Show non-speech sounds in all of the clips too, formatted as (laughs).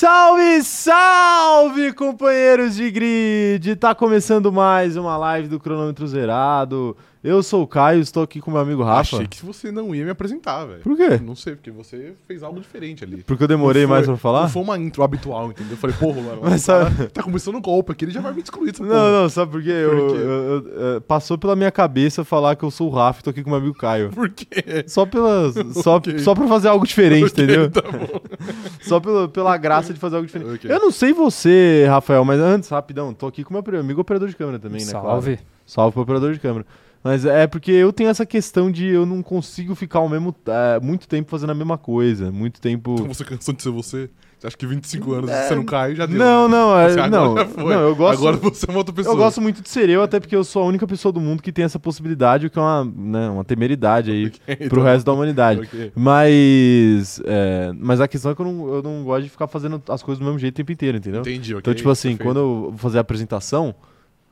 Salve, salve, companheiros de grid! Tá começando mais uma live do Cronômetro Zerado. Eu sou o Caio, estou aqui com meu amigo Rafa. Achei que você não ia me apresentar, velho. Por quê? Não sei, porque você fez algo diferente ali. Porque eu demorei foi- mais pra falar? Não foi uma intro habitual, entendeu? Eu falei, porra, mano, Mas sabe- tá começando o golpe aqui, ele já vai me excluir Não, porra. não, sabe por quê? Eu- quê? eu- eu- é, passou pela minha cabeça falar que eu sou o Rafa e tô aqui com meu amigo Caio. Por quê? Só, pela, (laughs) só, Ok. só pra fazer algo diferente, Ok, entendeu? Tá bom. (laughs) Só pela, pela graça de fazer algo diferente. Ok. Eu não sei você, Rafael, mas antes, rapidão, tô aqui com meu amigo operador de câmera também, né? Salve. Claro. Salve pro operador de câmera. Mas é porque eu tenho essa questão de eu não consigo ficar o mesmo, é, muito tempo fazendo a mesma coisa. Muito tempo. Então você cansou de ser você? Você acha que 25 anos você não cai, já deu. Não, né? não, é, (laughs) não, não, eu gosto. Agora você é uma outra pessoa. Eu gosto muito de ser eu, até porque eu sou a única pessoa do mundo que tem essa possibilidade, o que é uma, né, uma temeridade aí (laughs) Ok, pro tá resto da humanidade. Ok. Mas, é, mas a questão é que eu não, eu não gosto de ficar fazendo as coisas do mesmo jeito o tempo inteiro, entendeu? Entendi, ok. Então, tipo assim, perfeito. quando eu vou fazer a apresentação,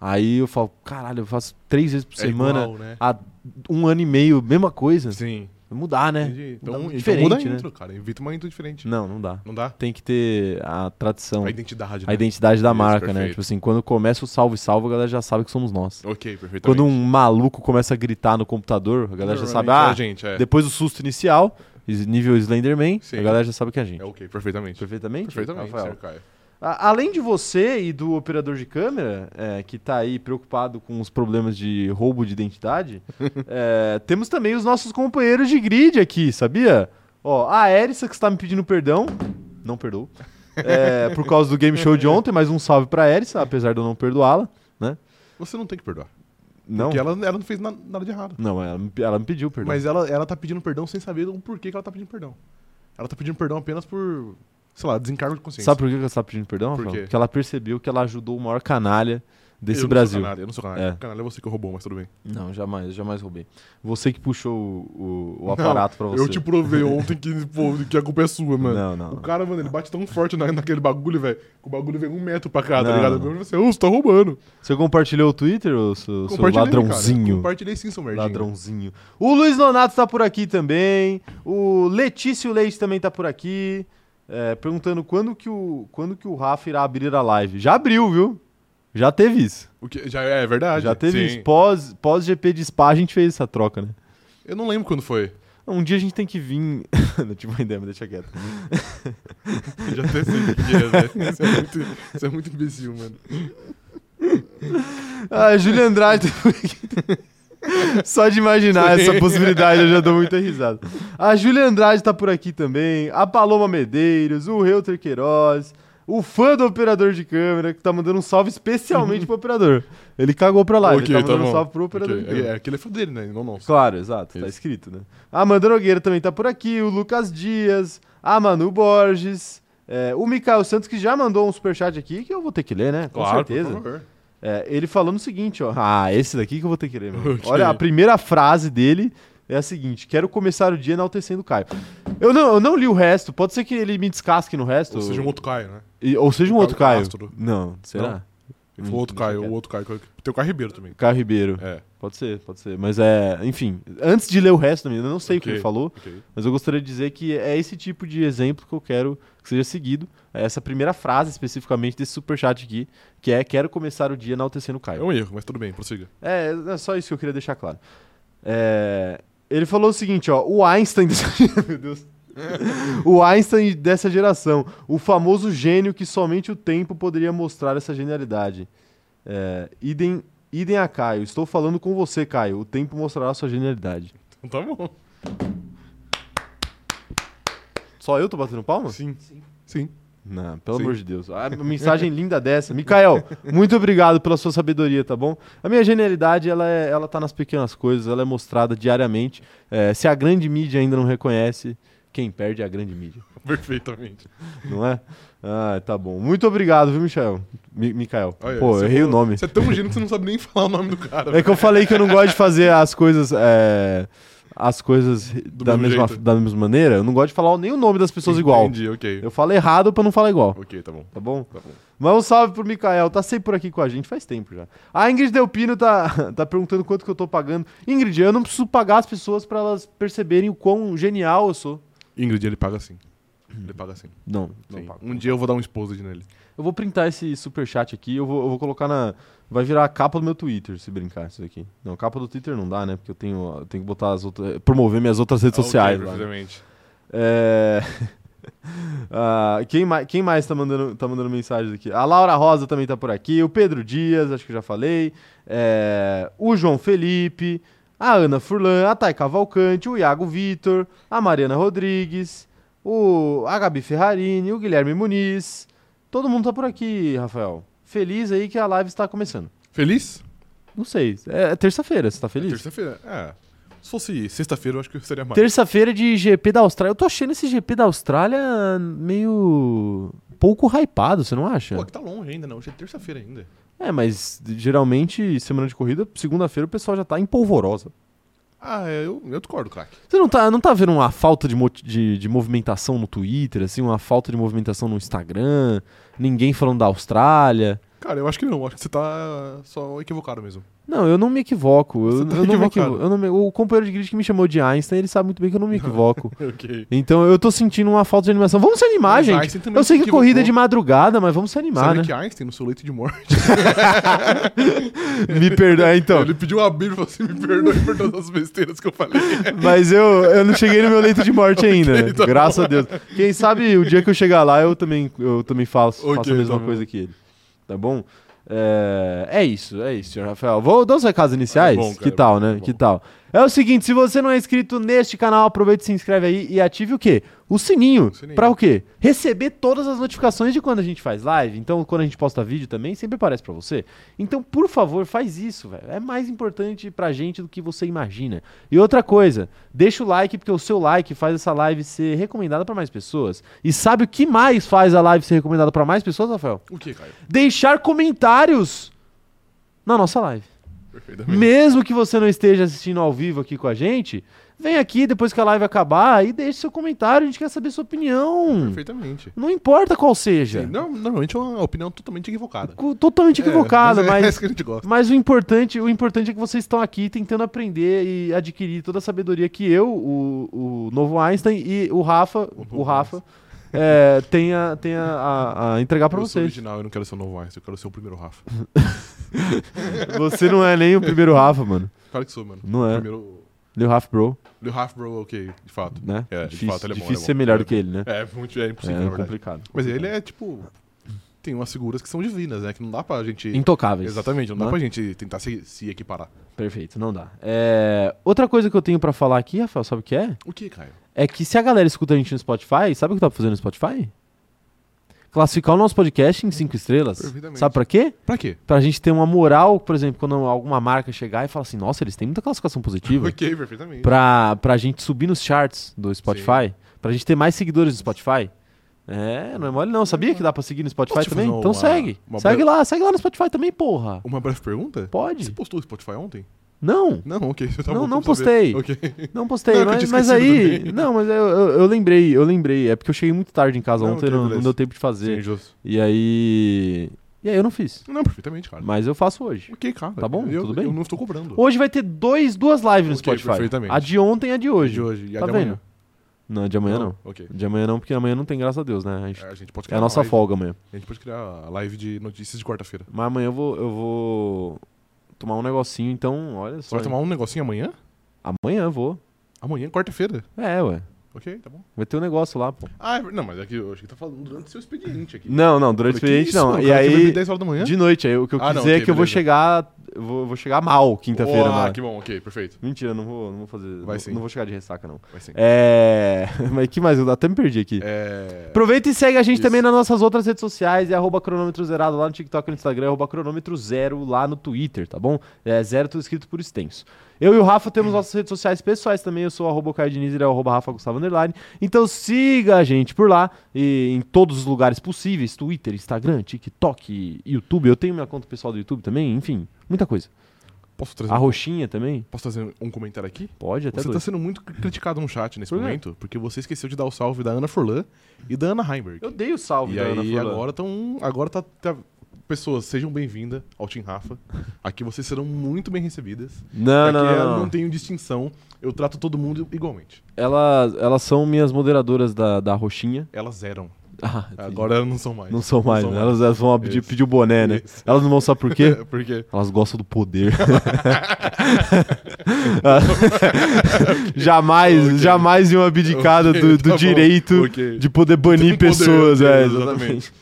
aí eu falo, caralho, eu faço três vezes por É semana, igual, né? há um ano e meio, mesma coisa. Sim. Mudar, né? Entendi. Então, Mudar então diferente, muda a né? intro, cara. Invita uma intro diferente. Não, não dá. Não dá? Tem que ter a tradição, A identidade, a né? identidade da Isso, marca, né? perfeito. Tipo assim, quando começa o salve salve, a galera já sabe que somos nós. Ok, perfeitamente. Quando um maluco começa a gritar no computador, a galera já sabe, ah, é a gente, é. depois do susto inicial, nível Slenderman, Sim. a galera já sabe que é a gente. É ok, perfeitamente. Perfeitamente? Perfeitamente, Rafael? senhor Caio. Além de você e do operador de câmera, é, que tá aí preocupado com os problemas de roubo de identidade, (laughs) é, temos também os nossos companheiros de grid aqui, sabia? Ó, a Erissa que está me pedindo perdão, não perdoou, é, (laughs) por causa do game show de ontem, mas um salve pra Erissa, apesar de eu não perdoá-la, né? Você não tem que perdoar. Não, Porque ela, ela não fez na- nada de errado. não ela, me- ela me pediu perdão. Mas ela, ela tá pedindo perdão sem saber o porquê que ela tá pedindo perdão. Ela tá pedindo perdão apenas por, sei lá, desencargo de consciência. Sabe por que ela está pedindo perdão, Por Rafael? quê? Porque ela percebeu que ela ajudou o maior canalha desse eu não Brasil. Sou canalha, eu não sou canalha. É. Canalha é você que roubou, mas tudo bem. Não, jamais, jamais roubei. Você que puxou o, o- o aparato pra você. Eu te provei ontem que, (laughs) pô, que a culpa é sua, mano. Não, não. O cara, mano, ele bate tão forte na, naquele bagulho, velho, que o bagulho vem um metro pra cá, Não, tá ligado? não. Eu falei assim, ô, você tá roubando. Você compartilhou o Twitter, ô, seu, seu Compartilhei, ladrãozinho? Cara. Compartilhei sim, seu merdinho. Ladrãozinho. O Luiz Nonato tá por aqui também. O Letício Leite também tá por aqui. É, perguntando quando que, o, quando que o Rafa irá abrir a live. Já abriu, viu? Já teve isso. O que, já é verdade. Já teve sim. isso. Pós, pós GP de Spa a gente fez essa troca, né? Eu não lembro quando foi. Um dia a gente tem que vir. (laughs) Não tive uma ideia, mas deixa quieto. Eu já até sei o que é, velho. (laughs) Isso é muito, isso é muito imbecil, mano. Ah, Júlia Andrade (laughs) tá. (laughs) Só de imaginar essa possibilidade eu já dou muita risada. A Júlia Andrade tá por aqui também. A Paloma Medeiros, o Reuter Queiroz, o fã do operador de câmera, que tá mandando um salve especialmente pro operador. Ele cagou pra lá, Ok, ele tá tá mandando um bom. salve pro operador Ok, de câmera. É, aquele é fã dele, né? Não nosso. Claro, exato, tá Isso. escrito, né? A Amanda Nogueira também tá por aqui, o Lucas Dias, a Manu Borges, é, o Mikael Santos, que já mandou um superchat aqui, que eu vou ter que ler, né? Com Claro, certeza. por favor. É, ele falando o seguinte, ó. Ah, esse daqui que eu vou ter que ler, meu. Ok. Olha, a primeira frase dele é a seguinte: quero começar o dia enaltecendo o Caio. Eu não, eu não li o resto, pode ser que ele me descasque no resto. Ou seja, um outro Caio, né? E- ou seja um outro Caio. Castro. Não, será? Não? Ele falou outro Caio, o outro Caio. Tem o Caio Ribeiro também. Caio Ribeiro. É. Pode ser, pode ser. Mas é, enfim, antes de ler o resto, eu não sei o que ele falou, Ok. mas eu gostaria de dizer que é esse tipo de exemplo que eu quero que seja seguido. É essa primeira frase especificamente desse superchat aqui, que é quero começar o dia enaltecendo o Caio. É um erro, mas tudo bem, prossiga. É, é só isso que eu queria deixar claro. É, ele falou o seguinte, ó, o Einstein. (laughs) Meu Deus. O Einstein dessa geração, o famoso gênio que somente o tempo poderia mostrar essa genialidade. É, idem, idem a Caio, estou falando com você, Caio, o tempo mostrará sua genialidade. Então tá bom. Só eu tô batendo palma? Sim. Sim. Não, pelo Sim. amor de Deus. A mensagem linda dessa. Mikael, (laughs) muito obrigado pela sua sabedoria, tá bom? A minha genialidade, ela, é, ela tá nas pequenas coisas, ela é mostrada diariamente. É, se a grande mídia ainda não reconhece, quem perde é a grande mídia, (laughs) Perfeitamente. não é? Ah, tá bom. Muito obrigado, viu, Michael? Mi Mikael. Olha, Pô, você errei o falou- nome. Você é tão gênio que você não sabe nem falar o nome do cara. (laughs) É que eu falei que eu não gosto de fazer as (laughs) coisas. é, as coisas da mesma, jeito. da mesma maneira. Eu não gosto de falar nem o nome das pessoas igual. Entendi, ok. Eu falo errado pra não falar igual, Ok, tá bom. tá bom? Tá bom. Mas um salve pro Mikael, tá sempre por aqui com a gente, faz tempo já. A Ingrid Delpino tá, tá perguntando quanto que eu tô pagando. Ingrid, eu não preciso pagar as pessoas pra elas perceberem o quão genial eu sou. Ingrid, ele paga sim. Ele paga sim. Não, não Sim. pago. Um dia eu vou dar um exposed nele. Eu vou printar esse superchat aqui, eu vou, eu vou colocar na. Vai virar a capa do meu Twitter, se brincar isso aqui. Não, capa do Twitter não dá, né? Porque eu tenho, eu tenho que botar as outras. promover minhas outras redes sociais. Ok, lá, né? É... (laughs) Ah, quem, mais, quem mais tá mandando, tá mandando mensagens aqui? A Laura Rosa também tá por aqui. O Pedro Dias, acho que eu já falei. É, O João Felipe. A Ana Furlan. A Thay Cavalcante. O Iago Vitor. A Mariana Rodrigues. O, a Gabi Ferrarini. O Guilherme Muniz. Todo mundo tá por aqui, Rafael. Feliz aí que a live está começando. Feliz? Não sei. É terça-feira, você tá feliz? Terça-feira. É. Se fosse sexta-feira, eu acho que eu seria mais. Terça-feira de GP da Austrália. Eu tô achando esse GP da Austrália meio. pouco hypado, você não acha? Pô, que tá longe ainda, não. Hoje é terça-feira ainda. É, mas geralmente, semana de corrida, segunda-feira o pessoal já tá em polvorosa. Ah, é, eu, eu discordo, craque. Você não tá, não tá vendo uma falta de, de, de movimentação no Twitter, assim, uma falta de movimentação no Instagram, ninguém falando da Austrália? Cara, eu acho que não. Acho que você tá só equivocado mesmo. Não, eu não me equivoco. Eu, tá eu não me equivoco. Eu não me- o companheiro de grid que me chamou de Einstein, ele sabe muito bem que eu não me equivoco. (laughs) ok. então eu tô sentindo uma falta de animação. Vamos se animar, Mas gente. Eu sei se que corrida é de madrugada, mas vamos se animar, Sabe né? que Einstein, no seu leito de morte, (laughs) (laughs) Me perdoa, então. ele pediu uma bíblia e falou assim: me perdoe por todas as besteiras que eu falei. Mas eu, eu não cheguei no meu leito de morte ainda, né? tá Graças bom. a Deus. Quem sabe o dia que eu chegar lá, eu também, eu também faço, Ok, faço a mesma tá coisa que ele. Tá bom? É, é isso, é isso, senhor Rafael. Vou dar os recados iniciais? É bom, cara, que tal, é né? bom. Que tal? É o seguinte, se você não é inscrito neste canal, aproveite e se inscreve aí e ative o quê? O sininho. Sininho. Pra o quê? Receber todas as notificações de quando a gente faz live. Então, quando a gente posta vídeo também, sempre aparece pra você. Então, por favor, faz isso, velho. É mais importante pra gente do que você imagina. E outra coisa, deixa o like, porque o seu like faz essa live ser recomendada pra mais pessoas. E sabe o que mais faz a live ser recomendada pra mais pessoas, Rafael? O que, Caio? Deixar comentários na nossa live. Mesmo que você não esteja assistindo ao vivo aqui com a gente, vem aqui depois que a live acabar e deixe seu comentário. A gente quer saber sua opinião. Perfeitamente. Não importa qual seja. Sim, não, normalmente é uma opinião totalmente equivocada. Co- Totalmente equivocado, (laughs) é, mas, É isso que a gente gosta. mas o importante, o importante é que vocês estão aqui tentando aprender e adquirir toda a sabedoria que eu, o, o novo Einstein e o Rafa, o, novo Rafa, é, tenha, tenha a, a entregar pra eu sou vocês. original, eu não quero ser o novo Einstein, eu quero ser o primeiro Rafa. (laughs) Você não é nem o primeiro Rafa, mano. Claro que sou, mano. Não é. Primeiro. Lil Rafa Bro, Lil Half Bro, ok, de fato. né? É, de difícil fato, ele é bom, difícil ele é ser bom. melhor do é que ele, né? É, muito, é impossível, É, verdade. complicado. Mas ele é, tipo. Tem umas figuras que são divinas, né? Que não dá pra gente. Intocáveis. Exatamente, não dá Né? pra gente tentar se, se equiparar. Perfeito, não dá. É, Outra coisa que eu tenho pra falar aqui, Rafael, sabe o que é? O que, Caio? É que se a galera escuta a gente no Spotify, sabe o que dá pra fazer no Spotify? Classificar o nosso podcast em cinco estrelas. Perfeitamente. Sabe pra quê? Pra quê? Pra gente ter uma moral, por exemplo, quando alguma marca chegar e falar assim, nossa, eles têm muita classificação positiva. (laughs) Ok, perfeitamente. pra, pra gente subir nos charts do Spotify, pra gente ter mais seguidores no Spotify. É, não é mole não. Sabia que dá pra seguir no Spotify também? Então uma- segue. uma segue breve- lá, segue lá no Spotify também, porra. Uma breve pergunta? Você Pode. postou o Spotify ontem? Não, Não, ok. Tá Não, bom, não postei. Ok. não (laughs) postei, Não, é mas, mas aí. também. Não, mas eu, eu, eu lembrei, eu lembrei. É porque eu cheguei muito tarde em casa Não, ontem, não, não deu tempo de fazer. Sim, justo. E aí. E aí eu não fiz. Não, perfeitamente, cara. Mas eu faço hoje. Ok, cara. Tá bom? Eu, Tudo bem? Eu não estou cobrando. Hoje vai ter dois, duas lives no Ok, Spotify. perfeitamente. A de ontem e a de hoje. de hoje. E a Tá de vendo? amanhã? Não, de amanhã não. Ok. De amanhã não, porque amanhã não tem, graças a Deus, né? A gente- É, a gente pode é criar a nossa live. folga amanhã. A gente pode criar a live de notícias de quarta-feira. Mas amanhã eu vou, eu vou tomar um negocinho, então, olha Você só. vai tomar um negocinho amanhã? Amanhã vou. Amanhã, quarta-feira. É, ué. Ok, tá bom. Vai ter um negócio lá, pô. Ah, é não, mas aqui eu acho que tá falando durante seu expediente aqui. Não, não, durante o expediente isso, não. E cara beber aí, 10 horas da manhã? de noite, aí o que eu Ah, quis não, dizer ok, é que eu vou beleza. chegar. Vou, vou chegar mal quinta-feira, Ah, que bom, ok, perfeito. Mentira, não vou, não vou fazer. Vai não, sim. não vou chegar de ressaca, não. Vai sim. É. (laughs) Mas que mais? Eu até me perdi aqui. É... Aproveita e segue a gente Isso. também nas nossas outras redes sociais. É arroba cronômetro zerado lá no TikTok e no Instagram. É arroba cronômetro zero lá no Twitter, tá bom? É zero tudo escrito por extenso. Eu e o Rafa temos nossas redes sociais pessoais também. Eu sou arroba Caio Diniz, ele é o arroba Rafa Gustavo Underline. Então siga a gente por lá e em todos os lugares possíveis. Twitter, Instagram, TikTok, YouTube. Eu tenho minha conta pessoal do YouTube também. Enfim, muita coisa. Posso trazer, A roxinha também. posso trazer um comentário aqui? Pode até Você tá dois. sendo muito criticado no chat nesse Por momento, porque você esqueceu de dar o salve da Ana Forlan e da Ana Heimberg. Eu dei o salve E da Ana aí Furlan. agora tão, agora tá, tá Pessoas, sejam bem-vindas ao Team Rafa. Aqui vocês serão muito bem recebidas. Não, eu não, não. não tenho distinção. Eu trato todo mundo igualmente. Elas, elas são minhas moderadoras da, da roxinha. Elas eram. Ah. Agora elas não são mais. não são mais, são né? Elas, elas vão pedir, pedir o boné, né? Isso. Elas não vão saber por quê? (laughs) Por quê? Elas gostam do poder. (laughs) (laughs) jamais, Ok. jamais iam abdicar Ok, do, do tá direito Ok. de poder banir poder, pessoas. é, exatamente.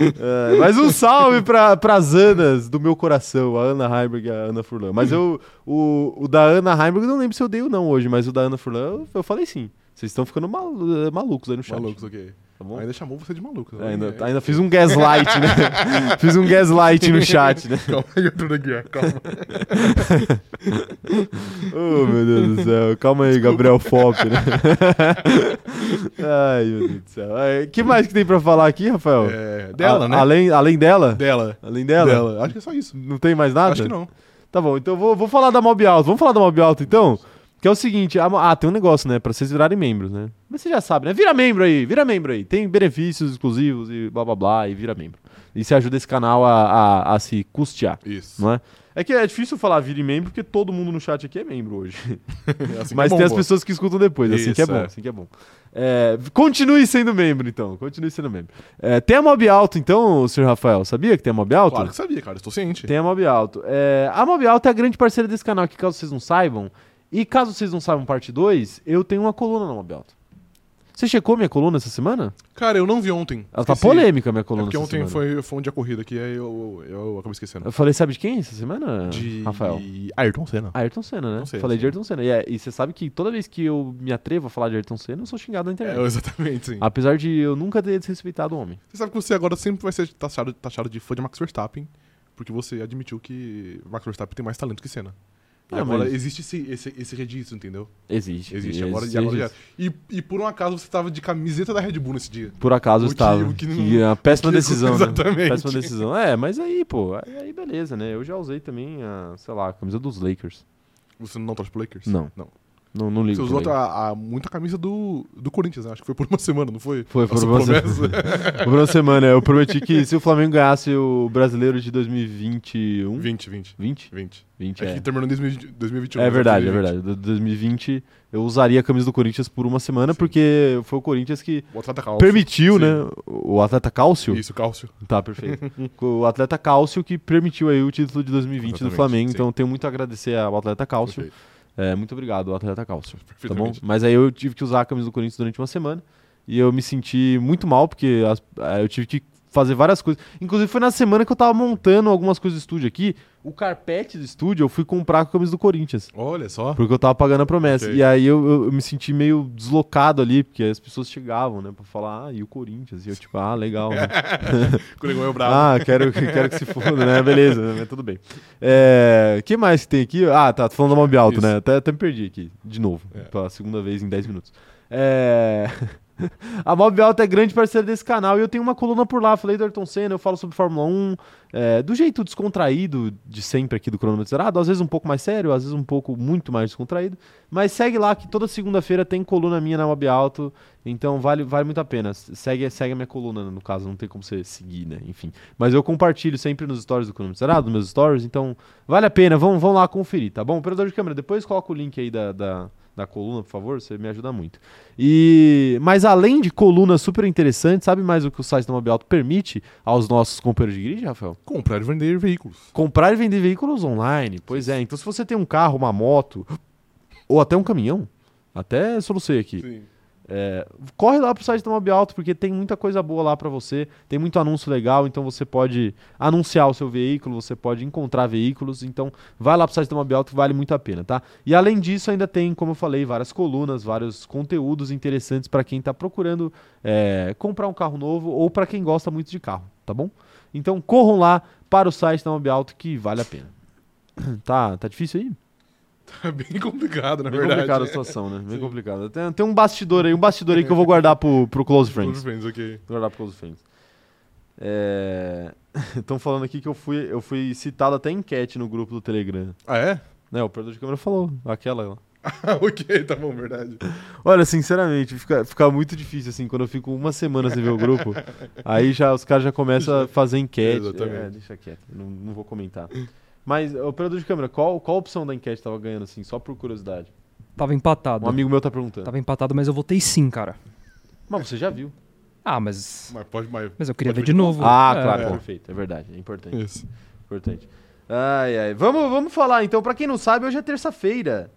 É, mas um salve pra, pras Anas do meu coração, a Ana Heimberg e a Ana Furlan. Mas eu, o, o da Ana Heimberg, eu não lembro se eu dei ou não hoje, mas o da Ana Furlan, eu, eu falei sim. Vocês estão ficando mal- malucos aí no chat. Malucos, ok. Tá bom? Ainda chamou você de maluco. É, ainda, É. ainda fiz um gaslight, né? (laughs) fiz um gaslight no chat, né? (laughs) Calma aí, Arthur Aguiar, calma. (laughs) Oh, meu Deus do céu. Calma aí, Gabriel Fop, né? Ai, meu Deus do céu. O que mais que tem pra falar aqui, Rafael? É, dela, A- né? Além, além dela? Dela. Além dela? Dela. Acho que é só isso. Não tem mais nada? Acho que não. Tá bom, então vou, vou falar da Mob Alto. Vamos falar da Mob Alto, então? Que é o seguinte, ah, tem um negócio, né? Pra vocês virarem membros, né? Mas você já sabe, né? Vira membro aí, vira membro aí. Tem benefícios exclusivos e blá blá blá, e vira membro. E você ajuda esse canal a, a, a se custear, Isso. não é? É que é difícil falar vire membro, porque todo mundo no chat aqui é membro hoje. (laughs) É assim que Mas é bom, tem as pessoas que escutam depois, assim que é Isso, bom, é. assim que é bom. É, continue sendo membro, então. Continue sendo membro. É, tem a Mob Alto, então, senhor Rafael. Sabia que tem a Mob Alto? Claro que sabia, cara. Estou ciente. Tem a Mob Alto. É, a Mob Alto é a grande parceira desse canal, que caso vocês não saibam, e caso vocês não saibam parte 2, eu tenho uma coluna na Mob Alto. Você checou minha coluna essa semana? Cara, eu não vi ontem. Ela tá Esqueci. polêmica, minha É coluna porque essa ontem semana. foi, foi um dia corrida aqui, aí eu, eu acabei esquecendo. Eu falei, sabe de quem essa semana, De Rafael? Ayrton Senna. Ayrton Senna, né? Senna, falei sim. de Ayrton Senna. E, é- e você sabe que toda vez que eu me atrevo a falar de Ayrton Senna, eu sou xingado na internet. É, exatamente, sim. Apesar de eu nunca ter desrespeitado o homem. Você sabe que você agora sempre vai ser taxado, taxado de fã de Max Verstappen, porque você admitiu que Max Verstappen tem mais talento que Senna. Ah, agora mas- existe esse, esse, esse registro, entendeu? Existe. Existe. Agora, e, agora já. E, e por um acaso você tava de camiseta da Red Bull nesse dia. Por acaso que- estava. o Que, que não- é péssima que- decisão, (laughs) né? exatamente. Péssima decisão. É, mas aí, pô, aí, aí beleza, né? Eu já usei também a, sei lá, a camisa dos Lakers. Você não torce pro Lakers? Não. Não. Não, não ligo. Você usou a, a, muito a camisa do, do Corinthians, né? Acho que foi por uma (laughs) semana, não foi? Foi, por Nossa uma promessa. (laughs) Por uma semana, eu prometi que se o Flamengo ganhasse o brasileiro de 2021. 20, 20. 20? 20. 20, É é. que terminou em 2020 2021. É mas verdade, é 2020. verdade. Do 2020 eu usaria a camisa do Corinthians por uma semana, Sim. porque foi o Corinthians que O atleta Cálcio. permitiu, Sim. né? O atleta Cálcio. Isso, Cálcio. Tá, perfeito. (laughs) o atleta Cálcio que permitiu aí o título de 2020 do Exatamente, Flamengo. sim. Então tenho muito a agradecer ao atleta Cálcio. Perfeito. É, muito obrigado, atleta Cálcio. Tá bom? Mas aí eu tive que usar a camisa do Corinthians durante uma semana. E eu me senti muito mal, porque as- eh, eu tive que fazer várias coisas. Inclusive foi na semana que eu tava montando algumas coisas do estúdio aqui. O carpete do estúdio eu fui comprar com a camisa do Corinthians. Olha só. Porque eu tava pagando a promessa. Ok. E aí eu, eu- eu me senti meio deslocado ali, porque as pessoas chegavam, né, pra falar, ah, e o Corinthians? E eu, tipo, ah, legal, né? (laughs) Negão é bravo. Ah, quero, quero que se foda, né? Beleza, né? mas tudo bem. O que mais que tem aqui? Ah, tá, tô falando da Mob Alto, Isso. né? Até, até me perdi aqui, de novo, É. pela segunda vez em 10 minutos. É... (laughs) (laughs) A Mob Alto é grande parceira desse canal e eu tenho uma coluna por lá. Falei do Ayrton Senna, eu falo sobre Fórmula 1, é, do jeito descontraído de sempre aqui do Cronômetro Zerado. Às vezes um pouco mais sério, às vezes um pouco muito mais descontraído. Mas segue lá que toda segunda-feira tem coluna minha na Mob Alto. Então vale, vale muito a pena. Segue, segue a minha coluna, no caso, não tem como você seguir, né? Enfim. Mas eu compartilho sempre nos stories do Cronômetro Zerado, nos meus stories. Então vale a pena, vão, vão lá conferir, tá bom? Operador de câmera, depois coloca o link aí da, da, da coluna, por favor, você me ajuda muito. E Mas além de colunas super interessantes, sabe mais o que o site da Mob Alto permite aos nossos companheiros de grid, Rafael? Comprar e vender veículos. Comprar e vender veículos online. Pois é, então se você tem um carro, uma moto, ou até um caminhão, até solucei aqui. Sim. É, corre lá pro site da Mob Alto, porque tem muita coisa boa lá pra você, tem muito anúncio legal, então você pode anunciar o seu veículo, você pode encontrar veículos, então vai lá pro site da Mob Alto vale muito a pena, tá? E além disso, ainda tem, como eu falei, várias colunas, vários conteúdos interessantes pra quem tá procurando é, comprar um carro novo ou pra quem gosta muito de carro, tá bom? Então corram lá para o site da Mob Alto que vale a pena. (coughs) Tá, tá difícil aí? É bem complicado, na Bem verdade. complicada a situação, né? Bem complicada. Tem, tem um bastidor aí, um bastidor aí que eu vou guardar pro, pro Close Friends. Close Friends, ok. Vou guardar pro Close Friends. (laughs) Estão falando aqui que eu fui, eu fui citado até enquete no grupo do Telegram. Ah, é? Né, o operador de câmera falou, aquela lá. (laughs) Ah, ok, tá bom, verdade. (laughs) Olha, sinceramente, fica, fica muito difícil, assim, quando eu fico uma semana sem ver o grupo. aí já os caras já começam a fazer enquete. Exatamente. É, deixa quieto, não, não vou comentar. Mas, operador de câmera, qual, qual opção da enquete tava ganhando, assim, só por curiosidade? Tava empatado. Um amigo meu tá perguntando. Tava empatado, mas eu votei sim, cara. Mas você já viu. Ah, mas. Mas pode mais. Mas eu queria Pode ver de novo. Ah, É. claro, É. perfeito. É verdade, é importante. Isso. Importante. Ai, ai. Vamos, vamos falar, então. Pra quem não sabe, hoje é terça-feira.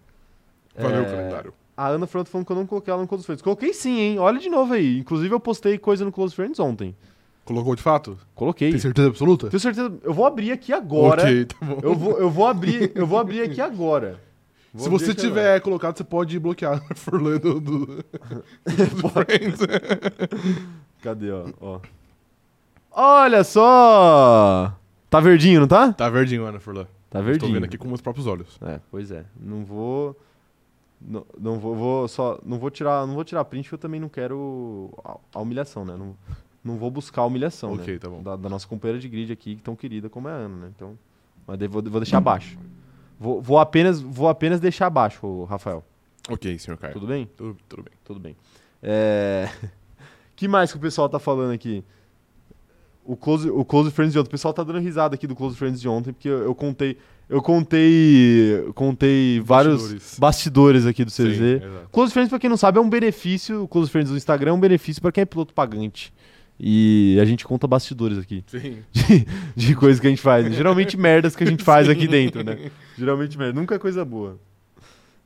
Valeu É, o calendário. A Ana Franto falando que eu não coloquei ela no Close Friends. Coloquei sim, hein? Olha de novo aí. Inclusive, eu postei coisa no Close Friends ontem. Colocou de fato? Coloquei. Tem certeza absoluta? Tenho certeza. Eu vou abrir aqui agora. Ok, tá bom. Eu, vou, eu vou abrir. Eu vou abrir aqui agora. Vou Se você tiver colocado, você pode bloquear (laughs) a Furlan do, do, (laughs) do Friends. agora. (laughs) Cadê, ó? ó? Olha só! Tá verdinho, não tá? Tá verdinho, Ana Furlan. Tá Estou verdinho. vendo aqui com meus próprios olhos. É, pois é. Não vou. Não, não vou, vou só. Não vou tirar. Não vou tirar print porque eu também não quero a, a humilhação, né? Não, não vou buscar a humilhação, Ok, né? tá. Da, da nossa companheira de grid aqui, tão querida como é a Ana, né? Então. Mas vou, vou deixar abaixo. Vou, vou, apenas, vou apenas deixar abaixo, Rafael. Ok, senhor Caio. Tudo bem? Tudo, tudo bem. Tudo bem. É... (laughs) que mais que o pessoal tá falando aqui? O Close, o Close Friends de ontem. O pessoal tá dando risada aqui do Close Friends de ontem, porque eu, eu contei. Eu contei. eu Contei vários Bastidores. bastidores aqui do CZ. Sim. Close Friends, pra quem não sabe, é um benefício. O Close Friends do Instagram é um benefício pra quem é piloto pagante. E a gente conta bastidores aqui. Sim. (laughs) De, de coisas que a gente faz. Geralmente merdas que a gente faz aqui dentro, né? (laughs) Geralmente merda. Nunca é coisa boa.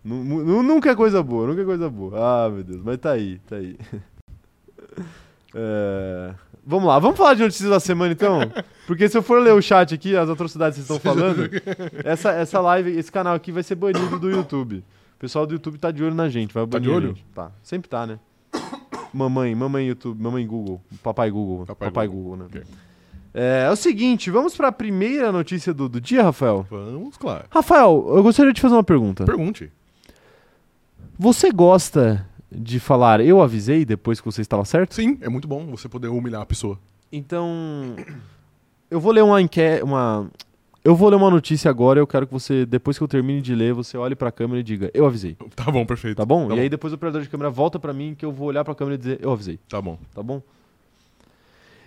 Nu- nu- Nunca é coisa boa, nunca é coisa boa. Ah, meu Deus. Mas tá aí, tá aí. (laughs) É, Vamos lá, vamos falar de notícias da semana então? Porque se eu for ler o chat aqui, as atrocidades que vocês estão falando, essa, essa live, esse canal aqui vai ser banido do YouTube. O pessoal do YouTube tá de olho na gente, vai Tá banir de a olho? Tá, sempre tá, né? Mamãe, mamãe YouTube, mamãe Google, papai Google, Papai papai, Google. Google, né? Ok. É, é o seguinte, vamos pra primeira notícia do, do dia, Rafael? Vamos, claro. Rafael, eu gostaria de fazer uma pergunta. Pergunte. Você gosta de falar eu avisei depois que você estava certo? Sim, é muito bom você poder humilhar a pessoa. Então, eu vou ler uma enquete, uma eu vou ler uma notícia agora, eu quero que você depois que eu termine de ler, você olhe pra câmera e diga eu avisei. Tá bom, perfeito. Tá bom? Tá e aí depois o operador de câmera volta pra mim que eu vou olhar pra câmera e dizer eu avisei, Tá bom. tá bom?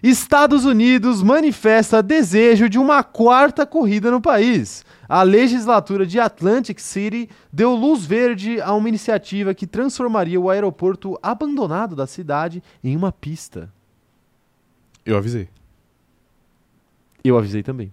Estados Unidos manifesta desejo de uma quarta corrida no país. A legislatura de Atlantic City deu luz verde a uma iniciativa que transformaria o aeroporto abandonado da cidade em uma pista. Eu avisei. Eu avisei também.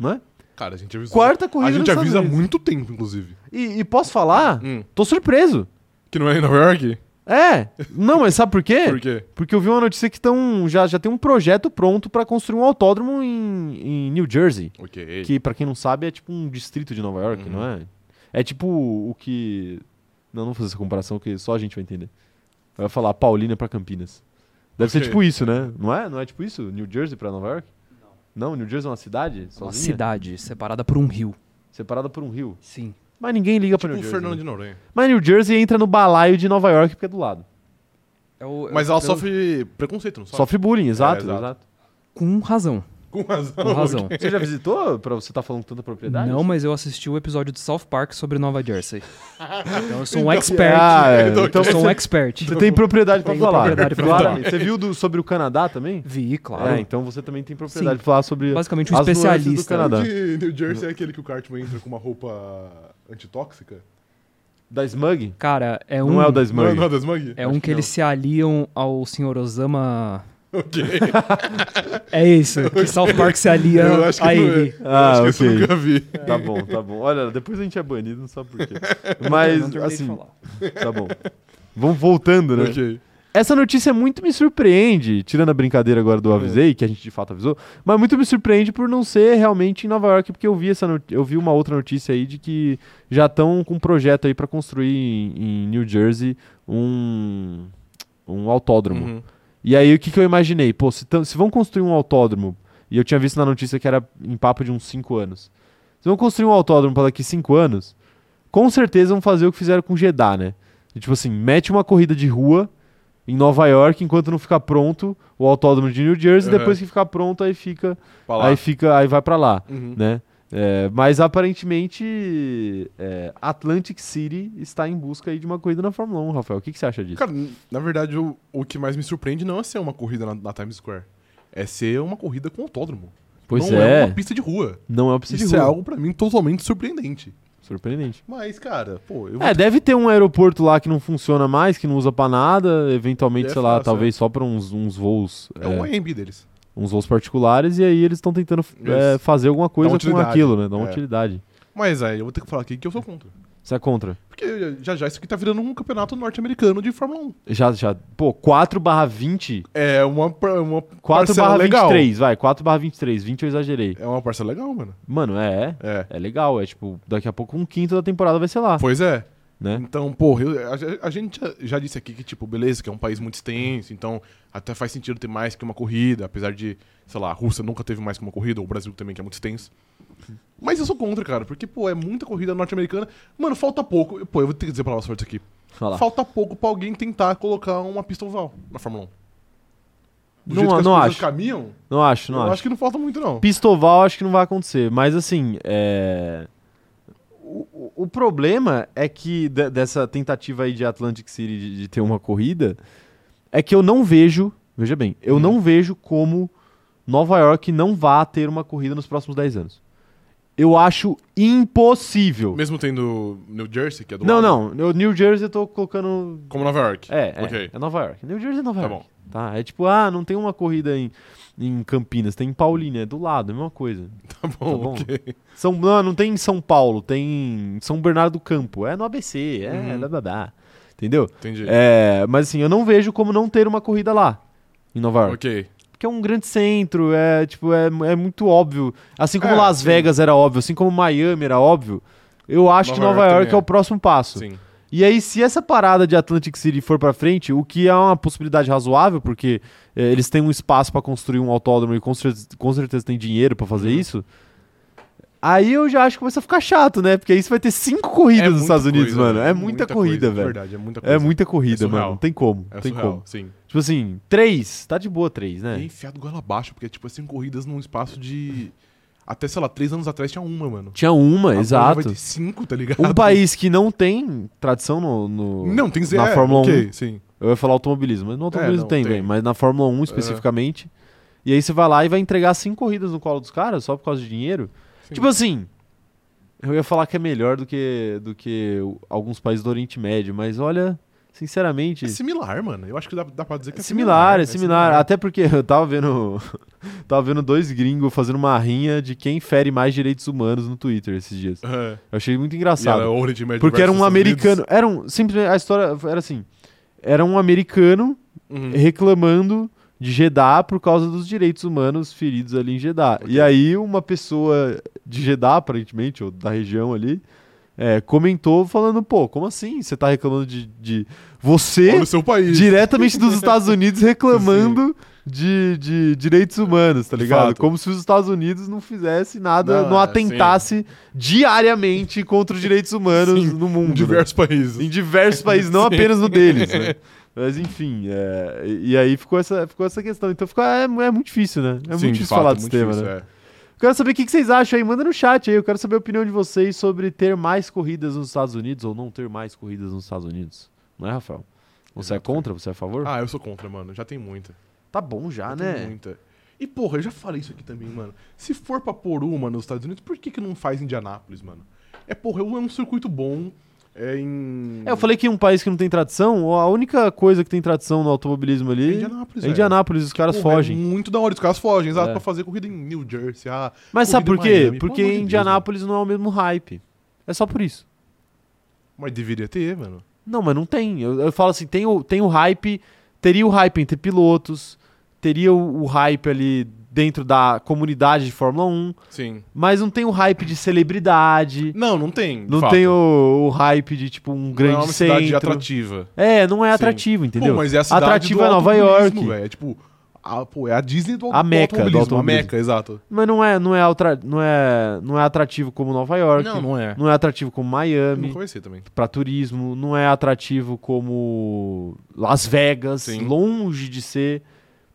Não é? Cara, a gente avisou. Quarta corrida A gente avisa há muito tempo, inclusive. E, e posso falar? Hum. Tô surpreso. Que não é em Nova York? É. Não, mas sabe por quê? Por quê? Porque eu vi uma notícia que tão, já, já tem um projeto pronto pra construir um autódromo em, em New Jersey. Ok. Que, pra quem não sabe, é tipo um distrito de Nova York, Uhum. não é? É tipo o que. Não, não vou fazer essa comparação, que só a gente vai entender. Vai falar Paulina pra Campinas. Deve ser Ok. tipo isso, né? Não é? Não é tipo isso? New Jersey pra Nova York? Não. New Jersey é uma cidade? Uma Sozinha? cidade separada por um rio. Separada por um rio. Sim. Mas ninguém liga pra Tipo New o Jersey. Fernando né? de Noronha. Mas New Jersey entra no balaio de Nova York porque é do lado. É o- Mas é- ela eu- sofre preconceito, não sofre? Sofre bullying, exato, exato. exato. Com razão. Com razão. Com razão. Você já visitou pra você estar falando com tanta propriedade? Não, mas eu assisti o episódio de South Park sobre Nova Jersey. (laughs) Então eu sou um expert. Ah, é. Então, Então eu sou um você, expert. você tem propriedade pra Tenho falar. propriedade pra Claramente. Você viu do- sobre o Canadá também? Vi, claro. É, então você também tem propriedade Sim. pra falar sobre Basicamente um as nuances do especialista. Canadá. De New Jersey é aquele que o Cartman entra com uma roupa antitóxica? Da Smug? Cara, é um. Não é o da Smug. não é da Smug? É Acho um que que eles se aliam ao Sr. Osama. Ok. (laughs) É isso, que South Park se alia Eu acho que a não ele. é. Eu Ah, acho que eu ok. nunca vi. Tá bom, tá bom. Olha, depois a gente é banido, não sabe por quê. Não Mas, terminei de assim, falar. tá bom. Vamos voltando, né? Ok. Essa notícia muito me surpreende, tirando a brincadeira agora do avisei, que a gente de fato avisou, mas muito me surpreende por não ser realmente em Nova York, porque eu vi essa not- eu vi uma outra notícia aí de que já estão com um projeto aí pra construir em, em New Jersey um um autódromo. Uhum. E aí o que, que eu imaginei? Pô, se, se vão construir um autódromo, e eu tinha visto na notícia que era em papo de uns 5 anos. Se vão construir um autódromo para daqui 5 anos, com certeza vão fazer o que fizeram com Jeddah, né? E, tipo assim, mete uma corrida de rua em Nova York enquanto não ficar pronto o autódromo de New Jersey, Uhum. depois que ficar pronto aí fica, aí fica, aí vai pra lá, Uhum. né? É, mas aparentemente é, Atlantic City está em busca de uma corrida na Fórmula 1, Rafael. O que, que você acha disso? Cara, na verdade, o, o que mais me surpreende não é ser uma corrida na, na Times Square. É ser uma corrida com autódromo. pois não é, é uma pista de rua. não é uma pista de Isso rua. é algo pra mim totalmente surpreendente. Surpreendente. Mas, cara, pô, É, deve ter um aeroporto lá que não funciona mais, que não usa pra nada, eventualmente, É sei lá, fácil, talvez só pra uns, uns voos, É, é, o AMB deles. Uns voos particulares, e aí eles estão tentando é, fazer alguma coisa com aquilo, né? Dar uma É. utilidade. Mas aí eu vou ter que falar aqui que eu sou contra. Você é contra? Porque já já isso aqui tá virando um campeonato norte-americano de Fórmula 1. Já, já, pô, 4 barra 20, É uma, uma 4 parcela barra legal. 23, vai, 4 barra 23, 20 eu exagerei. É uma parcela legal, mano. Mano, é, É. é legal, é tipo, daqui a pouco um quinto da temporada vai ser lá, Pois é. Né? Então, porra, eu- a, a gente já, disse aqui que, tipo, beleza, que é um país muito extenso, então até faz sentido ter mais que uma corrida, apesar de, sei lá, a Rússia nunca teve mais que uma corrida, ou o Brasil também, que é muito extenso. Mas eu sou contra, cara, porque, pô, é muita corrida norte-americana. Mano, falta pouco. Pô, eu vou ter que dizer palavras fortes aqui. Fala. Falta pouco pra alguém tentar colocar uma pista oval na Fórmula 1. Do Não- jeito não acho. caminham, Não acho, não eu acho. acho que não falta muito, não. Pistoval acho que não vai acontecer, mas assim, é... o, o- problema é que de- dessa tentativa aí de Atlantic City de, de ter uma corrida é que eu não vejo, veja bem, eu Hum. não vejo como Nova York não vá ter uma corrida nos próximos 10 anos. Eu acho impossível. Mesmo tendo New Jersey, que é do Não, lado. não, New Jersey eu tô colocando Como Nova York. é, é, Ok. é Nova York. New Jersey é Nova Tá York. bom. Tá, é tipo, ah, não tem uma corrida em, em Campinas, tem em Paulínia, é do lado, é a mesma coisa. (laughs) Tá bom, bom. ok. São, não, não tem em São Paulo, tem em São Bernardo do Campo, é no ABC, é Uhum. blá blá blá. Entendeu? Entendi. É, mas assim, eu não vejo como não ter uma corrida lá, em Nova York. ok. Porque é um grande centro, é tipo, é, é muito óbvio. Assim como É, Las sim. Vegas era óbvio, assim como Miami era óbvio, eu acho que Nova Nova York York é é. o próximo passo. Sim. E aí, se essa parada de Atlantic City for pra frente, o que é uma possibilidade razoável, porque eh, eles têm um espaço pra construir um autódromo e com certeza, com certeza tem dinheiro pra fazer Uhum. isso, aí eu já acho que começa a ficar chato, né? Porque aí você vai ter cinco corridas nos muita Estados Unidos, coisa, mano. É velho. muita, corrida, coisa, velho. Verdade, é muita. É muita corrida, É surreal. mano. Não tem como. É tem surreal, como. sim. Tipo assim, três, tá de boa três, E é né? enfiado goela abaixo, porque, tipo assim, corridas num espaço de. Até, sei lá, três anos atrás tinha uma, mano. Tinha uma, Agora Vai exato. ter cinco, tá ligado? Um país que não tem tradição no. no- Não, tem ser. na é, Fórmula ok, 1. sim. Eu ia falar automobilismo, mas no automobilismo não, tem, tem. velho. Mas na Fórmula 1 especificamente. E aí você vai lá e vai entregar cinco corridas no colo dos caras só por causa de dinheiro. Sim. Tipo assim. Eu ia falar que é melhor do que, do que alguns países do Oriente Médio, mas olha, sinceramente. É similar, mano. Eu acho que dá, dá pra dizer que É é similar, é similar. Até porque eu tava vendo. (laughs) tava vendo dois gringos fazendo uma rinha de quem fere mais direitos humanos no Twitter esses dias. É. Eu achei muito engraçado. era Porque era um americano. Era um. Simplesmente a história era assim. Era um americano Unidos. Uhum. reclamando de Jeddah por causa dos direitos humanos feridos ali em Jeddah. Ok. E aí uma pessoa de Jeddah, aparentemente, ou da região ali, é, comentou falando, pô, como assim? Você tá reclamando de, de você Olha o seu país. diretamente dos Estados (laughs) Unidos reclamando de, de direitos humanos, tá ligado? Como se os Estados Unidos não fizesse nada, Não, não, é, atentasse diariamente contra os direitos humanos Sim, no mundo. Em né? diversos países. Em diversos países, não (laughs) Sim. apenas no deles, né? (laughs) Mas enfim, é, e aí ficou essa, ficou essa questão. Então ficou, é, é muito difícil, né? É Sim, muito difícil fato, falar desse tema, difícil, né? é. Quero saber o que vocês acham aí. Manda no chat aí. Eu quero saber a opinião de vocês sobre ter mais corridas nos Estados Unidos ou não ter mais corridas nos Estados Unidos. Não é, Rafael? Você é Exato. contra? Você é a favor? Ah, eu sou contra, mano. Já tem muita. tá bom já, Já né? tem muita. E, porra, eu já falei isso aqui também, mano. Se for pra pôr uma nos Estados Unidos, por que que não faz em Indianápolis, mano? É, porra, é um circuito bom. É em... É, eu falei que um país que não tem tradição, a única coisa que tem tradição no automobilismo É ali Indianápolis, é. Indianápolis, os caras Porra, fogem. É muito da hora, os caras fogem, exato, É. pra fazer corrida em New Jersey. Ah, Mas sabe por em quê? Miami, Porque Deus, Indianápolis não é o mesmo hype. É só por isso. mas deveria ter, mano. Não, mas não tem. Eu, eu falo assim, tem o, tem o hype, teria o hype entre pilotos, teria o, o hype ali dentro da comunidade de Fórmula 1, Sim. mas não tem o hype de celebridade, Não, não tem. não fato. tem o, o hype de tipo um Não grande é uma cidade centro. atrativa. É, não é Sim. atrativo, entendeu? Pô, mas é a cidade Atrativo do é Nova York. velho. É tipo, a, pô, é a Disney do, A do meca do automobilismo. A meca, exato. Mas não é, não é, atra- não é, não é atrativo como Nova York. não é. Não é atrativo como Miami. Vai ser também. Pra turismo, não é atrativo como Las Vegas, Sim. longe de ser.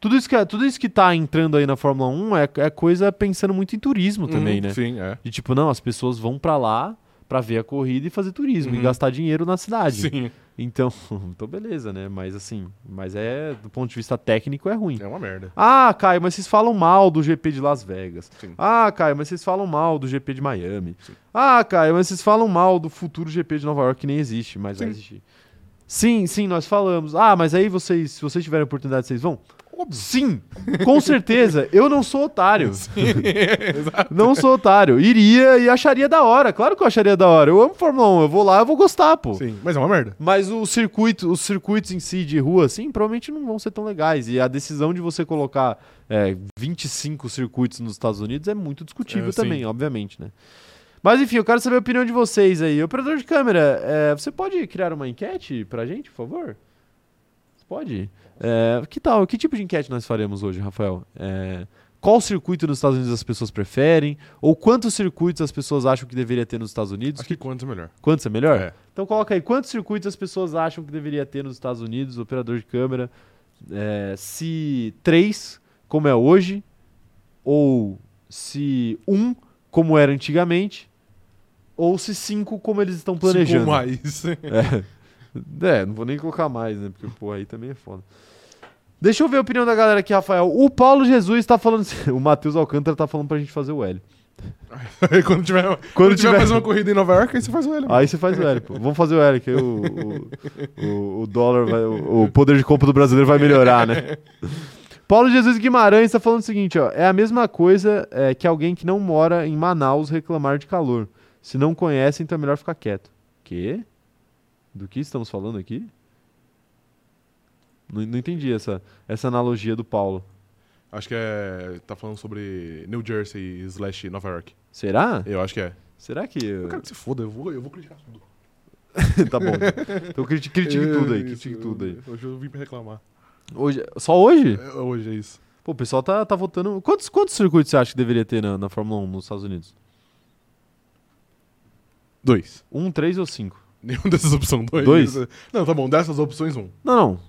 Tudo isso que, tudo isso que tá entrando aí na Fórmula 1 é, é coisa pensando muito em turismo também, Uhum, né? Sim, é. De tipo, não, as pessoas vão pra lá pra ver a corrida e fazer turismo e Uhum. gastar dinheiro na cidade. Sim, Então, (laughs) então beleza, né? Mas assim, mas é do ponto de vista técnico é ruim. é uma merda. Ah, Caio, mas vocês falam mal do GP de Las Vegas. Sim. Ah, Caio, mas vocês falam mal do GP de Miami. Sim. Ah, Caio, mas vocês falam mal do futuro GP de Nova York que nem existe, mas vai Sim. existir. Sim, sim, nós falamos. Ah, mas aí vocês, se vocês tiverem oportunidade, vocês vão? Sim, com certeza. Eu não sou otário. (laughs) Exato. Não sou otário. Iria e acharia da hora. Claro que eu acharia da hora. Eu amo Fórmula 1. Eu vou lá, eu vou gostar, pô. Sim, mas é uma merda. Mas o circuito, os circuitos em si de rua, assim, provavelmente não vão ser tão legais. E a decisão de você colocar é, 25 circuitos nos Estados Unidos é muito discutível É, sim. também, obviamente, né? Mas enfim, eu quero saber a opinião de vocês aí. Operador de câmera, é, você pode criar uma enquete pra gente, por favor? Você pode? É, que tal? Que tipo de enquete nós faremos hoje, Rafael? É, qual circuito nos Estados Unidos as pessoas preferem? Ou quantos circuitos as pessoas acham que deveria ter nos Estados Unidos? Acho que quanto é melhor. Quantos é melhor? É. Então coloca aí, quantos circuitos as pessoas acham que deveria ter nos Estados Unidos, operador de câmera? É, se três, como é hoje, ou se um, como era antigamente, ou se cinco, como eles estão planejando. Cinco mais. É. (laughs) é, não vou nem colocar mais, né? Porque, pô, aí também é foda. Deixa eu ver a opinião da galera aqui, Rafael. O Paulo Jesus tá falando. assim- (laughs) O Matheus Alcântara tá falando pra gente fazer o L. Quando tiver, quando Quando tiver tiver- mais uma corrida em Nova York, aí você faz o L. Aí você faz o L, pô. Vamos fazer o L, que aí o, o, o, o dólar vai. O, o poder de compra do brasileiro vai melhorar, né? (laughs) Paulo Jesus Guimarães tá falando o seguinte, ó. É a mesma coisa é, que alguém que não mora em Manaus reclamar de calor. Se não conhece, então é melhor ficar quieto. Quê? Do que estamos falando aqui? Não, não entendi essa, essa analogia do Paulo. Acho que é. Tá falando sobre New Jersey slash Nova York. Será? Eu acho que é. Será que. Eu quero que se foda, eu vou, eu vou criticar tudo. (laughs) tá bom. Então criti- critique tudo aí, isso, critique tudo aí. Hoje eu vim pra reclamar. Hoje, só hoje? É, Hoje é isso. Pô, o pessoal tá, tá votando. Quantos, quantos circuitos você acha que deveria ter na, na Fórmula 1 nos Estados Unidos? Dois. Um, três ou cinco? Nenhuma dessas opções. Dois. Dois? Não, tá bom. Dessas opções, um. Não, não.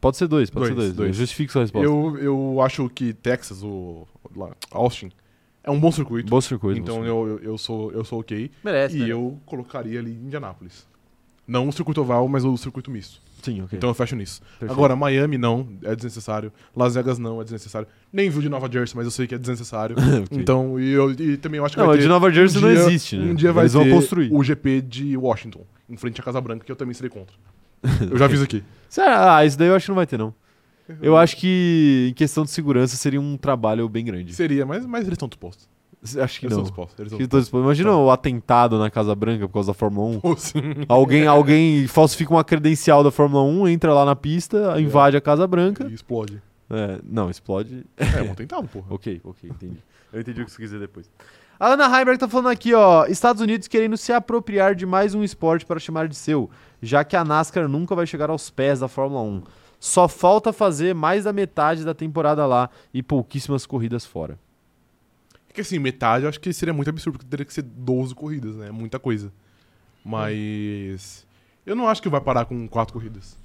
Pode ser dois, pode Dois, ser dois. dois. Justifique sua resposta. Eu, eu acho que Texas, o lá, Austin, é um bom circuito. Bom circuito. então bom eu, eu, eu sou, eu sou ok. circuito. Merece, e né? eu colocaria ali Indianápolis. Não o circuito oval, mas o circuito misto. Sim, ok. Então eu fecho nisso. Perfeito. Agora, Miami não, é desnecessário. Las Vegas não, é desnecessário. Nem viu de Nova Jersey, mas eu sei que é desnecessário. (laughs) Ok. Então, e, eu, e também eu acho que Não, vai ter... de Nova Jersey um não dia- existe, né? Um dia vai Eles vão construir. o GP de Washington, em frente à Casa Branca, que eu também serei contra. (laughs) Eu já fiz aqui. Ah, isso daí eu acho que não vai ter, não. Eu acho que em questão de segurança seria um trabalho bem grande. Seria, mas, mas eles estão dispostos. Acho que Eles não. dispostos. Eles estão tô disposto. Imagina o atentado na Casa Branca por causa da Fórmula 1. dispostos. (laughs) Sim. Alguém, alguém falsifica uma credencial da Fórmula 1, entra lá na pista, invade a Casa Branca. E explode. É, não, explode. É, um (laughs) atentado, porra. ok, ok, entendi. Eu entendi o que você quis dizer depois. A Ana Heimberg tá falando aqui, ó. Estados Unidos querendo se apropriar de mais um esporte para chamar de seu, já que a NASCAR nunca vai chegar aos pés da Fórmula 1. Só falta fazer mais da metade da temporada lá e pouquíssimas corridas fora. É que assim, metade eu acho que seria muito absurdo, porque teria que ser 12 corridas, né? É muita coisa. Mas. Eu não acho que vai parar com quatro corridas.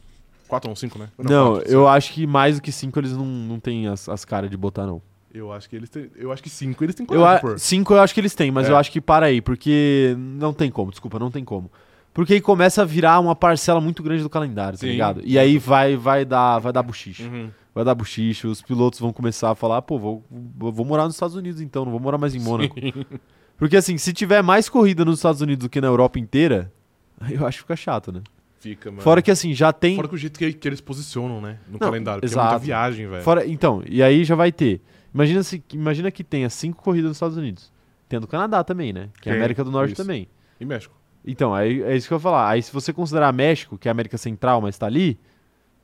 Quatro ou cinco, né? Não, quatro, eu cinco. acho que mais do que cinco eles não, não têm as, as caras de botar, não. Eu acho que eles têm. Eu acho que cinco eles têm Eu a- de pôr. cinco eu acho que eles têm, mas É. eu acho que para aí, porque não tem como, desculpa, não tem como. Porque aí começa a virar uma parcela muito grande do calendário, tá Sim. ligado? E aí vai, vai dar, vai dar buchicho. Uhum. Vai dar buchicho, os pilotos vão começar a falar, pô, vou, vou morar nos Estados Unidos então, não vou morar mais em Mônaco. (laughs) Porque assim, se tiver mais corrida nos Estados Unidos do que na Europa inteira, (laughs) eu acho que fica chato, né? Fica, mano. Fora que assim, já tem. Fora que o jeito que, que eles posicionam, né? No Não, calendário. Porque é exato. muita viagem, velho. Fora, então, e aí já vai ter. Imagina, se, imagina que tenha cinco corridas nos Estados Unidos. Tem a do Canadá também, né? Que é América do Norte isso. também. E México. Então, aí, é isso que eu ia falar. Aí se você considerar México, que é a América Central, mas tá ali,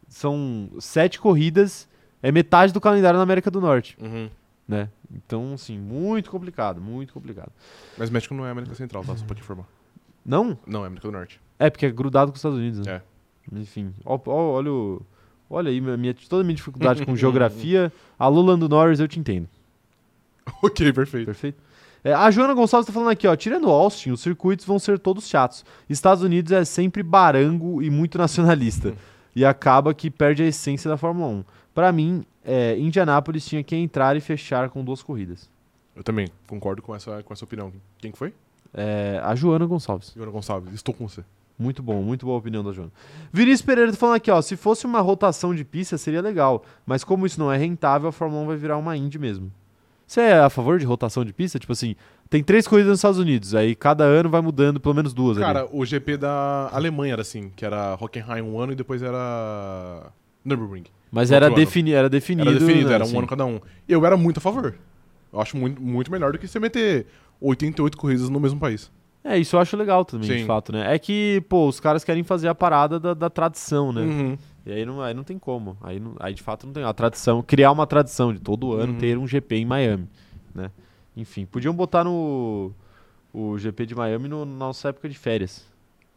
são sete corridas, é metade do calendário na América do Norte, Uhum. né? Então, assim, muito complicado, muito complicado. Mas México não é América Central, tá? Só pra te informar. Não? Não, é América do Norte. É, porque é grudado com os Estados Unidos, né? É. Enfim, ó, ó, olha o... Olha aí, minha, toda a minha dificuldade com (laughs) geografia. Alô, Lando Norris, eu te entendo. ok, perfeito. Perfeito? É, a Joana Gonçalves tá falando aqui, ó. Tirando Austin, os circuitos vão ser todos chatos. Estados Unidos é sempre barango e muito nacionalista. (laughs) e acaba que perde a essência da Fórmula 1. Pra mim, é, Indianápolis tinha que entrar e fechar com duas corridas. Eu também concordo com essa, com essa opinião. Quem que foi? É, a Joana Gonçalves. Joana Gonçalves. Estou com você. Muito bom, muito boa a opinião da Joana. Vinícius Pereira tá falando aqui, ó. Se fosse uma rotação de pista, seria legal. Mas como isso não é rentável, a Fórmula 1 vai virar uma Indy mesmo. Você é a favor de rotação de pista? Tipo assim, tem três corridas nos Estados Unidos, aí cada ano vai mudando pelo menos duas ali. Cara, o GP da Alemanha era assim, que era Hockenheim um ano e depois era Nürburgring. Mas era, defini era definido. Era definido, né, era um assim. ano cada um. Eu era muito a favor. Eu acho muito, muito melhor do que você meter 88 corridas no mesmo país. É, isso eu acho legal também, de Sim. fato, né? É que, pô, os caras querem fazer a parada da, da tradição, né? Uhum. E aí não, aí não tem como. Aí, não- aí de fato não tem. A tradição, criar uma tradição de todo ano Uhum. ter um GP em Miami, né? Enfim, podiam botar no o GP de Miami no, na nossa época de férias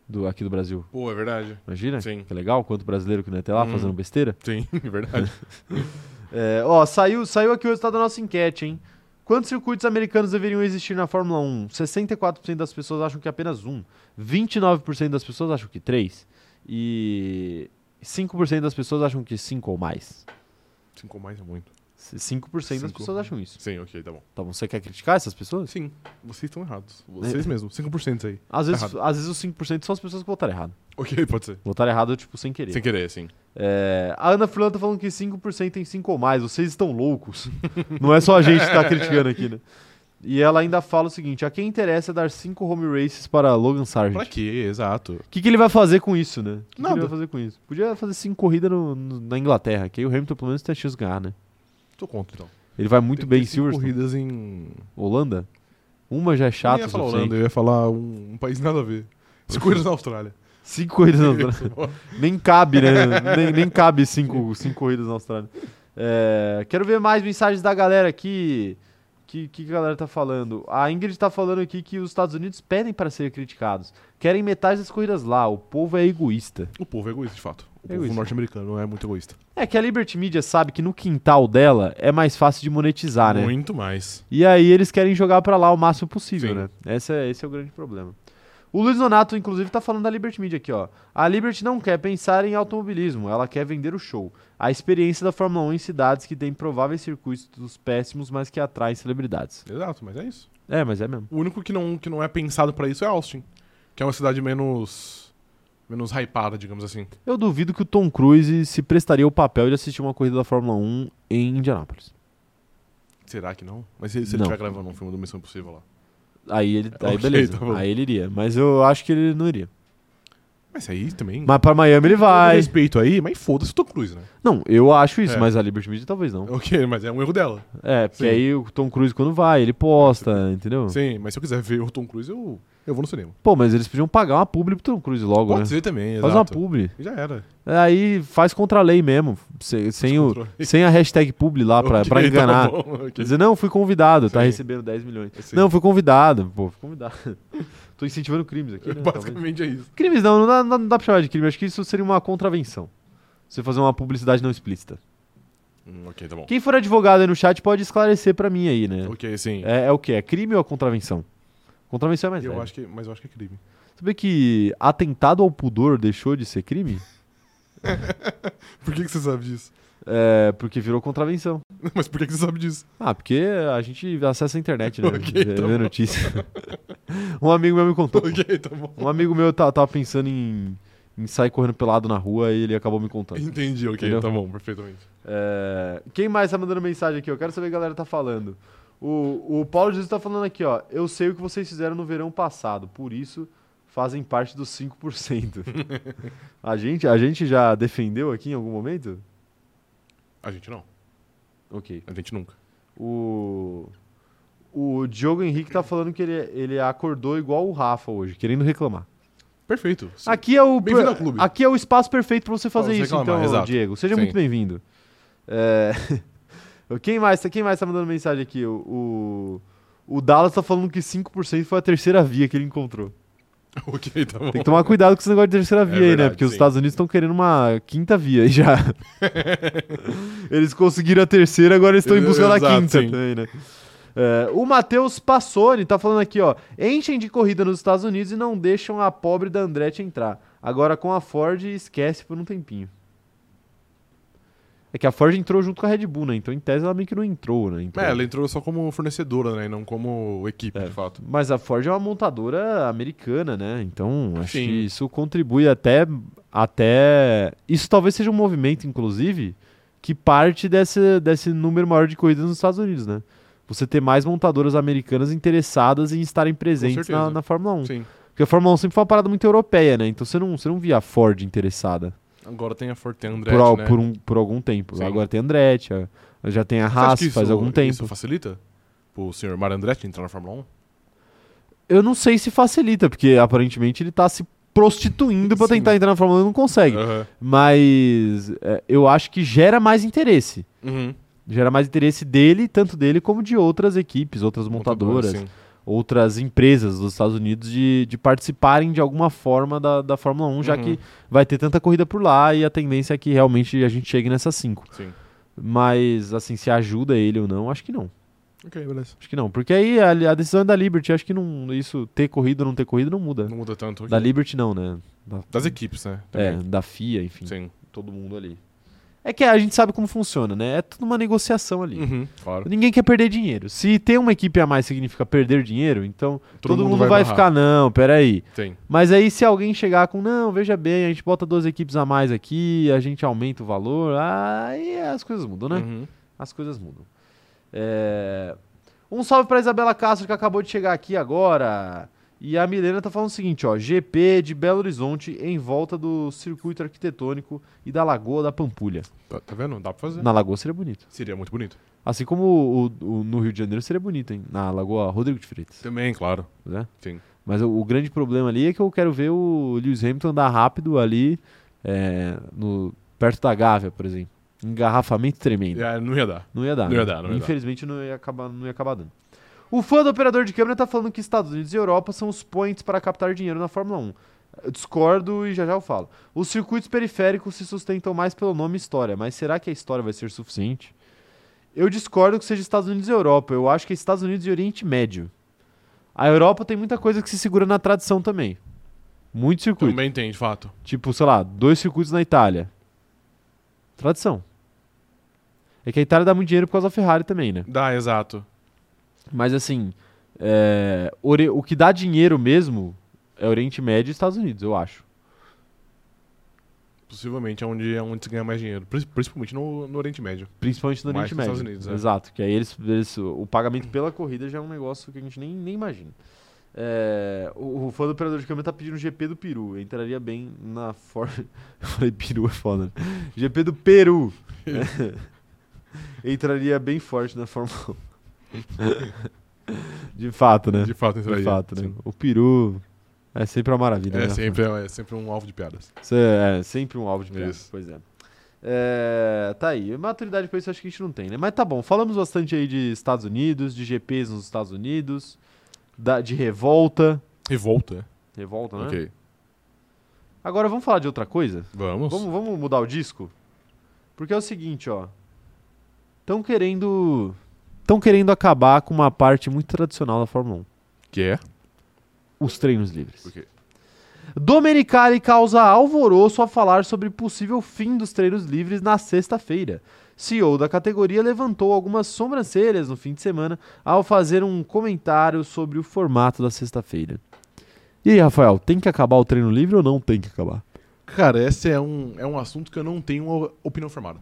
do, aqui do Brasil. Pô, é verdade. Imagina? Sim. Que legal, quanto brasileiro que não ia ter lá Uhum. fazendo besteira. Sim, (laughs) é verdade. (laughs) É, ó, saiu, saiu aqui o resultado da nossa enquete, hein? Quantos circuitos americanos deveriam existir na Fórmula 1? 64% das pessoas acham que apenas um. 29% das pessoas acham que três. E 5% das pessoas acham que cinco ou mais. Cinco mais é muito. 5% das Cinco. pessoas acham isso. Sim, ok, tá bom. Tá bom, você quer criticar essas pessoas? Sim, vocês estão errados. Vocês mesmos, 5% aí. Às vezes, Errado. às vezes os 5% são as pessoas que votaram errado. Ok, pode ser. Votaram errado, tipo, sem querer. Sem querer, sim. É, a Ana Furlan tá falando que 5% tem 5 ou mais. Vocês estão loucos. (laughs) Não é só a gente que tá criticando aqui, né? E ela ainda fala o seguinte: a quem interessa é dar 5 home races para Logan Sargent. Pra quê? Exato. O que, que ele vai fazer com isso, né? O que, que ele vai fazer com isso? Podia fazer 5 corridas no- no- na Inglaterra, que aí o Hamilton pelo menos tem a chance de ganhar, né? Tô contra, então. Ele vai muito Tem bem em cinco Silverstone. corridas em... Holanda? Uma já é eu chata o ia falar. Holanda, eu ia falar um, um país nada a ver. (laughs) Cinco corridas na Austrália. Cinco corridas na Austrália. (laughs) nem cabe, né? (laughs) nem, nem cabe cinco, cinco corridas na Austrália. É, quero ver mais mensagens da galera aqui. O que, que a galera tá falando? A Ingrid tá falando aqui que os Estados Unidos pedem para ser criticados. Querem metade das corridas lá. O povo é egoísta. O povo é egoísta, de fato. O povo Egoísta. norte-americano é muito egoísta. É que a Liberty Media sabe que no quintal dela é mais fácil de monetizar, né? Muito mais. E aí eles querem jogar pra lá o máximo possível, Sim. né? Esse é, esse é o grande problema. O Luiz Donato, inclusive, tá falando da Liberty Media aqui, ó. A Liberty não quer pensar em automobilismo, ela quer vender o show. A experiência da Fórmula 1 em cidades que têm prováveis circuitos péssimos, mas que atraem celebridades. Exato, mas é isso. É, mas é mesmo. O único que não, que não é pensado pra isso é Austin. Que é uma cidade menos... Menos hypada, digamos assim. Eu duvido que o Tom Cruise se prestaria o papel de assistir uma corrida da Fórmula 1 em Indianápolis. Será que não? Mas se, se ele Não. estiver gravando um filme do Missão Impossível lá. Aí ele. Aí Ok, beleza. tá aí ele iria. Mas eu acho que ele não iria. Mas aí também... Mas pra Miami ele vai. respeito aí, mas foda-se o Tom Cruise, né? Não, eu acho isso, É. mas a Liberty Media talvez não. Ok, mas é um erro dela. É, porque Sim. aí o Tom Cruise quando vai, ele posta, entendeu? Sim, mas se eu quiser ver o Tom Cruise, eu, eu vou no cinema. Pô, mas eles podiam pagar uma publi pro Tom Cruise logo, Pode né? ser também, Faz uma exato. publi. Já era. Aí faz contra a lei mesmo, se- sem, o, Descontrole. sem a hashtag publi lá pra, Ok, pra tá enganar. bom, ok. Quer dizer, não, fui convidado, tá Sim. recebendo 10 milhões. Sim. Não, fui convidado. Pô, fui convidado. (laughs) Tô incentivando crimes aqui, né? talvez. Basicamente é isso. Crimes não, não dá, não dá pra chamar de crime. Acho que isso seria uma contravenção. Você fazer uma publicidade não explícita. Hum, ok, tá bom. Quem for advogado aí no chat pode esclarecer pra mim aí, né? Ok, sim. É, é o quê? É crime ou é contravenção? Contravenção é mais eu leve. acho que, mas eu acho que é crime. Sabia que atentado ao pudor deixou de ser crime? (laughs) Por que, que você sabe disso? É, porque virou contravenção. (laughs) Mas por que, que você sabe disso? Ah, porque a gente acessa a internet, né? (laughs) Ok, vê, tá vê notícia. um amigo meu me contou. ok, tá bom. Um amigo meu ta- tava pensando em, em sair correndo pelado na rua e ele acabou me contando. Entendi, ok, Entendeu? tá bom, perfeitamente. É, quem mais tá mandando mensagem aqui? Eu quero saber o que a galera tá falando. O, o Paulo Jesus tá falando aqui, ó. Eu sei o que vocês fizeram no verão passado, por isso fazem parte dos 5%. (laughs) a, gente, a gente já defendeu aqui em algum momento? A gente não. Ok. A gente nunca. O, o Diogo Henrique tá falando que ele, ele acordou igual o Rafa hoje, querendo reclamar. Perfeito. Sim. Aqui é o aqui é o espaço perfeito pra você fazer você isso, reclamar, então, exato. Diego. Seja Sim. muito bem-vindo. É, (laughs) Quem mais, tá- quem mais tá mandando mensagem aqui? O, o, o Dallas tá falando que 5% foi a terceira via que ele encontrou. (laughs) ok, tá bom. Tem que tomar cuidado com esse negócio de terceira via aí, né? verdade, Porque os sim. Estados Unidos estão querendo uma quinta via aí já. (laughs) Eles conseguiram a terceira, agora eles estão em busca da quinta sim. também, né? É, o Matheus Passoni tá falando aqui, ó. Enchem de corrida nos Estados Unidos e não deixam a pobre da Andretti entrar. Agora com a Ford, esquece por um tempinho. É que a Ford entrou junto com a Red Bull, né? Então, em tese, ela meio que não entrou, né? Então, É, ela entrou só como fornecedora, né? E não como equipe, É. de fato. Mas a Ford é uma montadora americana, né? Então, acho Sim. que isso contribui até, até... Isso talvez seja um movimento, inclusive, que parte desse, desse número maior de corridas nos Estados Unidos, né? Você ter mais montadoras americanas interessadas em estarem presentes na, na Fórmula 1. Sim. Porque a Fórmula 1 sempre foi uma parada muito europeia, né? Então você não, você não via a Ford interessada Agora tem a a Andretti, por, né? por, um, por algum tempo. Sim. Agora tem a Andretti, já tem a Haas faz isso- algum tempo. Isso facilita pro senhor Mário Andretti entrar na Fórmula 1? Eu não sei se facilita, porque aparentemente ele tá se prostituindo Sim. tentar entrar na Fórmula 1 e não consegue. Aham. Mas é, eu acho que gera mais interesse. Uhum. Gera mais interesse dele, tanto dele como de outras equipes, outras montadoras. Outras empresas dos Estados Unidos de, de participarem de alguma forma da, da Fórmula 1, já Uhum. que vai ter tanta corrida por lá e a tendência é que realmente a gente chegue nessas cinco. Sim. Mas, assim, se ajuda ele ou não, acho que não. Ok, beleza. Acho que não. Porque aí a, a decisão é da Liberty. Acho que não, isso ter corrido ou não ter corrido não muda. Não muda tanto. Da. Liberty não, né? Da, Das equipes, né? é, Também. da FIA, enfim. Sim. Todo mundo ali. É que a gente sabe como funciona, né? É tudo uma negociação ali. Uhum, claro. Ninguém quer perder dinheiro. Se ter uma equipe a mais significa perder dinheiro, então todo, mundo, vai, barrar. ficar, não, peraí. Tem. Mas aí se alguém chegar com, não, veja bem, a gente bota duas equipes a mais aqui, a gente aumenta o valor, aí as coisas mudam, né? Uhum. As coisas mudam. É, Um salve pra Isabela Castro que acabou de chegar aqui agora. E a Milena tá falando o seguinte, ó, GP de Belo Horizonte em volta do circuito arquitetônico e da Lagoa da Pampulha. Tá, tá vendo? Dá pra fazer. Na Lagoa seria bonito. Seria muito bonito. Assim como o, o- no Rio de Janeiro seria bonito, hein? Na Lagoa Rodrigo de Freitas, Também, claro. né? Sim. Mas o, o grande problema ali é que eu quero ver o Lewis Hamilton andar rápido ali é, no, perto da Gávea, por exemplo. Engarrafamento tremendo. É, não ia dar. Não ia dar. Não ia né? dar, não ia Infelizmente não ia acabar, não ia acabar dando. O fã do operador de câmera tá falando que Estados Unidos e Europa são os points para captar dinheiro na Fórmula 1. Eu discordo e já já eu falo. Os circuitos periféricos se sustentam mais pelo nome história, mas será que a história vai ser suficiente? Eu discordo que seja Estados Unidos e Europa. Eu acho que é Estados Unidos e Oriente Médio. A Europa tem muita coisa que se segura na tradição também. Muito circuito. Também tem, de fato. Tipo, sei lá, dois circuitos na Itália. Tradição. É que a Itália dá muito dinheiro por causa da Ferrari também, né? Dá, exato. Mas assim, é, o que dá dinheiro mesmo é Oriente Médio e Estados Unidos, eu acho. Possivelmente é onde, é onde se ganha mais dinheiro. Princi- Principalmente no, no Oriente Médio. Principalmente no Mais Oriente Médio. Unidos, é. Exato, que aí eles, eles- o pagamento pela corrida já é um negócio que a gente nem, nem imagina. É, o, o fã do operador de câmera tá pedindo GP do Peru. Entraria bem na Ford. Eu (laughs) falei Peru é foda. Né? GP do Peru. (laughs) (laughs) Entraria bem forte na Fórmula 1. (laughs) De fato, né? De fato, De entraria. fato, né? Sim. O Peru é sempre uma maravilha. É né? sempre, é sempre um alvo de piadas. Isso é, é sempre um alvo de piada. Isso. Pois é. É, Tá aí. Maturidade pra isso acho que a gente não tem, né? Mas tá bom. Falamos bastante aí de Estados Unidos, de GPs nos Estados Unidos, da- de revolta. Revolta, Revolta, né? Ok. Agora vamos falar de outra coisa? Vamos. Vamos, vamos mudar o disco? Porque é o seguinte, ó. Estão querendo. Estão querendo acabar com uma parte muito tradicional da Fórmula 1. Que é? Os treinos livres. Por quê? Domenicali causa alvoroço a falar sobre possível fim dos treinos livres na sexta-feira. CEO da categoria levantou algumas sobrancelhas no fim de semana ao fazer um comentário sobre o formato da sexta-feira. E aí, Rafael, tem que acabar o treino livre ou não tem que acabar? Cara, esse é um, é um assunto que eu não tenho uma opinião formada.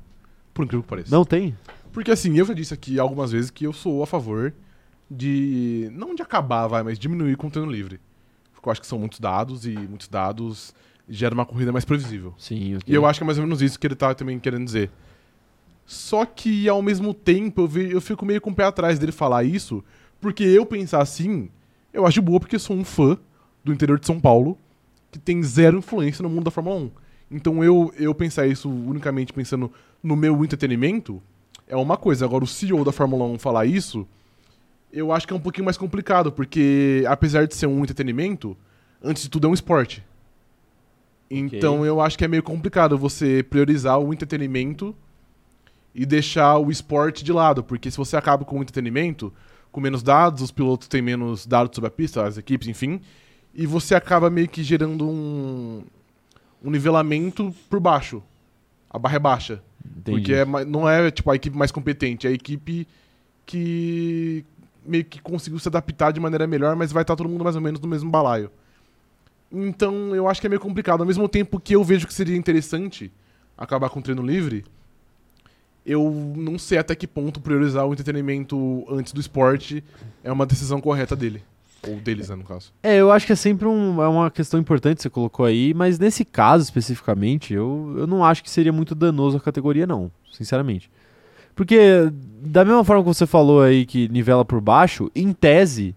Por incrível que pareça. Não tem? Porque assim, eu já disse aqui algumas vezes que eu sou a favor de. Não de acabar, vai, mas diminuir o treino livre. Porque eu acho que são muitos dados e muitos dados geram uma corrida mais previsível. Sim, E eu acho que é mais ou menos isso que ele tá também querendo dizer. Só que ao mesmo tempo eu, ve- eu fico meio com o pé atrás dele falar isso, porque eu pensar assim, eu acho boa porque eu sou um fã do interior de São Paulo que tem zero influência no mundo da Fórmula 1. Então eu, eu pensar isso unicamente pensando no meu entretenimento é uma coisa. Agora o CEO da Fórmula 1 falar isso, eu acho que é um pouquinho mais complicado, porque apesar de ser um entretenimento, antes de tudo é um esporte. Então eu acho que é meio complicado você priorizar o entretenimento e deixar o esporte de lado, porque se você acaba com o entretenimento, com menos dados, os pilotos têm menos dados sobre a pista, as equipes, enfim, e você acaba meio que gerando um, um nivelamento por baixo. A barra é baixa. Entendi. Porque é não é tipo a equipe mais competente, é a equipe que meio que conseguiu se adaptar de maneira melhor, mas vai estar todo mundo mais ou menos no mesmo balaio. Então eu acho que é meio complicado. Ao mesmo tempo que eu vejo que seria interessante acabar com o treino livre, eu não sei até que ponto priorizar o entretenimento antes do esporte é uma decisão correta dele. Ou deles, né, no caso. É, eu acho que é sempre um- é uma questão importante que você colocou aí, mas nesse caso especificamente, eu, eu não acho que seria muito danoso a categoria, não, sinceramente. Porque, da mesma forma que você falou aí que nivela por baixo, em tese,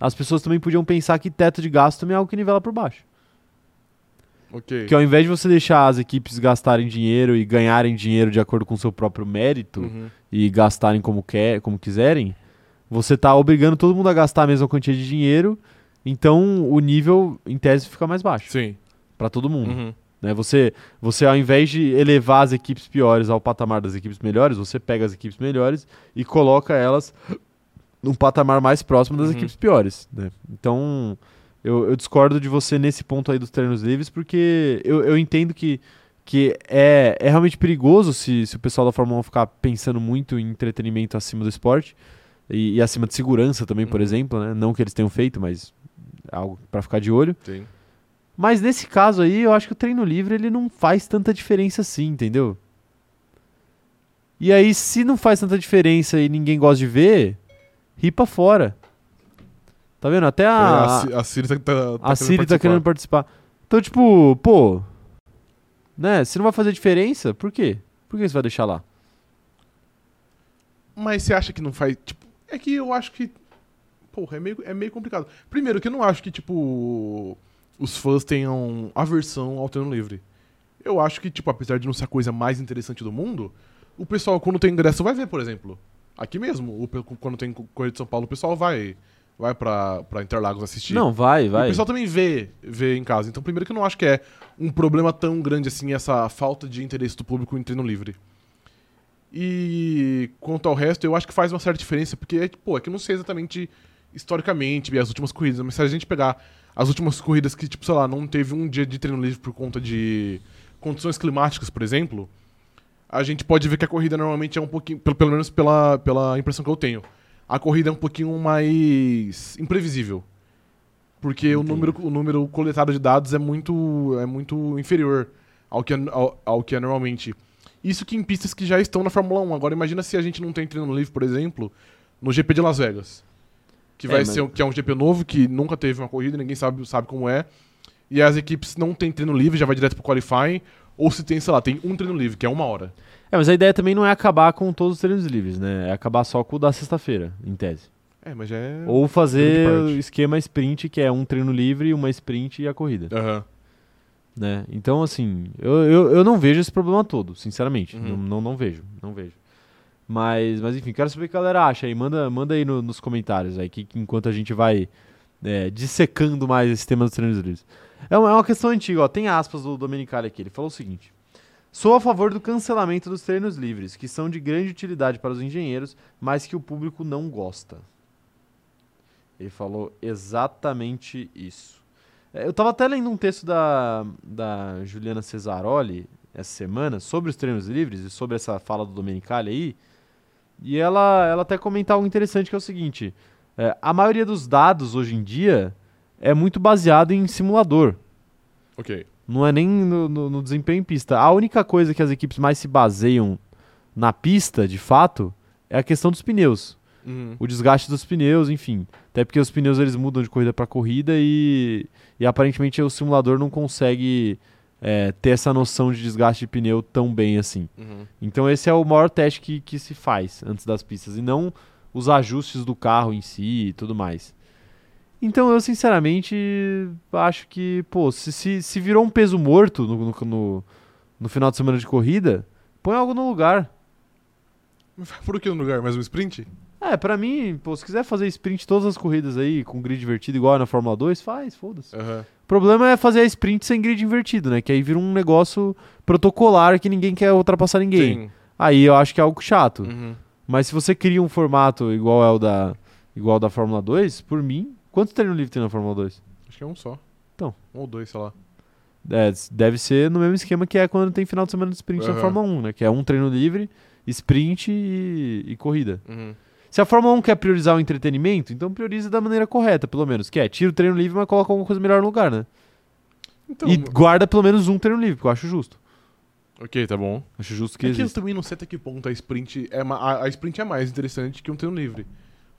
as pessoas também podiam pensar que teto de gasto também é algo que nivela por baixo. Ok. Que ao invés de você deixar as equipes gastarem dinheiro e ganharem dinheiro de acordo com o seu próprio mérito Uhum. e gastarem como, quer, como quiserem, você tá obrigando todo mundo a gastar a mesma quantia de dinheiro, então o nível, em tese, fica mais baixo Sim. para todo mundo. Uhum. Né? Você, você, ao invés de elevar as equipes piores ao patamar das equipes melhores, você pega as equipes melhores e coloca elas num patamar mais próximo das Uhum. equipes piores. né? Então, eu, eu discordo de você nesse ponto aí dos treinos livres, porque eu, eu entendo que, que é, é realmente perigoso se, se o pessoal da Fórmula 1 ficar pensando muito em entretenimento acima do esporte e, e acima de segurança também, por Uhum. exemplo. Né? Não que eles tenham feito, mas é algo para ficar de olho. Sim. Mas nesse caso aí, eu acho que o treino livre ele não faz tanta diferença assim, entendeu? E aí, se não faz tanta diferença e ninguém gosta de ver, ripa fora. Tá vendo? Até a, a, Ci- a Siri tá, tá, a Siri tá participar. querendo participar. Então, tipo, pô, né? Se não vai fazer diferença, por quê? Por que você vai deixar lá? Mas você acha que não faz. Tipo, é que eu acho que. Porra, é meio, é meio complicado. Primeiro, que eu não acho que, tipo, os fãs tenham aversão ao treino livre. Eu acho que, tipo, apesar de não ser a coisa mais interessante do mundo, o pessoal, quando tem ingresso, vai ver, por exemplo. Aqui mesmo, quando tem Correio de São Paulo, o pessoal vai, vai pra, pra Interlagos assistir. Não, vai, E vai. O pessoal também vê, vê em casa. Então, primeiro que eu não acho que é um problema tão grande assim essa falta de interesse do público em treino livre. E quanto ao resto, eu acho que faz uma certa diferença, porque, é, pô, é que eu não sei exatamente historicamente as últimas corridas, mas se a gente pegar as últimas corridas que, tipo, sei lá, não teve um dia de treino livre por conta de condições climáticas, por exemplo, a gente pode ver que a corrida normalmente é um pouquinho, pelo, pelo menos pela, pela impressão que eu tenho, a corrida é um pouquinho mais imprevisível. Porque o número, o número coletado de dados é muito, é muito inferior ao que é, ao, ao que é normalmente. Isso que em pistas que já estão na Fórmula 1. Agora imagina se a gente não tem treino livre, por exemplo, no GP de Las Vegas. Que, É, vai mas- ser, um- que é um GP novo, que nunca teve uma corrida, ninguém sabe, sabe como é. E as equipes não têm treino livre, já vai direto pro qualifying. Ou se tem, sei lá, tem um treino livre, que é uma hora. É, mas a ideia também não é acabar com todos os treinos livres, né? É acabar só com o da sexta-feira, em tese. É, mas já é. Ou fazer o esquema sprint, que é um treino livre, uma sprint e a corrida. Aham. Né? Então, assim, eu, eu, eu não vejo esse problema todo, sinceramente. Uhum. Não, não, não vejo, não vejo. Mas, mas enfim, quero saber o que a galera acha aí. Manda, manda aí no- nos comentários aí, que, que enquanto a gente vai é, dissecando mais esse tema dos treinos livres. É uma, é uma questão antiga, ó. Tem aspas do Domenicali aqui. Ele falou o seguinte: Sou a favor do cancelamento dos treinos livres, que são de grande utilidade para os engenheiros, mas que o público não gosta. Ele falou exatamente isso. É, Eu tava até lendo um texto da, da Juliana Cesaroli essa semana sobre os treinos livres e sobre essa fala do Domenicali aí. E ela, ela até comenta algo interessante que é o seguinte: é, a maioria dos dados hoje em dia é muito baseado em simulador. Ok. Não é nem no, no- no desempenho em pista. A única coisa que as equipes mais se baseiam na pista, de fato, é a questão dos pneus Uhum. o desgaste dos pneus, enfim. Até porque os pneus eles mudam de corrida para corrida e, e aparentemente o simulador não consegue é, ter essa noção de desgaste de pneu tão bem assim. Uhum. Então esse é o maior teste que, que se faz antes das pistas e não os ajustes do carro em si e tudo mais. Então eu sinceramente acho que, pô, se, se, se virou um peso morto no, no, no, no final de semana de corrida, põe algo no lugar. (laughs) Por que no lugar? Mais um sprint? É, pra mim, pô, se quiser fazer sprint todas as corridas aí, com grid invertido igual é na Fórmula 2, faz, foda-se. Aham. O problema é fazer a sprint sem grid invertido, né? Que aí vira um negócio protocolar que ninguém quer ultrapassar ninguém. Sim. Aí eu acho que é algo chato. Uhum. Mas se você cria um formato igual é o da, igual ao da Fórmula 2, por mim, quantos treinos livres tem na Fórmula 2? Acho que é um só. Então. Um ou dois, sei lá. É, deve ser no mesmo esquema que é quando tem final de semana de sprint na Aham. Fórmula 1, né? Que é um treino livre, sprint e, e corrida. Uhum. Se a Fórmula 1 quer priorizar o entretenimento, então prioriza da maneira correta, pelo menos. Que é, tira o treino livre, mas coloca alguma coisa melhor no lugar, né? Então, e guarda pelo menos um treino livre, que eu acho justo. ok, tá bom. Acho justo que É que eu também não sei até que ponto a sprint é a, a sprint é mais interessante que um treino livre.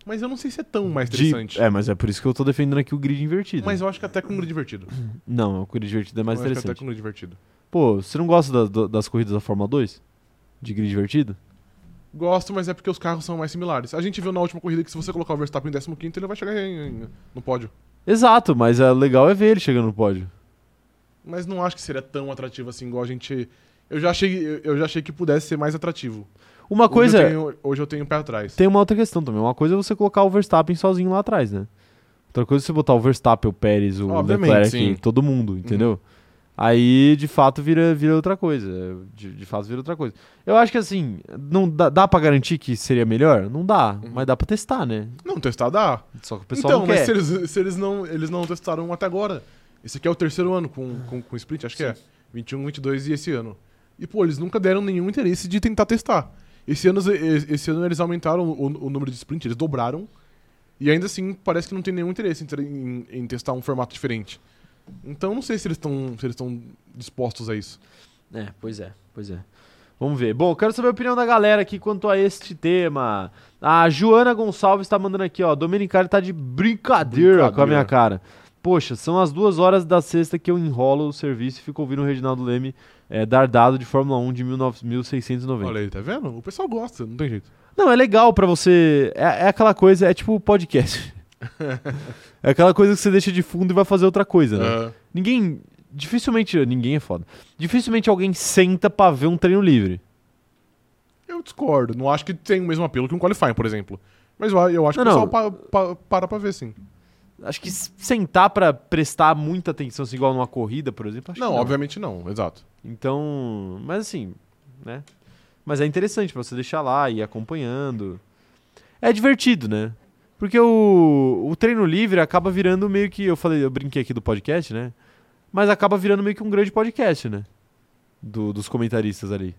Mas eu não sei se é tão mais De- interessante. É, mas é por isso que eu tô defendendo aqui o grid invertido. Mas eu acho que até com um grid divertido. (clears throat) Não, o grid invertido é mais eu acho que até interessante. com um grid divertido. Pô, você não gosta da- do- das corridas da Fórmula 2? De grid invertido? Gosto, mas é porque os carros são mais similares. A gente viu na última corrida que se você colocar o Verstappen em 15 ele vai chegar em- no pódio. Exato, mas é legal é ver ele chegando no pódio. Mas não acho que seria tão atrativo assim, igual a gente. Eu já achei, eu- já achei que pudesse ser mais atrativo. Uma coisa. Hoje eu tenho, hoje eu tenho um pé atrás. Tem uma outra questão também. Uma coisa é você colocar o Verstappen sozinho lá atrás, né? Outra coisa é você botar o Verstappen, o Pérez, o Obviamente, Leclerc, sim. todo mundo, entendeu? Aí, de fato, vira, vira outra coisa. De, de fato, vira outra coisa. Eu acho que, assim, não dá, dá pra garantir que seria melhor? Não dá, Uhum. mas dá pra testar, né? Não, testar dá. Só que o pessoal então, não mas quer. se eles, se eles não, eles não testaram até agora. Esse aqui é o terceiro ano com, com, com sprint, acho que é. 21, 22 e esse ano. E, pô, eles nunca deram nenhum interesse de tentar testar. Esse ano, esse ano eles aumentaram o, o número de sprint, eles dobraram. E ainda assim, parece que não tem nenhum interesse em, em- em testar um formato diferente. Então, não sei se eles estão se eles estão dispostos a isso. É, pois é, pois é. Vamos ver. Bom, quero saber a opinião da galera aqui quanto a este tema. A Joana Gonçalves tá mandando aqui, ó. Domenicali tá de brincadeira, com a minha Brincadeira. cara. Poxa, são as duas horas da sexta que eu enrolo o serviço e fico ouvindo o Reginaldo Leme é, dar dado de Fórmula 1 de 19 1690. Olha aí, tá vendo? O pessoal gosta, não tem jeito. Não, é legal pra você. É, é aquela coisa, é tipo podcast. (laughs) é aquela coisa que você deixa de fundo e vai fazer outra coisa, né? Ah, Ninguém. Dificilmente. Ninguém é foda. Dificilmente alguém senta pra ver um treino livre. eu discordo. Não acho que tem o mesmo apelo que um qualifying, por exemplo. Mas eu, eu acho que Não, o pessoal pa- pa- para pra ver, sim. Acho que sentar pra prestar muita atenção, assim, igual numa corrida, por exemplo. Acho Não, que obviamente não, exato. Então. Mas assim, né? Mas é interessante pra você deixar lá e ir acompanhando. É divertido, né? Porque o, o treino livre acaba virando meio que. Eu falei, eu brinquei aqui do podcast, né? Mas acaba virando meio que um grande podcast, né? Do- dos comentaristas ali.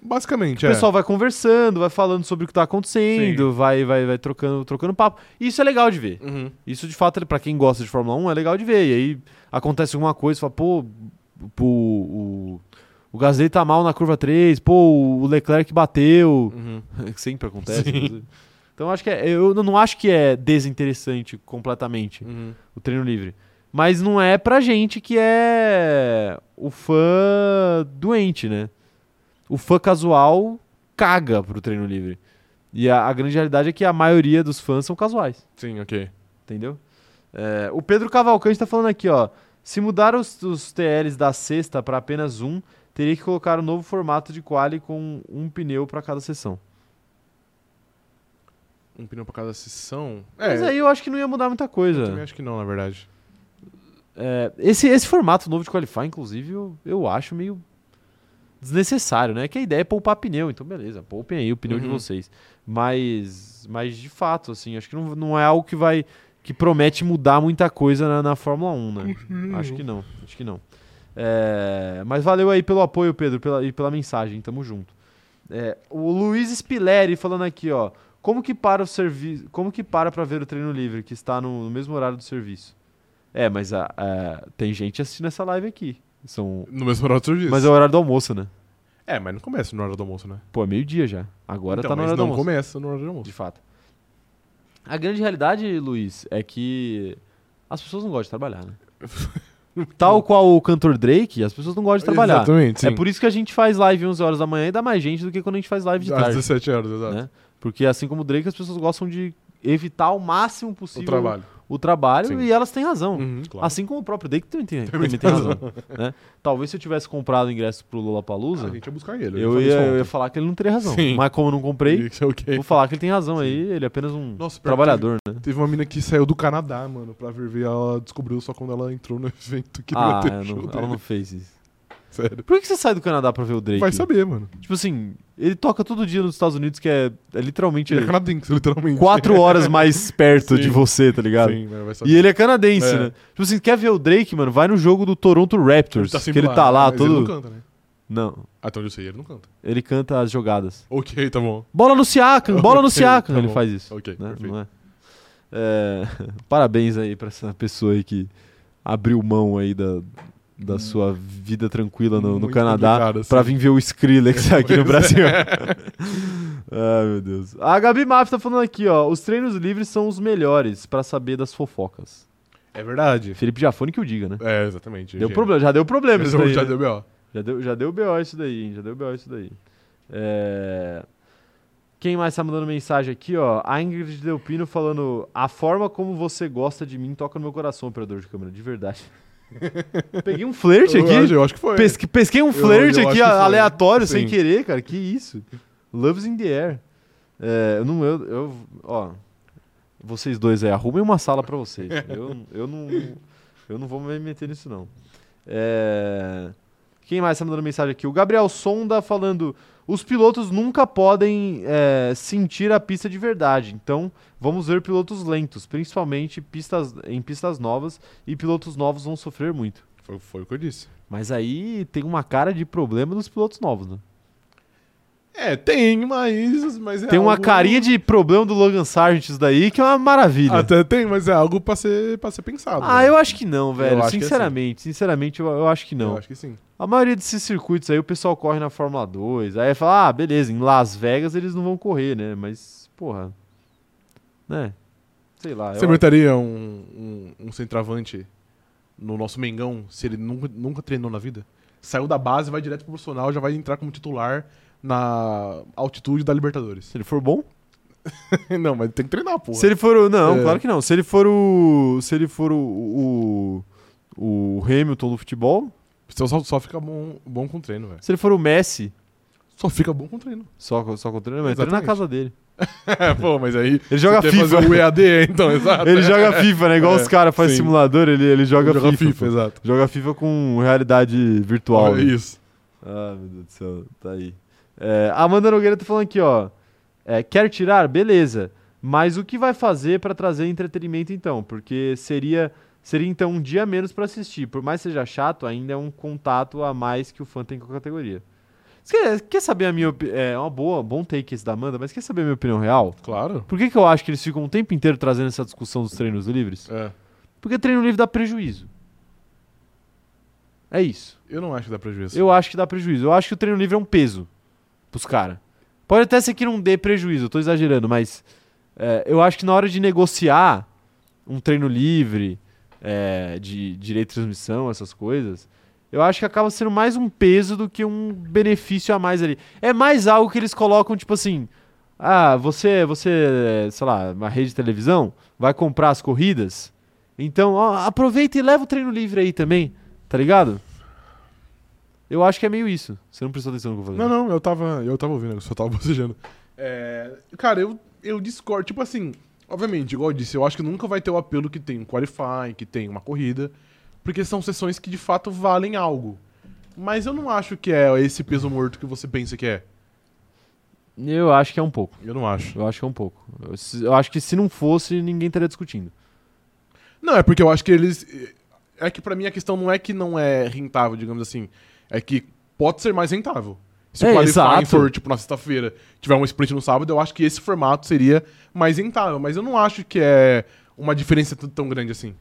Basicamente, O é. pessoal vai conversando, vai falando sobre o que tá acontecendo, vai, vai, vai trocando, trocando papo. E isso é legal de ver. Uhum. Isso, de fato, pra quem gosta de Fórmula 1, é legal de ver. E aí acontece alguma coisa, fala, pô, pô, o, o Gasly tá mal na curva 3, pô, o Leclerc bateu. Uhum. que (laughs) sempre acontece. Então acho que é, eu não acho que é desinteressante completamente Uhum. o treino livre. Mas não é pra gente que é o fã doente, né? O fã casual caga pro treino livre. E a, a grande realidade é que a maioria dos fãs são casuais. Sim, ok. Entendeu? É, o Pedro Cavalcante tá falando aqui, ó. Se mudar os, os TLs da sexta para apenas um, teria que colocar um novo formato de quali com um pneu para cada sessão. Um pneu pra cada sessão. Mas É, aí eu acho que não ia mudar muita eu coisa. também acho que não, na verdade. É, esse, esse formato novo de qualify, inclusive, eu, eu acho meio desnecessário, né? Que a ideia é poupar pneu, então beleza, poupem aí o pneu de Uhum. vocês. Mas, mas de fato, assim, acho que não, não é algo que vai que promete mudar muita coisa na, na Fórmula 1, né? Acho que não, acho que não. É, mas valeu aí pelo apoio, Pedro, pela, e pela mensagem, tamo junto. É, o Luiz Spileri falando aqui, ó. Como que para o serviço? Como que para pra ver o treino livre que está no, no mesmo horário do serviço? É, mas a, a- tem gente assistindo essa live aqui. São, No mesmo horário do serviço. mas é o horário do almoço, né? É, mas não começa no horário do almoço, né? Pô, é meio-dia já. Agora então, tá na mas hora do não almoço. começa no horário do almoço. De fato. A grande realidade, Luiz, é que as pessoas não gostam de trabalhar, né? (laughs) Tal qual o cantor Drake, as pessoas não gostam de trabalhar. Exatamente, sim. É por isso que a gente faz live 11 horas da manhã e dá mais gente do que quando a gente faz live de Às tarde. 17 horas, exato. Né? Porque assim como o Drake, as pessoas gostam de evitar ao máximo O possível trabalho. o trabalho Sim. e elas têm razão. Uhum, claro. Assim como o próprio Drake também tem, (laughs) Também tem razão. né? Talvez se eu tivesse comprado o ingresso pro Lollapalooza, a gente ia buscar ele. eu, falei ia, eu ia falar que ele não teria razão. Sim. Mas como eu não comprei, (laughs) é ok. vou falar que ele tem razão Sim. aí, ele é apenas um Nossa, trabalhador, né? Teve uma mina que saiu do Canadá, mano, pra vir ver. Ela descobriu só quando ela entrou no (laughs) evento que não Ah, ia ter show não, ela não fez isso. Sério. Por que você sai do Canadá pra ver o Drake? Vai saber, mano. Tipo assim, ele toca todo dia nos Estados Unidos, que é, é literalmente Ele é canadense, (laughs) literalmente. quatro horas (laughs) mais perto Sim. de você, tá ligado? Sim, vai saber. E ele é canadense, É. né? Tipo assim, quer ver o Drake, mano? Vai no jogo do Toronto Raptors, que sempre ele tá lá mas todo... Ele não canta, né? Não, Até onde eu sei, ele não canta. ele canta as jogadas. Ok, tá bom. Bola no Siakam, (laughs) bola no Ok, Siakam, tá ele bom. faz isso. Ok, né? perfeito. É? É, Parabéns aí pra essa pessoa aí que abriu mão aí da, da sua vida tranquila no, no Hum. Canadá complicado, assim. pra vir ver o Skrillex (laughs) aqui no Pois Brasil. é. (laughs) Ai, meu Deus. A Gabi Map tá falando aqui, ó. Os treinos livres são os melhores pra saber das fofocas. É verdade. Felipe Jafone que o diga, né? É, exatamente. Deu problema, já deu problema isso (laughs) Já, daí. já né? deu B.O. Já deu, já deu BO isso daí, hein? Já deu BO isso daí. É... Quem mais tá mandando mensagem aqui, ó? A Ingrid Delpino falando: A forma como você gosta de mim toca no meu coração, operador de câmera, de verdade. (laughs) Peguei um flerte Eu aqui. acho, eu acho que foi. Pesque- pesquei um flerte eu aqui aleatório, sem Sim. querer, cara. Que isso? Love's in the air. É, eu não. Eu, eu- ó. Vocês dois aí, arrumem uma sala pra vocês. (laughs) Eu, eu não. Eu não vou me meter nisso, não. É, Quem mais tá mandando mensagem aqui? O Gabriel Sonda falando. Os pilotos nunca podem é, sentir a pista de verdade. Então, vamos ver pilotos lentos, principalmente pistas, em pistas novas, e pilotos novos vão sofrer muito. Foi, foi o que eu disse. Mas aí tem uma cara de problema dos pilotos novos, né? É, tem, mas. mas é tem uma algo- carinha de problema do Logan Sargent isso daí que é uma maravilha. Até tem, mas é algo pra ser, pra ser pensado. ah, né? eu acho que não, velho. que é sinceramente, sinceramente, eu, eu acho que não. Eu acho que sim. A maioria desses circuitos aí o pessoal corre na Fórmula 2. Aí fala, ah, beleza, em Las Vegas eles não vão correr, né? Mas, porra. Né? Sei lá. Você eu- um, um, um centroavante no nosso Mengão se ele nunca, nunca treinou na vida? Saiu da base, vai direto pro profissional, já vai entrar como titular na altitude da Libertadores. Se ele for bom? (laughs) não, mas tem que treinar, porra. Se ele for o. Não, É. claro que não. Se ele for o. Se ele for o. O, o Hamilton do futebol. Só, só, só fica bom, bom com treino, velho. Se ele for o Messi. Só fica bom com treino. Só, só com treino, mas treina na casa dele. É, (laughs) pô, mas aí. Ele joga FIFA. fazer o EAD, então, exato. Ele joga FIFA, né? Igual É, os caras fazem sim. simulador, ele, ele joga, joga FIFA. Exato. Joga FIFA com realidade virtual. É isso. Ah, meu Deus do céu, tá aí. É, a Amanda Nogueira tá falando aqui, ó. É, quer tirar? Beleza. Mas o que vai fazer pra trazer entretenimento então? Porque seria seria então um dia a menos pra assistir. Por mais que seja chato, ainda é um contato a mais que o fã tem com a categoria. Você quer, quer saber a minha opinião? É uma boa, bom take esse da Amanda, mas quer saber a minha opinião real? Claro. Por que, que eu acho que eles ficam o tempo inteiro trazendo essa discussão dos treinos livres? É. Porque treino livre dá prejuízo. É isso. Eu não acho que dá prejuízo. Eu acho que dá prejuízo. Eu acho que o treino livre é um peso pros caras. Pode até ser que não dê prejuízo, eu tô exagerando, mas é, eu acho que na hora de negociar um treino livre, é, de direito de transmissão, essas coisas, eu acho que acaba sendo mais um peso do que um benefício a mais ali. É mais algo que eles colocam, tipo assim. Ah, você, você, sei lá, uma rede de televisão, vai comprar as corridas. Então, ó, aproveita e leva o treino livre aí também, tá ligado? Eu acho que é meio isso. Você não prestou atenção no que eu falei. Não, não, eu tava, eu tava ouvindo, eu só tava bocejando. É, cara, eu, eu discordo. Tipo assim, obviamente, igual eu disse, eu acho que nunca vai ter o apelo que tem um qualifying, que tem uma corrida, porque são sessões que de fato valem algo. Mas eu não acho que é esse peso morto que você pensa que é. Eu acho que é um pouco. Eu não acho. Eu acho que é um pouco. Eu, eu acho que se não fosse, ninguém estaria discutindo. Não, é porque eu acho que eles. É que pra mim a questão não é que não é rentável, digamos assim. É que pode ser mais rentável. Se É, o qualifying for, tipo, na sexta-feira, tiver um sprint no sábado, eu acho que esse formato seria mais rentável. Mas eu não acho que é uma diferença tão grande assim.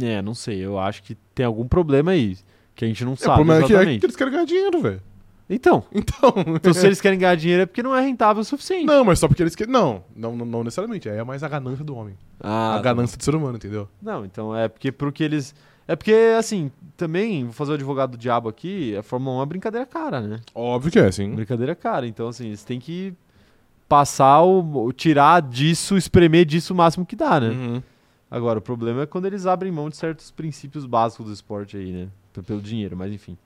É, não sei. Eu acho que tem algum problema aí. Que a gente não É, o sabe problema é que, é exatamente. que eles querem ganhar dinheiro, velho. Então, Então. então se (laughs) eles querem ganhar dinheiro é porque não é rentável o suficiente. Não, mas só porque eles querem. Não, não, não, não necessariamente. É mais a ganância do homem. Ah, a tá. ganância do ser humano, entendeu? Não, então é porque porque eles. É porque, assim, também, vou fazer o advogado do diabo aqui, a Fórmula 1 é uma brincadeira cara, né? Óbvio que é, sim. Brincadeira cara. Então, assim, eles têm que passar o. tirar disso, espremer disso o máximo que dá, né? Uhum. Agora, o problema é quando eles abrem mão de certos princípios básicos do esporte aí, né? Pelo dinheiro, mas enfim.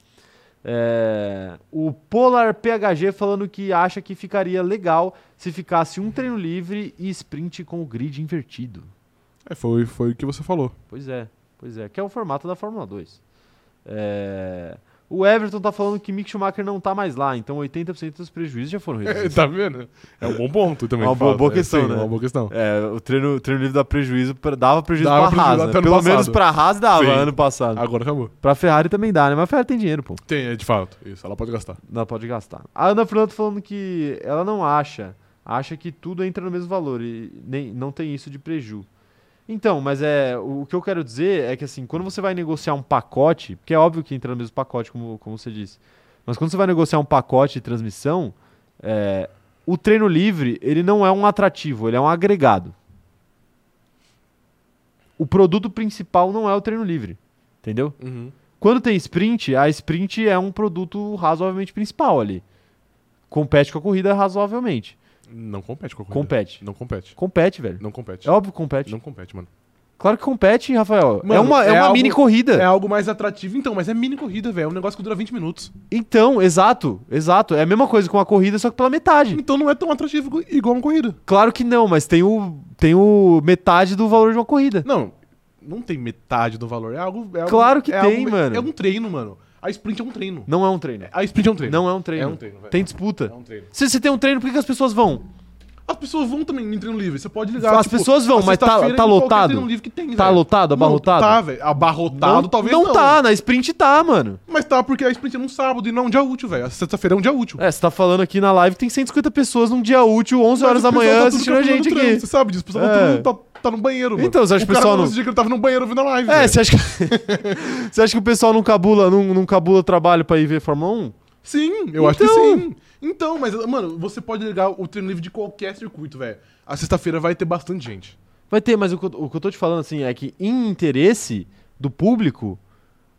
É, O Polar PHG falando que acha que ficaria legal se ficasse um treino livre e sprint com o grid invertido. É, foi, foi o que você falou. Pois é, pois é. Que é o formato da Fórmula 2. É, O Everton tá falando que Mick Schumacher não tá mais lá, então 80% dos prejuízos já foram (laughs) É, reduzidos. tá vendo? É um bom ponto também. Uma de boa- boa É, questão, sim, né? Uma boa questão. É, o treino, o treino livre dá prejuízo, pra- dava prejuízo Dava pra prejuízo Haas, né? Pelo passado. menos pra Haas dava Sim. ano passado. Agora acabou. Pra Ferrari também dá, né? Mas a Ferrari tem dinheiro, pô. Tem, é, de fato. Isso, ela pode gastar. Ela pode gastar. A Ana Fernanda tá falando que ela não acha, acha que tudo entra no mesmo valor e nem, não tem isso de preju. Então, mas é o, que eu quero dizer é que assim, quando você vai negociar um pacote, porque é óbvio que entra no mesmo pacote, como, como você disse, mas quando você vai negociar um pacote de transmissão, é, o treino livre ele não é um atrativo, ele é um agregado. O produto principal não é o treino livre, entendeu? Quando tem sprint, a sprint é um produto razoavelmente principal ali. Compete com a corrida razoavelmente. Não compete com a corrida. Compete. Não compete. Compete, velho. Não compete. É óbvio que compete. Não compete, mano. Claro que compete, Rafael. é Mano, uma, é é uma algo- mini corrida. É algo mais atrativo, então, mas é mini corrida, velho. É um negócio que dura 20 minutos. Então, exato, exato. É a mesma coisa com a corrida, só que pela metade. Então não é tão atrativo igual uma corrida. Claro que não, mas tem o, tem o metade do valor de uma corrida. Não, não tem metade do valor. É algo. É algo- Claro que é tem, algo- mano. É um treino, mano. A sprint é um treino. Não é um treino. A sprint é um treino. Não é um treino. É um treino, velho. Tem disputa. É um treino. Se você tem um treino, por que, que as pessoas vão? As pessoas vão também no treino livre. Você pode ligar. As pessoas vão, mas tá- tá lotado? tem, Tá velho. lotado, abarrotado? Não, tá, velho. Abarrotado talvez não. não tá, na sprint tá, mano. Mas tá porque a sprint é num sábado e não é um dia útil, velho. Sexta-feira é um dia útil. É, você tá falando aqui na live tem 150 pessoas num dia útil, 11 Mas horas da pessoal manhã, tá assistindo a gente aqui. Você sabe disso. O pessoal É. tá, tudo- tá, tá no banheiro, mano. Então, você acha o que o pessoal não- dia que ele tava no banheiro ouvindo a live, É, velho. você acha que. (laughs) você acha que o pessoal não cabula, não, não cabula trabalho pra ir ver Fórmula 1? Sim, eu acho que Então. sim. Então, mas, mano, você pode ligar o treino livre de qualquer circuito, velho. A sexta-feira vai ter bastante gente. Vai ter, mas o que, eu, o que eu tô te falando assim é que, em interesse do público,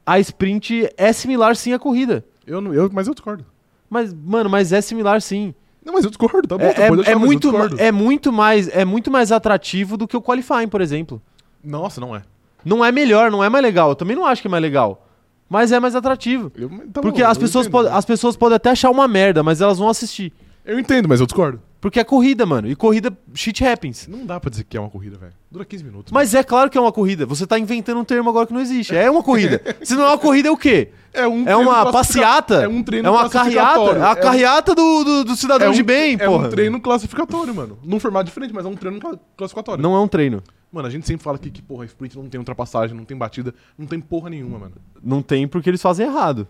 a sprint é similar sim à corrida. Eu, não- eu, mas eu discordo. Mas, mano, mas é similar sim. Não, mas eu discordo, tá bom. É, você é- é mas eu muito, discordo. é, muito mais, é muito mais atrativo do que o qualifying, por exemplo. Nossa, não é. Não é melhor, não é mais legal. Eu também não acho que é mais legal. Mas é mais atrativo. Eu- tá Porque bom, as pessoas, podem, as pessoas podem até achar uma merda, mas elas vão assistir. Eu entendo, mas eu discordo. Porque é corrida, mano. E corrida, shit happens. Não dá pra dizer que é uma corrida, velho. Dura 15 minutos. Mas é claro que é uma corrida. Você tá inventando um termo agora que não existe. É uma corrida. (laughs) Se não é uma corrida, é o quê? É, um É uma passeata? É um treino É uma carreata? É a carreata do, do, do cidadão é um, de bem, é porra. um treino classificatório, mano. Num formato diferente, mas é um treino cla- classificatório. Não é um treino. Mano, a gente sempre fala aqui que, porra, sprint não tem ultrapassagem, não tem batida, não tem porra nenhuma, mano. Não tem porque eles fazem errado.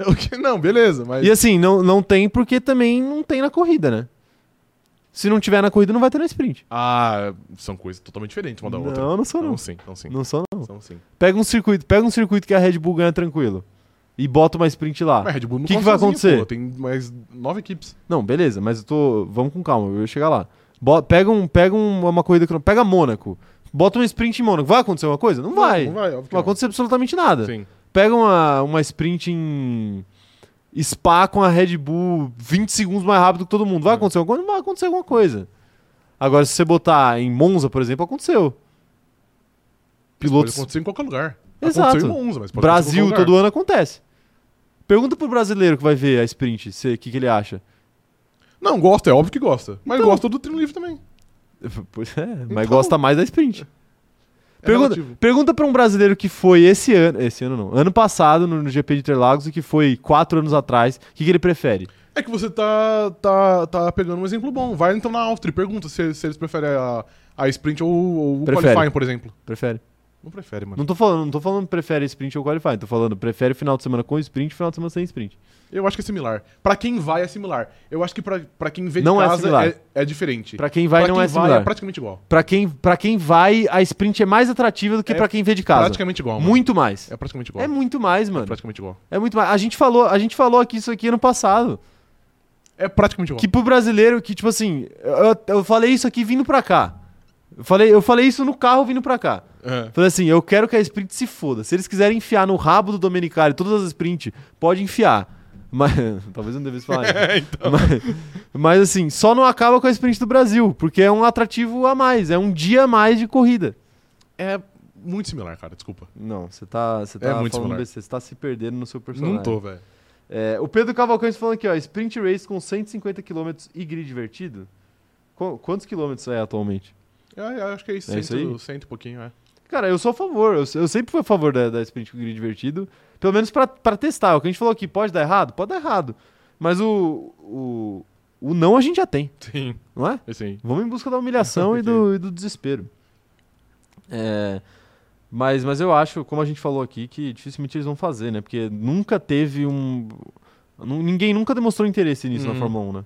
(laughs) O que- Não, beleza, mas. E assim, não, não tem porque também não tem na corrida, né? Se não tiver na corrida, não vai ter na sprint. Ah, são coisas totalmente diferentes uma da outra. Não, não sou não. Não, sim, não sim. Não só não. São sim. Pega um circuito, pega um circuito que a Red Bull ganha tranquilo. E bota uma sprint lá. Mas Red Bull não Que que corre vai sozinha, acontecer? pô, Tem mais nove equipes. Não, beleza, mas eu tô. Vamos com calma, eu vou chegar lá. Bo- pega um, pega um- uma corrida. cron- Pega Mônaco. Bota um sprint em Mônaco. Vai acontecer alguma coisa? Não vai. Não vai, óbvio Não que vai acontecer absolutamente nada. Sim. Pega uma, uma sprint em Spa com a Red Bull 20 segundos mais rápido que todo mundo. Vai É. acontecer alguma coisa? Não vai acontecer alguma coisa. Agora, se você botar em Monza, por exemplo, aconteceu. Pode Pilotos. acontecer em qualquer lugar. Exato. Aconteceu em Monza, mas pode Brasil, todo ano acontece. Pergunta pro brasileiro que vai ver a sprint, o que, que ele acha. Não, gosta, é óbvio que gosta. Mas Então. gosta do treino livre também. (laughs) Pois é, mas Então. gosta mais da sprint. É Pergunta, relativo. pergunta pra um brasileiro que foi esse ano, esse ano não, ano passado no, no GP de Interlagos e que foi quatro anos atrás, o que, que ele prefere? É que você tá, tá, tá pegando um exemplo bom. Vai então na Áustria e pergunta se, se eles preferem a, a sprint ou, ou o Prefere. qualifying, por exemplo. Prefere? Não prefere, mano. Não tô falando, não tô falando prefere sprint ou qualify, tô falando prefere final de semana com sprint, final de semana sem sprint. Eu acho que é similar. Pra quem vai é similar. Eu acho que pra, pra quem vê de Não é casa similar. é, é diferente. Pra quem vai Pra não quem é vai similar. é praticamente igual. Pra quem, pra quem vai, a sprint é mais atrativa do que É pra quem vê de casa. Praticamente igual, mano. Muito mais. É praticamente igual. É muito mais, mano. praticamente igual. É muito mais. A gente falou, a gente falou aqui isso aqui ano passado. É praticamente igual. Que pro brasileiro, que tipo assim, eu, eu falei isso aqui vindo pra cá. Eu falei, eu falei isso no carro vindo pra cá. É. Falei assim, eu quero que a sprint se foda. Se eles quiserem enfiar no rabo do Domenicali todas as sprints, pode enfiar. Mas, (laughs) talvez eu não devesse falar isso. (laughs) É, então. mas, mas assim, só não acaba com a sprint do Brasil, porque é um atrativo a mais, é um dia a mais de corrida. É muito similar, cara. Desculpa. Não, você tá, você É tá muito falando você tá se perdendo no seu personagem. Não tô, velho. É, o Pedro Cavalcante falando aqui, ó, sprint race com 150 km e grid divertido. Qu- quantos quilômetros é atualmente? É, é, acho que é isso. É isso cento, aí? cento e pouquinho, é. Cara, eu sou a favor. Eu, eu sempre fui a favor da, da sprint com grid divertido. Pelo menos pra, pra testar. O que a gente falou aqui, pode dar errado? Pode dar errado. Mas o, o, o não a gente já tem, Sim, não é? assim. Vamos em busca da humilhação (laughs) e, do, e do desespero. É, mas, mas eu acho, como a gente falou aqui, que dificilmente eles vão fazer, né? Porque nunca teve um. Ninguém nunca demonstrou interesse nisso na Uhum. Fórmula 1, né?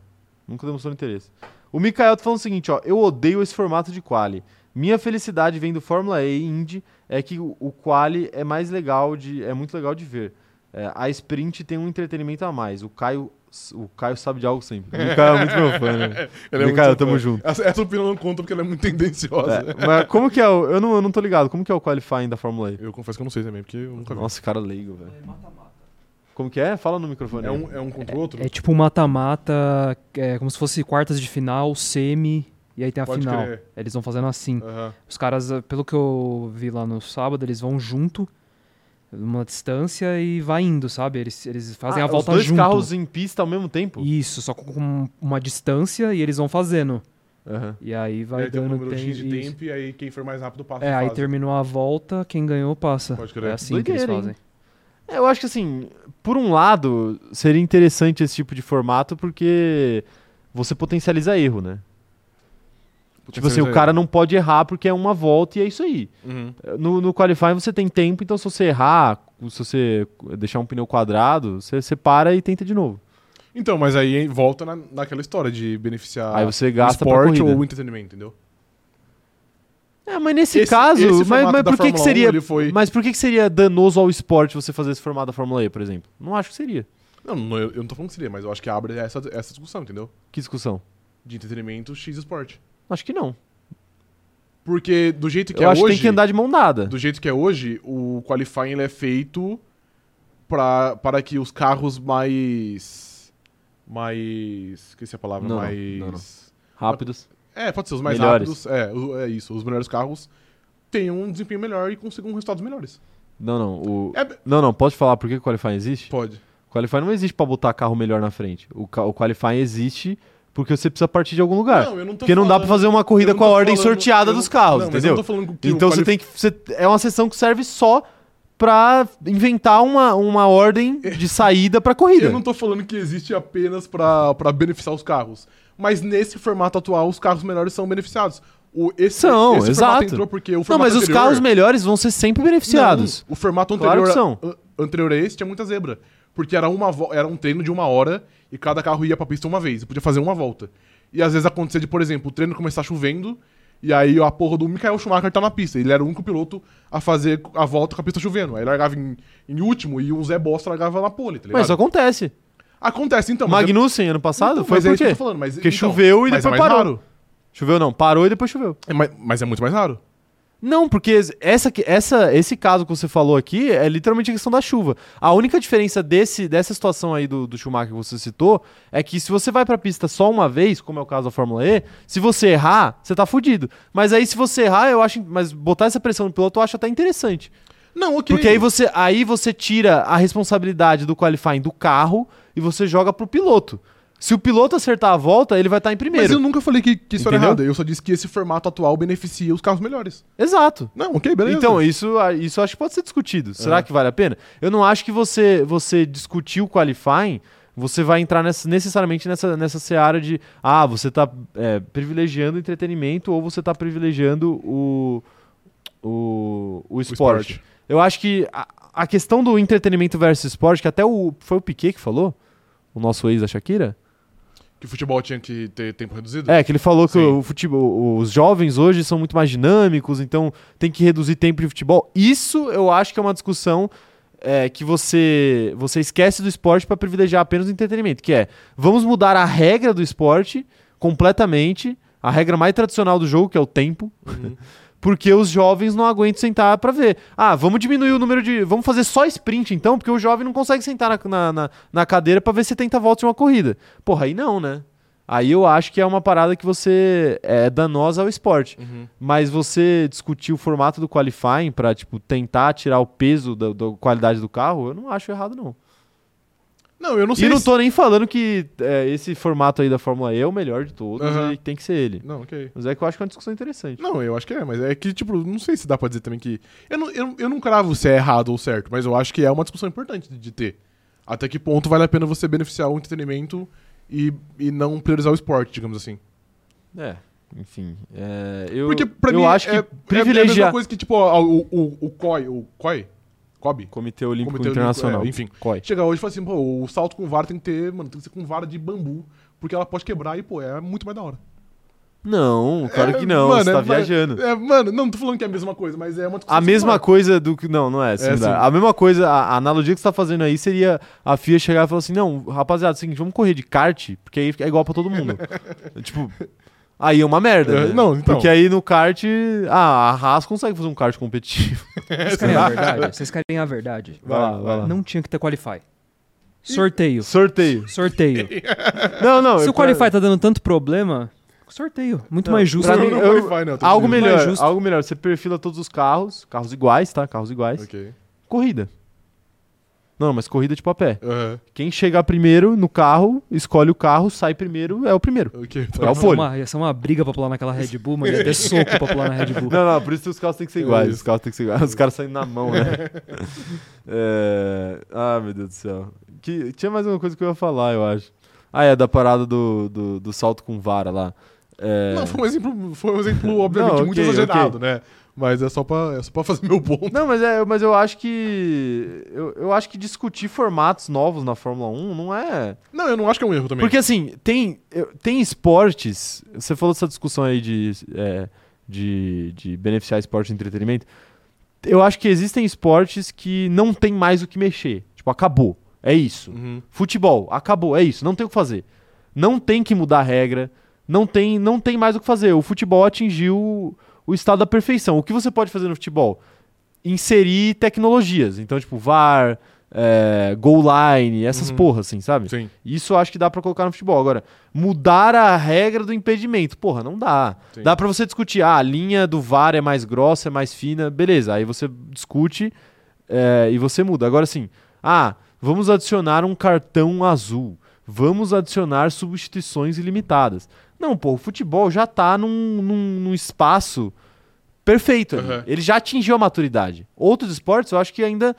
Nunca demonstrou interesse. O Mikael tá falando o seguinte, ó. Eu odeio esse formato de quali. Minha felicidade vendo Fórmula E e Indy é que o, o quali é mais legal de. é muito legal de ver. É, a sprint tem um entretenimento a mais. O Caio. O Caio sabe de algo sempre. O (laughs) Mikael é muito meu fã, né? (laughs) Ele é Mikael, muito tamo fã. junto. Essa, essa opinião eu não conta porque ela é muito tendenciosa. É, (laughs) mas como que é o. Eu não, eu não tô ligado. Como que é o qualifying da Fórmula E? Eu confesso que eu não sei também, porque eu nunca vi. Nossa, cara leigo, velho. Como que é? Fala no microfone. É um, é um contra o outro? É tipo um mata-mata, é como se fosse quartas de final, semi, e aí tem a Pode final. crer. Eles vão fazendo assim. Aham. Os caras, eh, pelo que eu vi lá no sábado, eles vão junto, numa distância e vai indo, sabe? Eles, eles fazem Ah, a volta Os dois junto. carros em pista ao mesmo tempo? Isso, só com- uma distância e eles vão fazendo. Aham. E aí E vai aí tem um dando número X de tempo e aí quem for mais rápido passa É, aí terminou a volta, quem ganhou passa. Pode crer. É assim que eles Doideira, hein? É, eu acho que assim, por um lado, seria interessante esse tipo de formato porque você potencializa erro, né? Tipo assim, o cara não pode errar porque é uma volta e é isso aí. Uhum. No, no qualifying você tem tempo, então se você errar, se você deixar um pneu quadrado, você, você para e tenta de novo. Então, mas aí volta na, naquela história de beneficiar aí você o gasta pra esporte ou o entretenimento, entendeu? É, mas nesse Esse- caso, esse mas, mas por que, que Fórmula 1, seria, foi- mas por que, que seria danoso ao esporte você fazer esse formato da Fórmula E, por exemplo? Não acho que seria. Não, não, eu, eu não tô falando que seria, mas eu acho que abre essa, essa discussão, entendeu? Que discussão? De entretenimento X esporte. Acho que não. Porque do jeito que Eu é acho hoje. que tem que andar de mão dada. Do jeito que é hoje, o qualifying ele é feito pra, para que os carros mais. Mais. Esqueci a palavra. Não, mais. não, não. Rápidos. É, pode ser os mais Melhores. rápidos. É, é isso. Os melhores carros tenham um desempenho melhor e consigam resultados melhores. Não, não. O... É, Não, não. Pode falar por que o qualifying existe? pode. O qualifying não existe pra botar carro melhor na frente. O, o qualifying existe porque você precisa partir de algum lugar. Não, eu não tô porque não dá pra falando- fazer uma corrida com a ordem falando- sorteada eu dos carros, não, mas entendeu? eu não tô falando que o Então você quali- tem que. você- é uma sessão que serve só pra inventar uma, uma ordem de saída pra corrida. Eu não tô falando que existe apenas pra beneficiar os carros. Mas nesse formato atual, os carros melhores são beneficiados. O, esse, São, esse exato. entrou porque o Não, formato mas os anterior- carros melhores vão ser sempre beneficiados. Não, o formato Claro anterior, que são. a- anterior a esse tinha muita zebra. Porque era, uma, era um treino de uma hora e cada carro ia pra pista uma vez. E podia fazer uma volta. E às vezes acontecia de, por exemplo, o treino começar chovendo e aí a porra do Michael Schumacher tá na pista. Ele era o único piloto a fazer a volta com a pista chovendo. Aí largava em, em último e o Zé Bosta largava na pole, tá ligado? Mas isso acontece. Acontece então. é- Magnussen, ano passado, Então, foi mas é por isso que eu quê? tô falando, mas, Porque então, choveu e mas depois é parou. Raro. Choveu não, parou e depois choveu. É, mas, mas é muito mais raro. Não, porque essa, essa, esse caso que você falou aqui é literalmente a questão da chuva. A única diferença desse, dessa situação aí do, do Schumacher que você citou é que se você vai pra pista só uma vez, como é o caso da Fórmula E, se você errar, você tá fudido. Mas aí se você errar, eu acho. Mas botar essa pressão no piloto eu acho até interessante. Não, ok. Porque aí você, aí você tira a responsabilidade do qualifying do carro e você joga pro piloto. Se o piloto acertar a volta, ele vai estar em primeiro. Mas eu nunca falei que, que isso era Entendeu? errado. Eu só disse que esse formato atual beneficia os carros melhores. Exato. Não, ok, beleza. Então, isso, isso eu acho que pode ser discutido. Será É. que vale a pena? Eu não acho que você, você discutir o qualifying, você vai entrar nessa- necessariamente nessa, nessa seara de ah, você está privilegiando o entretenimento ou você está privilegiando o, o, o O esporte. Eu acho que a, a questão do entretenimento versus esporte, que até o. Foi o Piquet que falou? O nosso ex da Shakira? Que o futebol tinha que ter tempo reduzido? É, que ele falou que Sim. o futebol, os jovens hoje são muito mais dinâmicos, então tem que reduzir tempo de futebol. Isso eu acho que é uma discussão é, que você, você esquece do esporte para privilegiar apenas o entretenimento, que é vamos mudar a regra do esporte completamente, a regra mais tradicional do jogo, que é o tempo, Uhum. (laughs) porque os jovens não aguentam sentar para ver. Ah, vamos diminuir o número de. Vamos fazer só sprint então, porque o jovem não consegue sentar na, na, na, na cadeira para ver 70 voltas de uma corrida. Porra, aí não, né? Aí eu acho que é uma parada que você é danosa ao esporte. Uhum. Mas você discutir o formato do qualifying pra, tipo, tentar tirar o peso da, da qualidade do carro, eu não acho errado, não. Não, eu não sei E não tô nem falando que é, esse formato aí da Fórmula E é o melhor de todos e tem que ser ele. Não, ok. Mas é que eu acho que é uma discussão interessante. Não, eu acho que é, mas é que, tipo, não sei se dá pra dizer também que. Eu não, eu, eu não cravo se é errado ou certo, mas eu acho que é uma discussão importante de, de ter. Até que ponto vale a pena você beneficiar o entretenimento e, e não priorizar o esporte, digamos assim. É, enfim. é, eu Porque pra eu mim acho que é, é a privilegiar. mesma coisa que, tipo, ó, o, o, o COI, o COI? COB? Comitê Olímpico Comitê Olímpico, Internacional. é, enfim. COI. Chega hoje e fala assim, pô, o salto com vara tem que ter, mano, tem que ser com vara de bambu, porque ela pode quebrar e, pô, é muito mais da hora. Não, claro É, que não. mano, você tá é- viajando. É, mano, não tô falando que é a mesma coisa, mas é uma A mesma similar. coisa do que. Não, não é. similar. sim. A mesma coisa, a, a analogia que você tá fazendo aí seria a FIA chegar e falar assim: não, rapaziada, é o seguinte, vamos correr de kart, porque aí é igual pra todo mundo. (laughs) tipo. Aí é uma merda. É, né? não, então. Porque aí no kart. Ah, a Haas consegue fazer um kart competitivo. (laughs) Vocês querem a verdade? Vocês querem a verdade? Vai lá, vai lá. Não tinha que ter Qualify. Sorteio. Sorteio. Sorteio. (laughs) Não, não. Se o Qualify tá dando tanto problema, sorteio. Muito Não, mais justo. pra mim, não eu- qualify, não, tô Algo melhor, Mais justo. algo melhor. Você perfila todos os carros, carros iguais, tá? Carros iguais. Ok. Corrida. Não, mas corrida tipo a pé. Aham. Quem chegar primeiro no carro, escolhe o carro, sai primeiro, é o primeiro. Ok, É tá o Ia bom. ser pole. uma, ia ser uma briga pra pular naquela Red Bull, mas ia ter (laughs) soco pra pular na Red Bull. Não, não, por isso que os carros têm que ser É iguais. Os carros têm que ser iguais. Os caras saindo na mão, né? (laughs) É... Ah, meu Deus do céu. Que... Tinha mais uma coisa que eu ia falar, eu acho. Ah, é, da parada do, do, do salto com vara lá. É... Não, foi um exemplo, foi um exemplo (laughs) obviamente, Não, muito exagerado, né? Mas é só, pra, é só pra fazer meu ponto. Não, mas, é, mas eu acho que. Eu, eu acho que discutir formatos novos na Fórmula 1 não é. Não, eu não acho que é um erro também. Porque assim, tem, tem esportes. Você falou dessa discussão aí de, é, de, de beneficiar esporte e entretenimento. Eu acho que existem esportes que não tem mais o que mexer. Tipo, acabou. É isso. Uhum. Futebol, acabou, é isso, não tem o que fazer. Não tem que mudar a regra, não tem, não tem mais o que fazer. O futebol atingiu o estado da perfeição. O que você pode fazer no futebol? Inserir tecnologias. Então, tipo, VAR, é, goal line, essas Uhum. porras, assim, sabe? Sim. Isso eu acho que dá pra colocar no futebol. Agora, mudar a regra do impedimento, porra, não dá. Sim. Dá pra você discutir, ah, a linha do VAR é mais grossa, é mais fina, beleza. Aí você discute é, e você muda. Agora sim, ah, vamos adicionar um cartão azul. Vamos adicionar substituições ilimitadas. Não, pô, o futebol já tá num, num, num espaço perfeito. Uhum. Ele já atingiu a maturidade. Outros esportes eu acho que ainda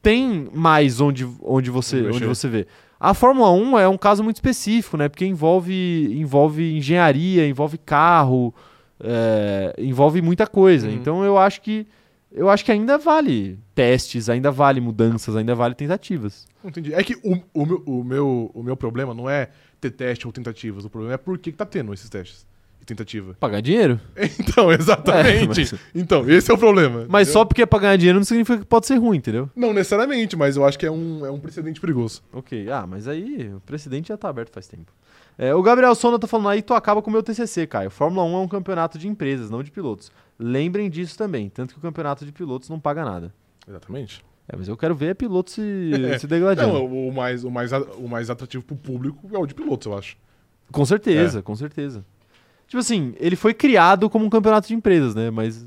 tem mais onde, onde, você, Onde você vê. A Fórmula 1 é um caso muito específico, né? Porque envolve, envolve engenharia, envolve carro, é, envolve muita coisa. Uhum. Então eu acho que eu acho que ainda vale testes, ainda vale mudanças, ainda vale tentativas. Entendi. É que o, o, meu, o, meu, o meu problema não é ter teste ou tentativas. O problema é por que, que tá tendo esses testes e tentativa. (laughs) Pagar dinheiro. Então, exatamente. É, mas- Então, esse é o problema. Mas entendeu? só porque é pra ganhar dinheiro não significa que pode ser ruim, entendeu? Não necessariamente, mas eu acho que é um, é um precedente perigoso. Ok, ah, mas aí o precedente já tá aberto faz tempo. É, o Gabriel Sonda tá falando aí, tu acaba com o meu TCC, Caio. Fórmula 1 é um campeonato de empresas, não de pilotos. Lembrem disso também, tanto que o campeonato de pilotos não paga nada. Exatamente. É, mas eu quero ver piloto se, se degladiando. Não, o, mais, o, mais, o mais atrativo pro público é o de pilotos, eu acho. Com certeza, com certeza. Tipo assim, ele foi criado como um campeonato de empresas, né? Mas.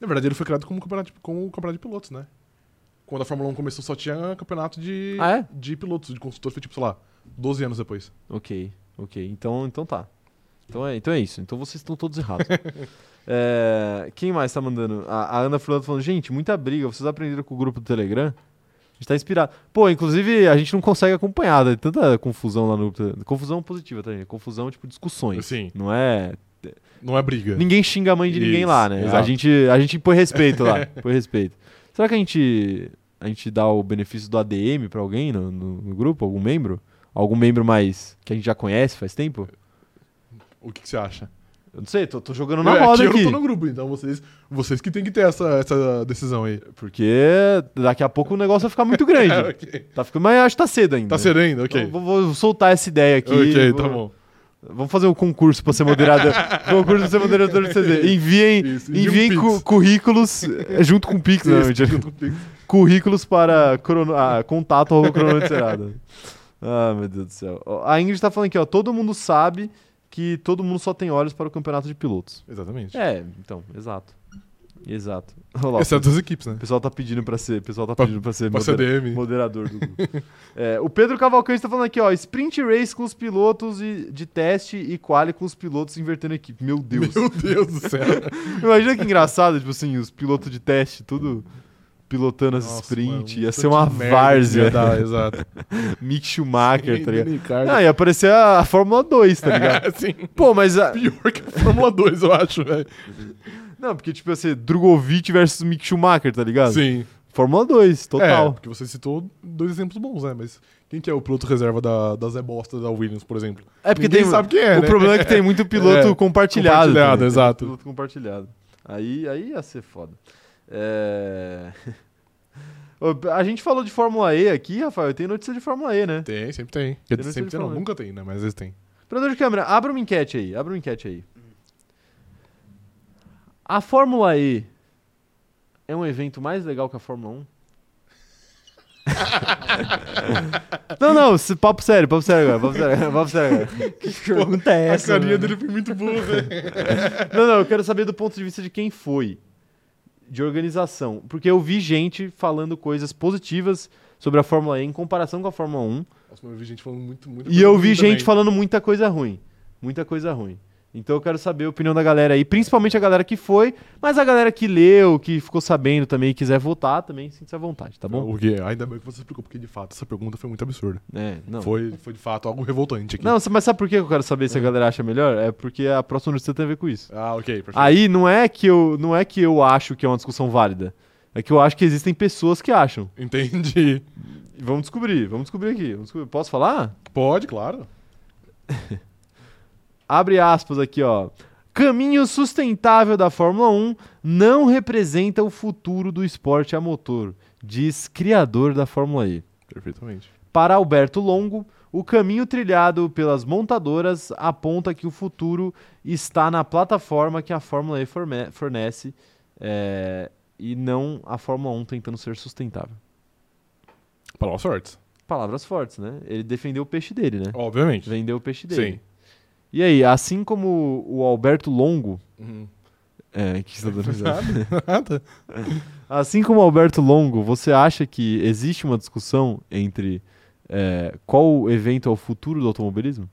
Na verdade, ele foi criado como um campeonato, de- como um campeonato de pilotos, né? Quando a Fórmula 1 começou, só tinha campeonato de, Ah, é? de pilotos, de construtor, foi tipo, sei lá, 12 anos depois. Ok, ok. Então, então tá. Então é, então é isso. Então vocês estão todos errados. (laughs) É, quem mais tá mandando? A, a Ana Furlado falando, gente, muita briga. Vocês aprenderam com o grupo do Telegram? A gente tá inspirado. Pô, inclusive a gente não consegue acompanhar. né? Tanta confusão lá no grupo. Confusão positiva, tá, gente? Confusão, tipo, discussões. Assim, Não é. não é briga. Ninguém xinga a mãe de ninguém Isso, lá, né? A gente, a gente põe respeito lá. (laughs) põe respeito. Será que a gente, a gente dá o benefício do ADM pra alguém no, no- no grupo? Algum membro? Algum membro mais que a gente já conhece faz tempo? O que, que você acha? Eu não sei, tô, tô jogando Eu- na aqui roda eu aqui. não tô no grupo, então vocês, vocês que tem que ter essa, essa decisão aí. Porque daqui a pouco o negócio vai ficar muito grande. (laughs) ok. tá ficando, mas acho que tá cedo ainda. Tá cedo ainda, ok. Então, vou, vou soltar essa ideia aqui. ok, vou- tá bom. Vamos fazer um concurso pra ser moderador. (laughs) concurso pra ser moderador do CD. Enviem, Isso, um enviem cu- currículos eh, junto com o Pix, não, Isso, mentira. junto com Pix. currículos para crono... ah, contato arroba cronômetro zerado. Ah, meu Deus do céu. A Ingrid tá falando aqui, ó. Todo mundo sabe que todo mundo só tem olhos para o campeonato de pilotos. Exatamente. É, então, exato. Exato. (laughs) Olha lá, Exceto as equipes, o né? pessoal tá pedindo pra ser, o pessoal tá pedindo pra ser Pra modera- CDM. moderador do grupo. (laughs) É, o Pedro Cavalcante tá falando aqui, ó, sprint race com os pilotos e- de teste e quali com os pilotos invertendo a equipe. Meu Deus. Meu Deus do céu. (laughs) Imagina que engraçado, tipo assim, os pilotos de teste, tudo pilotando as Nossa, sprint, mano, ia ser tanto uma várzea. ia dar, exato. (laughs) Mick Schumacher, tá ligado? Ah, ia aparecer a, Fórmula 2, tá ligado? É, (laughs) sim. Pô, mas. a- Pior que a Fórmula 2, eu acho, velho. Não, porque, tipo assim, Drogovic versus Mick Schumacher, tá ligado? Sim. Fórmula 2, É, total. porque você citou dois exemplos bons, né? Mas quem que é o piloto reserva da, da Zé Bosta da Williams, por exemplo? É, porque Ninguém tem. sabe quem é, o né? problema é que tem muito (laughs) piloto É, compartilhado. compartilhado, também, tem exato. Piloto compartilhado. Aí, aí ia ser foda. É... (laughs) A gente falou de Fórmula E aqui, Rafael. Tem notícia de Fórmula E, né? Tem, sempre tem. Tem sempre tem, não, nunca tem, né? Mas às vezes tem. Operador de câmera, abra uma enquete aí. Abra uma enquete aí. A Fórmula E é um evento mais legal que a Fórmula 1? (laughs) não, não, se- papo sério, papo sério agora, papo sério, papo sério agora. (laughs) Que pergunta é a essa? carinha mano? dele foi muito boa, velho. Não, não, eu quero saber do ponto de vista de quem foi, de organização, porque eu vi gente falando coisas positivas sobre a Fórmula E em comparação com a Fórmula 1, Nossa, mas eu vi gente falando muito, muito. E eu vi gente falando muita coisa ruim. Muita coisa ruim. Então eu quero saber a opinião da galera aí, principalmente a galera que foi, mas a galera que leu, que ficou sabendo também e quiser votar também, sinta-se à vontade, tá bom? O quê? Ainda bem que você explicou, porque de fato essa pergunta foi muito absurda. É, não. Foi, foi de fato algo revoltante aqui. Não, mas sabe por que eu quero saber se a galera acha melhor? É porque a próxima notícia tem a ver com isso. Ah, ok, perfeito. Aí não é que eu, não é que eu acho que é uma discussão válida. É que eu acho que existem pessoas que acham. Entendi. Vamos descobrir, vamos descobrir aqui. vamos descobrir. Posso falar? Pode, claro. (laughs) Abre aspas aqui, ó. Caminho sustentável da Fórmula 1 não representa o futuro do esporte a motor, diz criador da Fórmula E. Perfeitamente. Para Alberto Longo, o caminho trilhado pelas montadoras aponta que o futuro está na plataforma que a Fórmula E fornece é, e não a Fórmula 1 tentando ser sustentável. Palavras sortes. Palavras fortes, né? Ele defendeu o peixe dele, né? Obviamente. Vendeu o peixe dele. Sim. E aí, assim como o Alberto Longo. Uhum. É, que está dando risada. Nada. (laughs) Assim como o Alberto Longo, você acha que existe uma discussão entre é, qual evento é o futuro do automobilismo?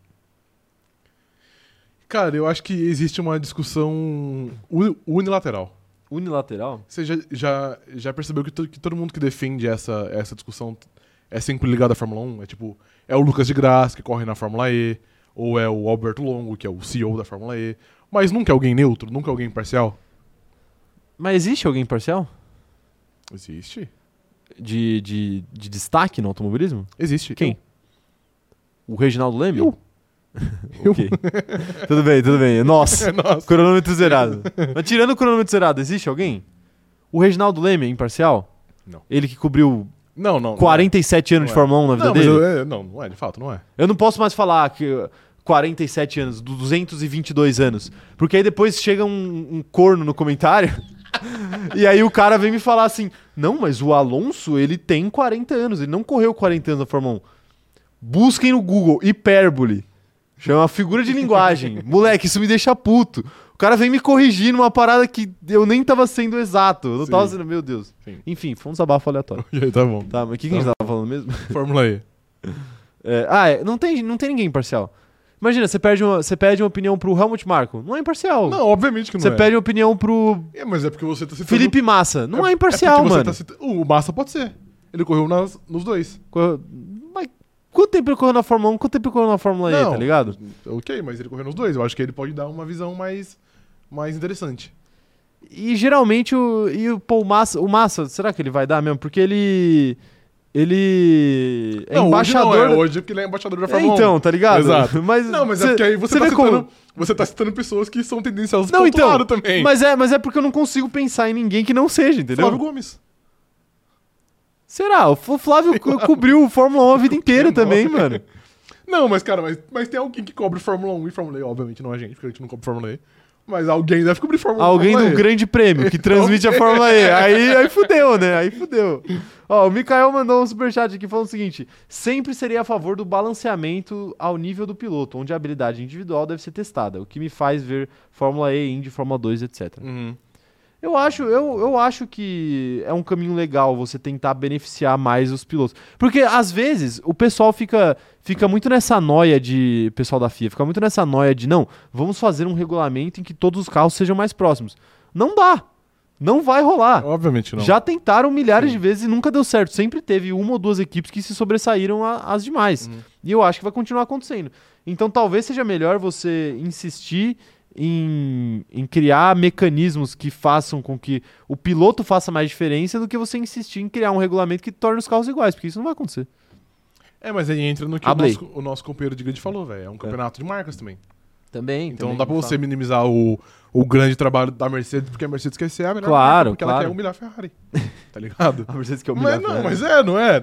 Cara, eu acho que existe uma discussão uni- unilateral. Unilateral? Você já, já, já percebeu que, to- que todo mundo que defende essa, essa discussão é sempre ligado à Fórmula 1? É tipo, é o Lucas de Graça, que corre na Fórmula E, ou é o Alberto Longo, que é o CEO da Fórmula E. Mas nunca é alguém neutro, nunca é alguém imparcial? Mas existe alguém parcial? Existe. De, de, de destaque no automobilismo? Existe. Quem? O Reginaldo Leme? Eu. (laughs) Eu. Ok. tudo bem, tudo bem. Nossa, Nossa. (laughs) cronômetro zerado. Mas tirando o cronômetro zerado, existe alguém? O Reginaldo Leme é imparcial? Não. Ele que cobriu Não, não. não 47 anos de Não é. Fórmula 1 na vida Não, dele? eu- é, não, não é, de fato, não é. Eu não posso mais falar que uh, 47 anos, du- 222 anos. Porque aí depois chega um, um corno no comentário. (laughs) e aí o cara vem me falar assim: Não, mas o Alonso, ele tem 40 anos, ele não correu 40 anos na Fórmula 1. Busquem no Google, hipérbole. Chama figura de linguagem. (laughs) Moleque, isso me deixa puto. O cara vem me corrigir numa parada que eu nem tava sendo exato. Eu não Sim. tava sendo, meu Deus. Sim. Enfim, foi um desabafo aleatório. (laughs) E aí, tá bom. Tá, mas o que, que a gente tava falando mesmo? (laughs) Fórmula E. É, ah, é, não, tem, não tem ninguém imparcial. Imagina, você pede uma, você pede uma opinião pro Helmut Marko. Não é imparcial. Não, obviamente que não você é. pede uma opinião pro É, mas é porque você tá citando... Felipe Massa. Não é, imparcial, porque você mano. tá cita- O Massa pode ser. Ele correu nas, nos dois. Co- Mas quanto tempo ele correu na Fórmula 1? Quanto tempo ele correu na Fórmula E, Não. tá ligado? Ok, mas ele correu nos dois. Eu acho que ele pode dar uma visão mais, mais interessante. E geralmente o, e o, pô, o Massa, o Massa, será que ele vai dar mesmo? Porque ele ele é não, embaixador. hoje não é. Hoje é porque ele é embaixador da É, Fórmula 1. então, tá ligado? Exato. Mas Não, mas é cê- porque aí você, cê tá citando, como- você tá citando pessoas que são tendenciosas Não, então, também. Mas é, mas é porque eu não consigo pensar em ninguém que não seja, entendeu? Flávio Gomes. Será? O Flávio co- (laughs) cobriu o Fórmula 1 a vida inteira também, nome. mano. (laughs) Não, mas cara, mas, mas tem alguém que cobre Fórmula 1 e Fórmula E. Obviamente não a gente, porque a gente não cobre Fórmula E. Mas alguém deve cobrir Fórmula 1 Alguém Fórmula do E. grande prêmio que transmite a Fórmula E. (laughs) Aí, aí fudeu, né? Aí fudeu. Ó, o Mikael mandou um superchat aqui falando o seguinte: sempre seria a favor do balanceamento ao nível do piloto, onde a habilidade individual deve ser testada, o que me faz ver Fórmula E, Indy, Fórmula 2, etc. Uhum. Eu acho, eu, eu acho que é um caminho legal você tentar beneficiar mais os pilotos. Porque, às vezes, o pessoal fica, fica muito nessa noia de. Pessoal da FIA, fica muito nessa noia de não, vamos fazer um regulamento em que todos os carros sejam mais próximos. Não dá. Não vai rolar. Obviamente não. Já tentaram milhares Sim. de vezes e nunca deu certo. Sempre teve uma ou duas equipes que se sobressaíram às demais. Uhum. E eu acho que vai continuar acontecendo. Então talvez seja melhor você insistir em, em criar mecanismos que façam com que o piloto faça mais diferença do que você insistir em criar um regulamento que torne os carros iguais, porque isso não vai acontecer. É, mas aí entra no que o nosso, o nosso companheiro de grid falou, velho. É um campeonato de marcas também. Também. Então não dá pra você minimizar o, o grande trabalho da Mercedes, porque a Mercedes quer ser a melhor Claro, marca, porque claro. ela quer humilhar a Ferrari. Tá ligado? (laughs) A Mercedes quer mas humilhar. não, né? mas é, não é?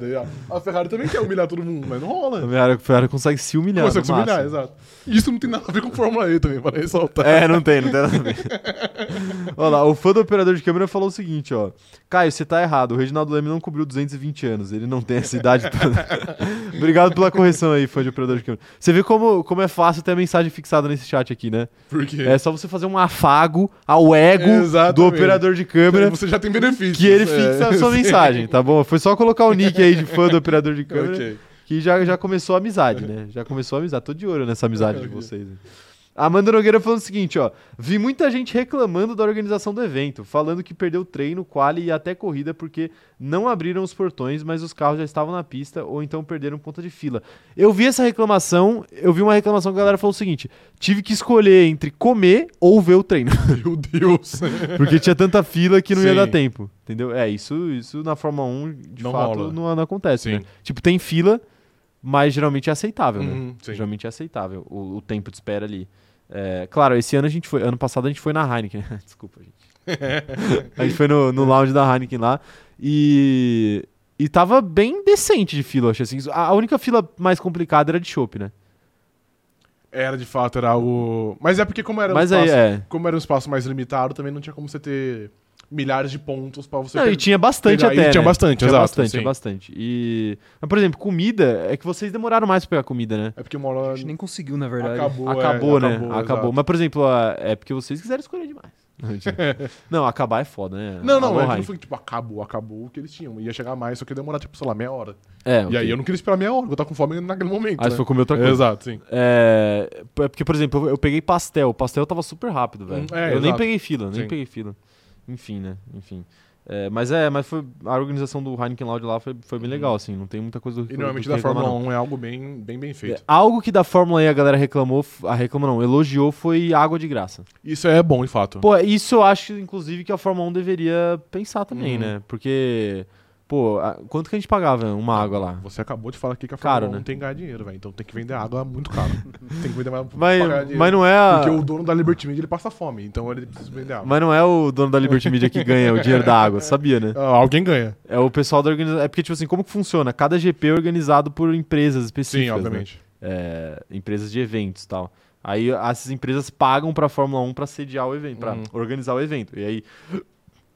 A Ferrari também quer humilhar todo mundo, mas não A rola. Ferrari- a Ferrari consegue se humilhar. Consegue se humilhar, exato. Isso não tem nada a ver com Fórmula E também, para ressaltar. É, não tem, não tem nada a ver. (laughs) Olha lá, o fã do operador de câmera falou o seguinte, ó. Caio, você tá errado. O Reginaldo Leme não cobriu 220 anos. Ele não tem essa idade pra... (laughs) Obrigado pela correção aí, fã de operador de câmera. Você vê como, como é fácil ter a mensagem fixada nesse chat aqui, né? Porque É só você fazer um afago ao ego do Exatamente. operador de câmera você já tem benefícios. que ele é. fixa a sua (laughs) mensagem, tá bom? Foi só colocar o nick aí de fã do operador de (laughs) câmera Ok. que já, já começou a amizade, né? Já começou a amizade. Tô de olho nessa amizade de vocês. A Amanda Nogueira falando o seguinte, ó. Vi muita gente reclamando da organização do evento, falando que perdeu treino, quali e até corrida porque não abriram os portões, mas os carros já estavam na pista ou então perderam ponta de fila. Eu vi essa reclamação, eu vi uma reclamação que a galera falou o seguinte: tive que escolher entre comer ou ver o treino, (laughs) Meu Deus. (laughs) porque tinha tanta fila que não ia Sim. dar tempo. Entendeu? É, isso, isso na Fórmula 1 de Não fato não, não acontece, né? Tipo, tem fila, mas geralmente é aceitável, né? Uhum. Geralmente é aceitável o, o tempo de espera ali. É, claro, esse ano a gente foi. Ano passado a gente foi na Heineken. (laughs) Desculpa, gente. (laughs) a gente foi no, no lounge da Heineken lá. E. E tava bem decente de fila, eu achei assim. A única fila mais complicada era de chopp, né? Era de fato, era algo. Mas é porque, como era, Mas um aí, espaço, é. como era um espaço mais limitado, também não tinha como você ter milhares de pontos pra você Não, e tinha bastante pegar. E até. tinha né? bastante, tinha exato, bastante, tinha bastante. E. Mas, por exemplo, comida, é que vocês demoraram mais pra pegar comida, né? É porque uma hora A gente nem conseguiu, na verdade. acabou. Acabou, é, né? Acabou. exato. Mas, por exemplo, é porque vocês quiseram escolher demais. (laughs) não, acabar é foda, né? Não, não, é que não Heineken. foi tipo, acabou, acabou o que eles tinham. Ia chegar mais, só que ia demorar, tipo, sei lá, meia hora. É, E ok. aí eu não queria esperar meia hora, porque eu tava com fome naquele momento. Aí né? você foi comer outra coisa. Exato, sim. É, é porque, por exemplo, eu, eu peguei pastel. O pastel tava super rápido, velho. Hum, é, eu nem exato. peguei fila, nem Sim. peguei fila. Enfim, né? Enfim. É, mas é, mas foi, a organização do Heineken Lounge lá foi, foi bem legal, assim. Não tem muita coisa do E normalmente do da que Fórmula não. 1 é algo bem, bem bem feito. É, algo que da Fórmula E a galera reclamou, a reclama não, elogiou foi água de graça. Isso é bom, de fato. Pô, isso eu acho, inclusive, que a Fórmula 1 deveria pensar também, Uhum. né? Porque, pô, a- quanto que a gente pagava uma água lá? Você acabou de falar aqui que a Caro, Fórmula 1 né? tem que ganhar dinheiro, velho. Então tem que vender água muito caro. (laughs) tem que vender mais pra pagar Mas, dinheiro. mas não é a... Porque o dono da Liberty Media ele passa fome, então ele precisa vender água. Mas não é o dono da Liberty Media que ganha o dinheiro da água, sabia, né? Ah, alguém ganha. É o pessoal da organização. É porque, tipo assim, como que funciona? Cada GP é organizado por empresas específicas. Sim, né? obviamente. É, empresas de eventos e tal. Aí essas empresas pagam pra Fórmula 1 pra sediar o evento, pra Uhum. organizar o evento. E aí,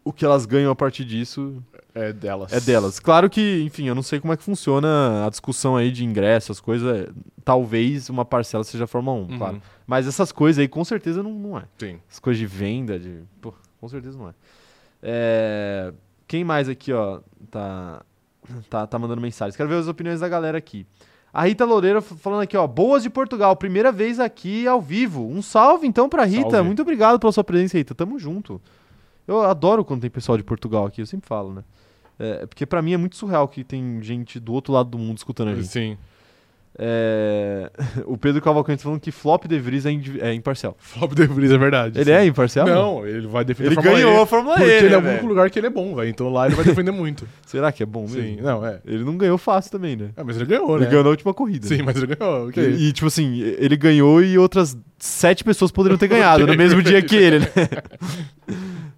o que elas ganham a partir disso É delas. é delas. Claro que, enfim, eu não sei como é que funciona a discussão aí de ingresso, as coisas. é, Talvez uma parcela seja a Fórmula 1, Uhum. claro. Mas essas coisas aí, com certeza, não, não é. Sim. As coisas de venda, de. Pô, com certeza não é. É, Quem mais aqui, ó, tá, tá, tá mandando mensagens? Quero ver as opiniões da galera aqui. A Rita Loureiro falando aqui, ó. Boas de Portugal, primeira vez aqui ao vivo. Um salve então pra Rita. Salve. Muito obrigado pela sua presença, Rita. Tamo junto. Eu adoro quando tem pessoal de Portugal aqui, eu sempre falo, né? É, porque pra mim é muito surreal que tem gente do outro lado do mundo escutando a gente. Sim. É, (laughs) O Pedro Cavalcante falando que Flop De Vries é, indivi- é imparcial. Flop de Vries é verdade. Ele sim. é imparcial? Não, ele vai defender Ele a Fórmula ganhou E, a Fórmula Porque E, ele né, é o velho? único lugar que ele é bom, velho. Então lá ele vai defender muito. (laughs) Será que é bom mesmo? Sim, não, é. Ele não ganhou fácil também, né? É, mas ele ganhou, Ele né? ganhou na última corrida. Sim, mas ele ganhou. ok. E, e, tipo assim, ele ganhou e outras sete pessoas poderiam ter (laughs) ganhado no mesmo dia que ele, né?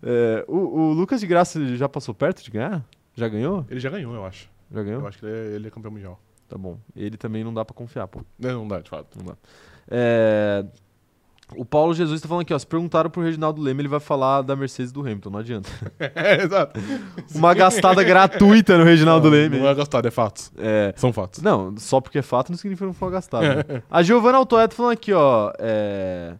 É, o, o Lucas de Graça já passou perto de ganhar? Já ganhou? Ele já ganhou, eu acho. Já ganhou? Eu acho que ele é, ele é campeão mundial. Tá bom. Ele também não dá pra confiar, pô. Não, não dá, de fato. Não dá. É, O Paulo Jesus tá falando aqui, ó. Se perguntaram pro Reginaldo Leme, ele vai falar da Mercedes do Hamilton. Não adianta. (laughs) É, exato. Uma gastada gratuita no Reginaldo não, Leme. Não é gastado, é fatos. É, São fatos. Não, só porque é fato não significa que não foi gastado. né? (laughs) A Giovanna Altoeto falando aqui, ó. é,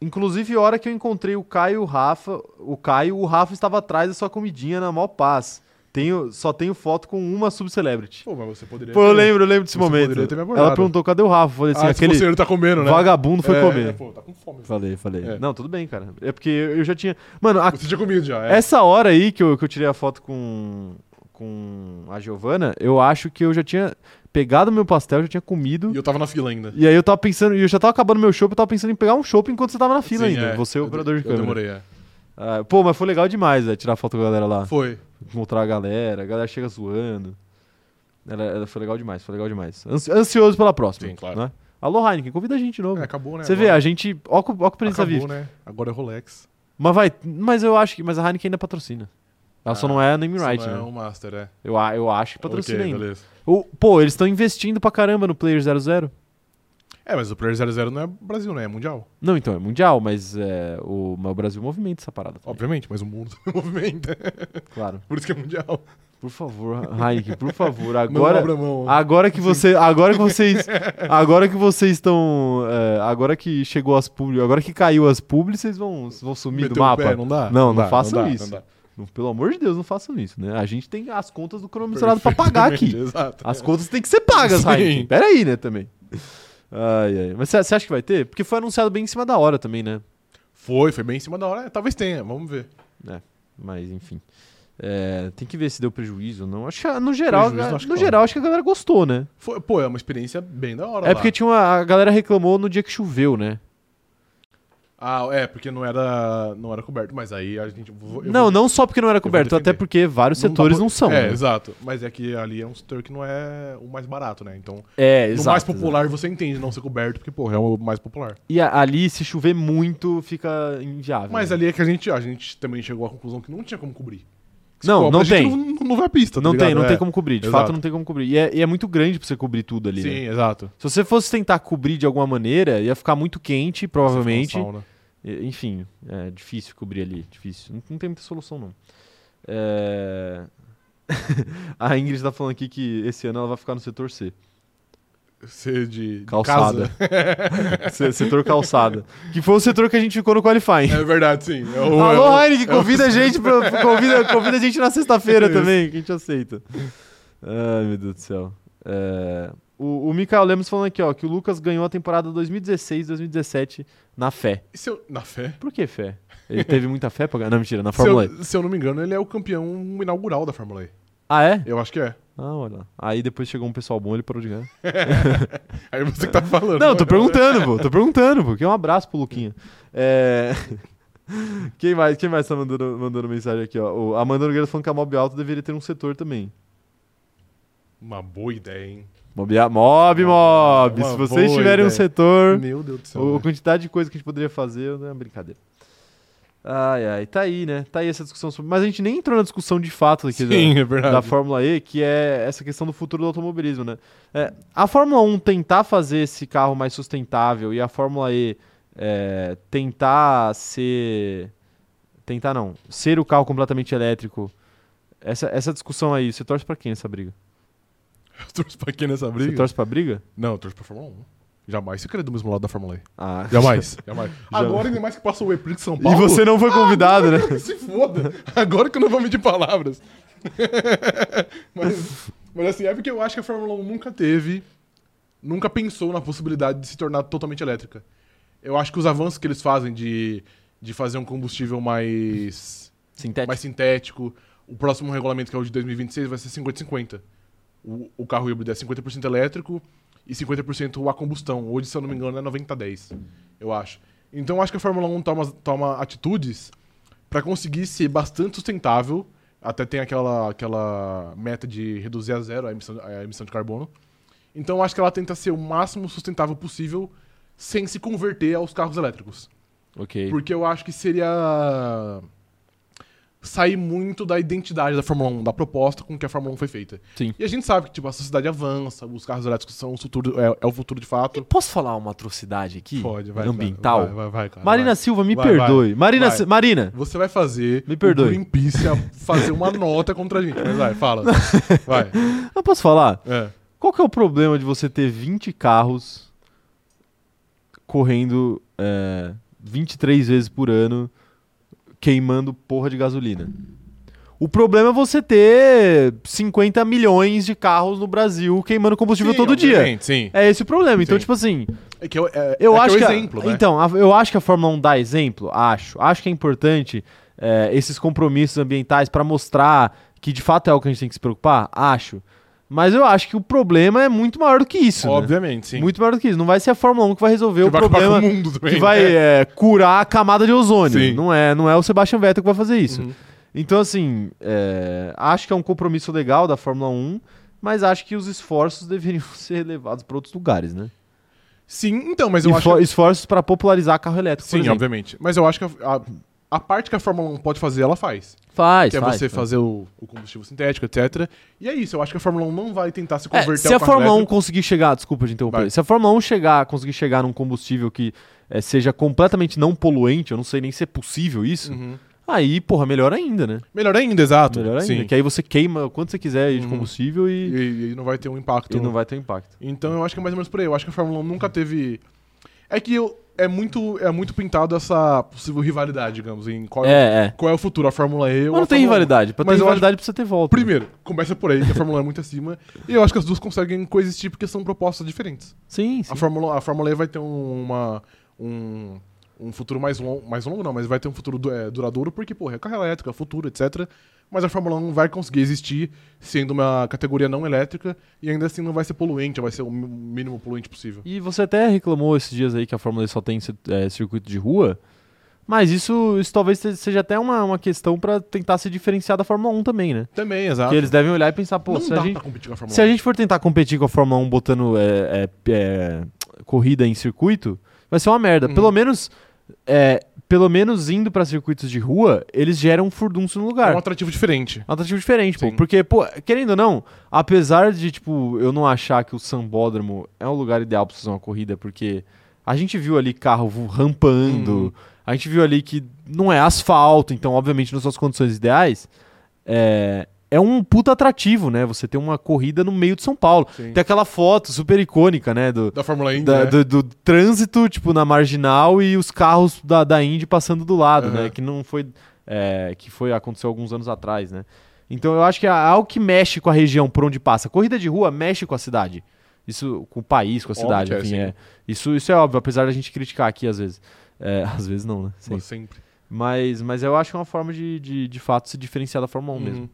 Inclusive, a hora que eu encontrei o Caio e o Rafa, o Caio, o Rafa estava atrás da sua comidinha na maior paz. Tenho, só tenho foto com uma subcelebrity. Pô, mas você poderia. Pô, eu lembro, eu lembro desse momento. poderia ter me abordado. Ela perguntou cadê o Rafa. Falei assim, ah, aquele você tá comendo, né? vagabundo foi É, comer. é, pô, tá com fome. Falei, falei. É. Não, tudo bem, cara. É porque eu já tinha. Mano, a- Você tinha comido já, é. essa hora aí que eu, que eu tirei a foto com, com a Giovana, eu acho que eu já tinha pegado meu pastel, já tinha comido. E eu tava na fila ainda. E aí eu tava pensando, e eu já tava acabando meu show, eu tava pensando em pegar um show enquanto você tava na fila Sim, ainda. é. Você é o Eu- operador de Eu câmera. demorei, é. Ah, pô, mas foi legal demais, né, tirar foto com a galera lá. Foi. Encontrar a galera, a galera chega zoando. Ela, ela foi legal demais, foi legal demais. Ansi- ansioso pela próxima. Sim, claro. Né? Alô, Heineken, convida a gente de novo. É, acabou, né? Você Agora- vê, a gente. Ó, que- ó que presença Acabou, vive. né? Agora é Rolex. Mas vai. Mas eu acho que. Mas a Heineken ainda patrocina. Ela só Ah, não é a name right, não né? é um Master, é. Eu, eu acho que patrocina Ok, ainda. beleza. O- pô, eles estão investindo pra caramba no Player 00. É, mas o Player 00 não é Brasil, né? É mundial. Não, então, é mundial, mas é, o, mas o Brasil movimenta essa parada. também, Obviamente, mas o mundo também (laughs) movimenta. Claro. Por isso que é mundial. Por favor, Heineken, por favor. Não Agora, agora que você, agora que vocês, (laughs) agora que vocês estão, é, agora que chegou as publi, agora que caiu as publi, vocês vão, vão sumir do Meteu o mapa. pé, não dá? Não, não dá, façam dá, isso. não dá. Pelo amor de Deus, não façam isso, né? A gente tem as contas do cronometrado pra pagar aqui. (laughs) Exato. As contas têm que ser pagas. Pera aí, né, também. Ai, ai. Mas você acha que vai ter? Porque foi anunciado bem em cima da hora também, né? Foi, foi bem em cima da hora. É, talvez tenha, vamos ver. Mas, enfim. É, tem que ver se deu prejuízo ou não. Acho que, no geral, Prejuízo, no acho que não. geral, acho que a galera gostou, né? Foi, pô, é uma experiência bem da hora É lá. porque tinha uma, a galera reclamou no dia que choveu, né? Ah, é, porque não era, não era coberto. Mas aí a gente... vou- não, vou- não só porque não era coberto, até porque vários não setores pra- não são. É, né? exato. Mas é que ali é um setor que não é o mais barato, né? Então, É, exato. mais popular você entende não ser coberto, porque, porra, é o mais popular. exato. E a- ali, se chover muito, fica inviável. Mas né? ali é que a gente, a gente também chegou à conclusão que não tinha como cobrir. Não, não tem. Não, não, vai pista, tá não tem, ligado? não É. tem como cobrir. De Exato. fato, não tem como cobrir. E é, e é muito grande pra você cobrir tudo ali. Sim, né? exato. Se você fosse tentar cobrir de alguma maneira, ia ficar muito quente, provavelmente. E- Enfim, é difícil cobrir ali. Difícil. Não, não tem muita solução, não. É... (laughs) a Ingrid tá falando aqui que esse ano ela vai ficar no setor C. Ser de, de Calçada. Se- (laughs) setor calçada. Que foi o setor que a gente ficou no qualifying. É verdade, sim. É o- Alô, é Heineken, é convida a gente pra, convida, convida a gente na sexta-feira (laughs) Isso. também, que a gente aceita. Ai, meu Deus do céu. É, o, o Mikael Lemos falando aqui, ó, que o Lucas ganhou a temporada 2016-2017 na fé. E se eu- na fé? Por que fé? Ele teve muita fé pra ganhar? Não, mentira, na Se Fórmula E. eu, se eu não me engano, ele é o campeão inaugural da Fórmula E. Ah, é? Eu acho que é. Ah, olha. lá. Aí depois chegou um pessoal bom, ele parou de ganhar. (laughs) Aí você que tá falando. Não, tô né? perguntando, pô. Tô perguntando, pô. Que um abraço pro Luquinha. É... (laughs) Quem mais, quem mais tá mandando, mandando mensagem aqui, ó? O Amanda Nogueira falando que a Mob Alto deveria ter um setor também. Uma boa ideia, hein? Mob, a- mob, mob. Uma Se vocês tiverem um ideia. setor, Meu Deus do céu. a né? quantidade de coisa que a gente poderia fazer é uma brincadeira. Ai, ai, tá aí, né? Tá aí essa discussão sobre. Mas a gente nem entrou na discussão de fato aqui da- Sim, é da. Fórmula E, que é essa questão do futuro do automobilismo, né? É, a Fórmula 1 tentar fazer esse carro mais sustentável e a Fórmula E é, tentar ser. Tentar não, ser o carro completamente elétrico. Essa, essa discussão aí, você torce pra quem essa briga? (laughs) Eu torço pra quem nessa Você briga? torce pra briga? Não, eu torço pra Fórmula 1. Jamais se querer do mesmo lado da Fórmula E. Ah, Jamais. (laughs) Jamais. Agora, ainda mais que passou o E-Prix São E Paulo. você não foi convidado, né? (laughs) Se foda. Agora que eu não vou medir palavras. (laughs) mas, mas assim, é porque eu acho que a Fórmula 1 nunca teve, nunca pensou na possibilidade de se tornar totalmente elétrica. Eu acho que os avanços que eles fazem de, de fazer um combustível mais, Sintético. mais sintético, o próximo regulamento, que é o de 2026, vai ser 50-50. O, o carro híbrido é 50% elétrico e 50% a combustão. Hoje, se eu não me engano, é 90-10, eu acho. Então, eu acho que a Fórmula 1 toma, toma atitudes para conseguir ser bastante sustentável. Até tem aquela, aquela meta de reduzir a zero a emissão, a emissão de carbono. Então, eu acho que ela tenta ser o máximo sustentável possível sem se converter aos carros elétricos. Ok. Porque eu acho que seria sair muito da identidade da Fórmula 1, da proposta com que a Fórmula 1 foi feita. Sim. E a gente sabe que tipo, a sociedade avança, os carros elétricos são o futuro, é, é o futuro de fato. Posso falar uma atrocidade aqui? Pode, vai. Ambiental? Vai, vai, vai, cara, Marina vai. Silva, me Vai, perdoe. Marina, Marina, Você vai fazer Me perdoe. o Greenpeace fazer uma nota contra a gente. Mas vai, fala. (laughs) Vai. eu posso falar? É. Qual que é o problema de você ter 20 carros correndo é, 23 vezes por ano queimando porra de gasolina. O problema é você ter 50 milhões de carros no Brasil queimando combustível Sim, todo dia. Sim. É esse o problema. Então, Sim. tipo assim, É que é, é, eu é acho que que, é o a- exemplo, né? então, a- eu acho que a Fórmula 1 dá exemplo, acho. Acho que é importante é, esses compromissos ambientais pra mostrar que de fato é o que a gente tem que se preocupar, acho. Mas eu acho que o problema é muito maior do que isso. né? Obviamente, sim. Muito maior do que isso. Não vai ser a Fórmula 1 que vai resolver Que o vai problema com o mundo também, que vai né? é, curar a camada de ozônio. Sim. Não é, não é o Sebastian Vettel que vai fazer isso. Uhum. Então, assim, é, acho que é um compromisso legal da Fórmula 1, mas acho que os esforços (laughs) deveriam ser levados para outros lugares, né? Sim, então, mas eu acho que... Esforços para popularizar carro elétrico, Sim, obviamente. Mas eu acho que a, a, a parte que a Fórmula 1 pode fazer, ela faz. Faz, que é faz, você faz. fazer o, o combustível sintético, etc. E é isso, eu acho que a Fórmula 1 não vai tentar se É, converter se ao a Fórmula 1 elétrico. conseguir chegar, desculpa de interromper, Vai. se a Fórmula 1 chegar, conseguir chegar num combustível que é, seja completamente não poluente, eu não sei nem se é possível isso, Uhum. aí, porra, melhor ainda, né? Melhor ainda, exato. Melhor ainda, Sim. que aí você queima o quanto você quiser aí de Uhum. combustível e, E, e não vai ter um impacto. e não vai ter impacto. Então eu acho que é mais ou menos por aí. Eu acho que a Fórmula 1 nunca teve. É que eu- é muito, é muito pintado essa possível rivalidade, digamos, em qual É, é. qual é o futuro, a Fórmula E ou Mas não tem Fórmula 1. rivalidade. Pra ter Mas rivalidade precisa ter volta. Primeiro, começa por aí, que a Fórmula 1 é muito acima. E eu acho que as duas conseguem coexistir porque são propostas diferentes. Sim, sim. A Fórmula, a Fórmula E vai ter um- uma, um, um futuro mais longo, mais longo não, mas vai ter um futuro é, duradouro porque, porra, é carro elétrico, é futuro, etc. Mas a Fórmula 1 vai conseguir existir sendo uma categoria não elétrica e ainda assim não vai ser poluente, vai ser o mínimo poluente possível. E você até reclamou esses dias aí que a Fórmula E só tem é, circuito de rua. Mas isso, isso talvez se- seja até uma, uma questão pra tentar se diferenciar da Fórmula 1 também, né? Também, exato. Porque eles devem olhar e pensar, pô, se a, gente, pra competir com a Fórmula se a 1. gente for tentar competir com a Fórmula 1 botando é, é, é, corrida em circuito, vai ser uma merda. Uhum. Pelo menos. É, pelo menos indo pra circuitos de rua, eles geram um furdunço no lugar. É um atrativo diferente. Um atrativo diferente, pô. Sim. Porque, pô, querendo ou não, apesar de, tipo, eu não achar que o Sambódromo é o lugar ideal pra fazer uma corrida, porque a gente viu ali carro rampando, Uhum. a gente viu ali que não é asfalto, então, obviamente, nas suas condições ideais, é, é um puta atrativo, né? Você ter uma corrida no meio de São Paulo. Sim. Tem aquela foto super icônica, né? Do, Da Fórmula Indy, da- né? do, do trânsito, tipo, na marginal e os carros da, da Indy passando do lado, Aham. né? Que não foi. é, que foi aconteceu alguns anos atrás, né? Então eu acho que é algo que mexe com a região por onde passa. Corrida de rua mexe com a cidade. Isso, com o país, com a Óbvio cidade, é, enfim. sim. É, isso, isso é óbvio, apesar da gente criticar aqui às vezes. É, (laughs) às vezes não, né? Sempre. Mas, mas eu acho que é uma forma de, de, de fato se diferenciar da Fórmula 1 mesmo.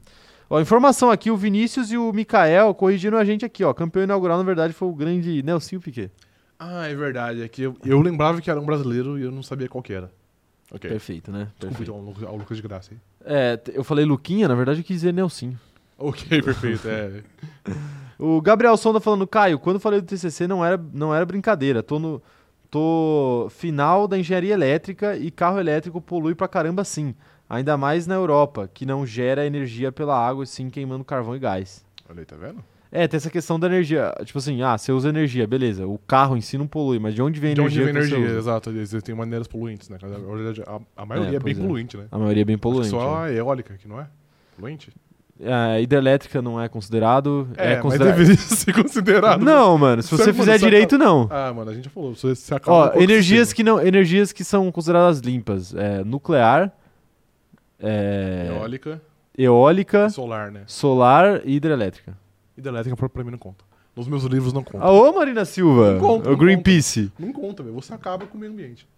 Ó, informação aqui, o Vinícius e o Mikael corrigiram a gente aqui, ó. Campeão inaugural, na verdade, foi o grande Nelsinho Piquet. Ah, é verdade. É que eu, eu lembrava que era um brasileiro e eu não sabia qual que era. Ok. Perfeito, né? Desculpa, Perfeito. então, ao Lucas- ao Lucas de Graça aí. É, eu falei Luquinha, na verdade eu quis dizer Nelsinho. Ok, (laughs) perfeito. É. O Gabriel Sonda falando, Caio, quando eu falei do TCC não era, não era brincadeira. Tô no tô final da engenharia elétrica e carro elétrico polui pra caramba sim. Ainda mais na Europa, que não gera energia pela água, e sim queimando carvão e gás. Olha aí, tá vendo? É, tem essa questão da energia. Tipo assim, ah, você usa energia, beleza. O carro em si não polui, mas de onde vem De onde energia? vem que você energia, exato. Eles têm maneiras poluentes, né? A, a maioria É, é, bem é. poluente, né? A maioria é bem poluente. Só né? a eólica, que não é? Poluente? A hidrelétrica não é considerado. É, mas considera- deveria (laughs) ser considerado. Não, mano, se Você, mano, fizer você direito, não. Ah, mano, a gente já falou. Você, você Ó, energias que não, energias que são consideradas limpas, é, nuclear, é, Eólica eólica, solar, né? solar e hidrelétrica. Hidrelétrica pra, pra mim não conta. Nos meus livros não conta. Ô, Marina Silva, Não conta, o Greenpeace. Não conta, velho. Você acaba com o meio ambiente.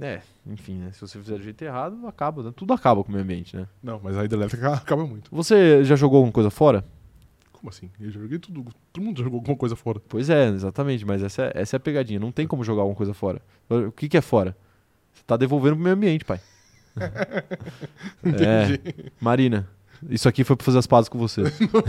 É, enfim, né? Se você fizer do jeito errado, acaba, né? tudo acaba com o meio ambiente, né? Não, mas a hidrelétrica (laughs) acaba muito. Você já jogou alguma coisa fora? Como assim? Eu joguei tudo. Todo mundo jogou alguma coisa fora. Pois é, exatamente, mas essa é, essa é a pegadinha. Não tem como jogar alguma coisa fora. O que, que é fora? Você tá devolvendo pro meio ambiente, pai. (laughs) É. Marina, isso aqui foi pra fazer as pazes com você.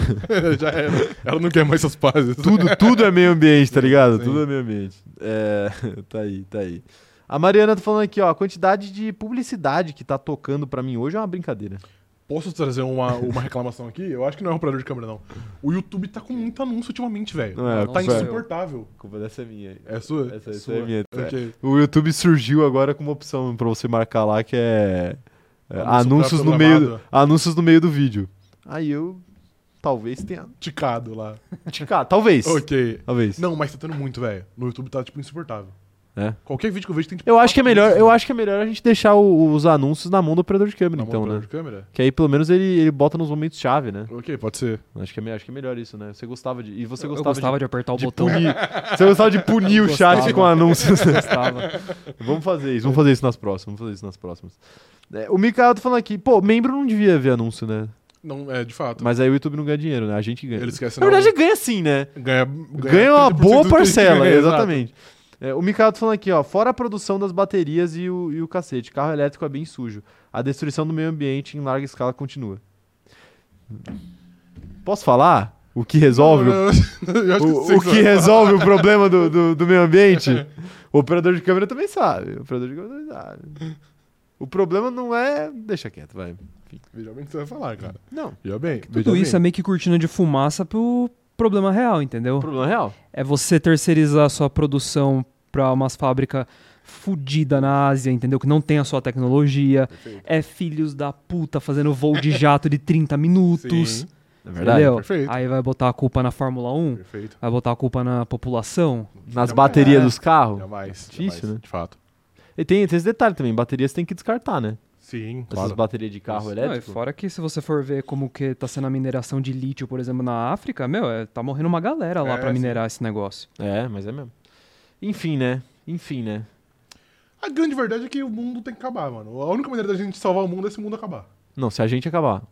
(laughs) já era. Ela não quer mais essas pazes. tudo, tudo é meio ambiente, tá ligado? Sim. Tudo é meio ambiente. É, (laughs) tá aí, tá aí. A Mariana tá falando aqui, ó, a quantidade de publicidade que tá tocando pra mim hoje é uma brincadeira. Posso trazer uma, uma reclamação aqui? Eu acho que não é um operador de câmera, não. O YouTube tá com muito anúncio ultimamente, velho. Não é, Tá insuportável. A culpa dessa é minha. É sua? Essa- essa sua? é minha. Ok. O YouTube surgiu agora com uma opção pra você marcar lá que é, é, Anúncio anúncios no meio anúncios no meio do vídeo. Aí eu talvez tenha Ticado lá. ticado, talvez. ok. Talvez. Não, mas tá tendo muito, velho. No YouTube tá, tipo, insuportável. É. Qualquer vídeo que eu vejo tem tipo. Eu acho que é melhor, eu acho que é melhor a gente deixar o- os anúncios na mão do operador de câmera, na mão então, do né? operador de câmera. Que aí pelo menos ele, ele bota nos momentos chave, né? Ok, pode ser. Acho que é, acho que é melhor isso, né? Você gostava de. E você Eu gostava, gostava de, apertar o de, de botão. punir. (laughs) Você gostava de punir o chat Gostava. com anúncios. (laughs) né? Gostava. vamos fazer isso, vamos fazer isso nas próximas. Vamos fazer isso nas próximas. É, o Mikael tá falando aqui, pô, membro não devia ver anúncio, né? Não, é, de fato. Mas aí o YouTube não ganha dinheiro, né? A gente ganha. Ele esquece Na verdade, ganha sim, né? ganha, Ganha uma 30% boa parcela, ganha, exato. É, o Mikael tá falando aqui, ó. Fora a produção das baterias e o, e o cacete, carro elétrico é bem sujo. A destruição do meio ambiente em larga escala continua. Posso falar? O que resolve? o- o, (laughs) o que resolve o problema do, do, do meio ambiente? (laughs) O operador de câmera também sabe. O operador de câmera também sabe. O problema não é. Deixa quieto, vai. Veja bem o que você vai falar, cara. Não. Veja bem. Tudo isso é meio que cortina de fumaça pro problema real, entendeu? Problema é real. É você terceirizar a sua produção pra umas fábricas fudida na Ásia, entendeu? Que não tem a sua tecnologia. Perfeito. É filhos da puta fazendo voo de jato de 30 minutos. Sim, É verdade. Entendeu? perfeito. Aí vai botar a culpa na Fórmula 1? Perfeito. Vai botar a culpa na população? Nas Jamais. baterias É. dos carros. Jamais. Difícil, jamais, né? De fato. E tem, tem esse detalhe também. Baterias tem que descartar, né? Sim, Essas claro. baterias de carro Isso. Não, e elétrico. fora que se você for ver como que tá sendo a mineração de lítio, por exemplo, na África, meu, é, tá morrendo uma galera lá É, pra sim. minerar esse negócio. É, mas é mesmo. Enfim, né? Enfim, né? A grande verdade é que o mundo tem que acabar, mano. A única maneira da gente salvar o mundo é esse mundo acabar. Não, se a gente acabar.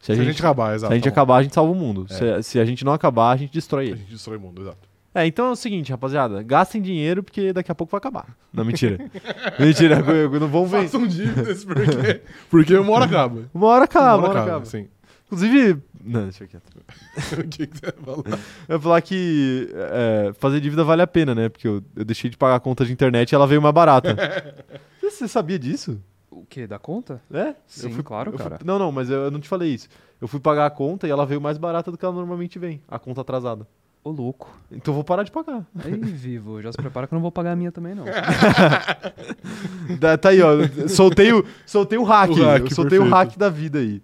Se a, Se a gente, gente acabar, se exato. a gente tá acabar, a gente salva o mundo. É. Se, se a gente não acabar, a gente destrói A ele. gente destrói o mundo, exato. É, então é o seguinte, rapaziada. Gastem dinheiro porque daqui a pouco vai acabar. Não, mentira. (laughs) mentira, não vão ver. Façam dívidas porque, porque uma hora acaba. Uma hora acaba, uma uma hora acaba. Sim. Inclusive. Não, deixa quieto. (laughs) o que, que você vai falar? Eu ia falar que é, fazer dívida vale a pena, né? Porque eu, eu deixei de pagar a conta de internet e ela veio mais barata. (laughs) Você sabia disso? O quê? Da conta? É? Sim, Eu fui- claro, eu fui- cara. não, não, mas eu, eu não te falei isso. Eu fui pagar a conta e ela veio mais barata do que ela normalmente vem. A conta atrasada. Ô, louco. Então eu vou parar de pagar. Aí, vivo, já se prepara que eu não vou pagar a minha também, não. (laughs) Da- tá aí, ó. Soltei o, soltei o hack. O hack, eu soltei o hack da vida aí.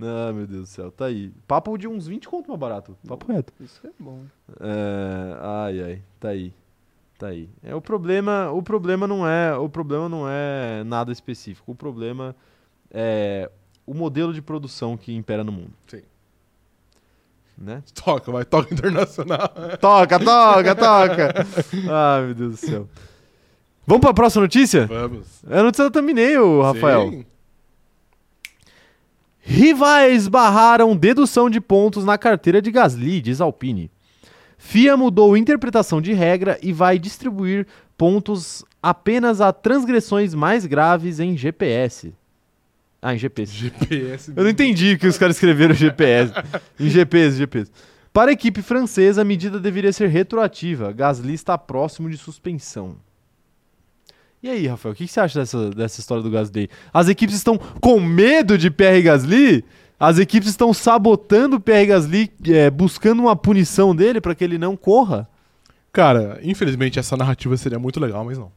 Ah, meu Deus do céu. Tá aí. Papo de uns 20 conto mais barato. Papo reto. Isso é bom. É, ai, ai. Tá aí. Tá aí. É, o problema, o problema não é, o problema não é nada específico. O problema é o modelo de produção que impera no mundo. Sim. Né? Toca, vai, toca internacional. Toca, toca, toca. (laughs) Ai, meu Deus do céu. Vamos pra próxima notícia? Vamos. É a notícia da thumbnail, Rafael. Sim. Rivais barraram dedução de pontos na carteira de Gasly, diz Alpine. FIA mudou interpretação de regra e vai distribuir pontos apenas a transgressões mais graves em GPS. Ah, em GPS. GPS. Eu não entendi que os caras escreveram GPS. em GPS, GPS. Para a equipe francesa, a medida deveria ser retroativa. Gasly está próximo de suspensão. E aí, Rafael, o que que você acha dessa, dessa história do Gasly? As equipes estão com medo de Pierre Gasly? As equipes estão sabotando o Pierre Gasly, é, buscando uma punição dele para que ele não corra? Cara, infelizmente essa narrativa seria muito legal, mas não.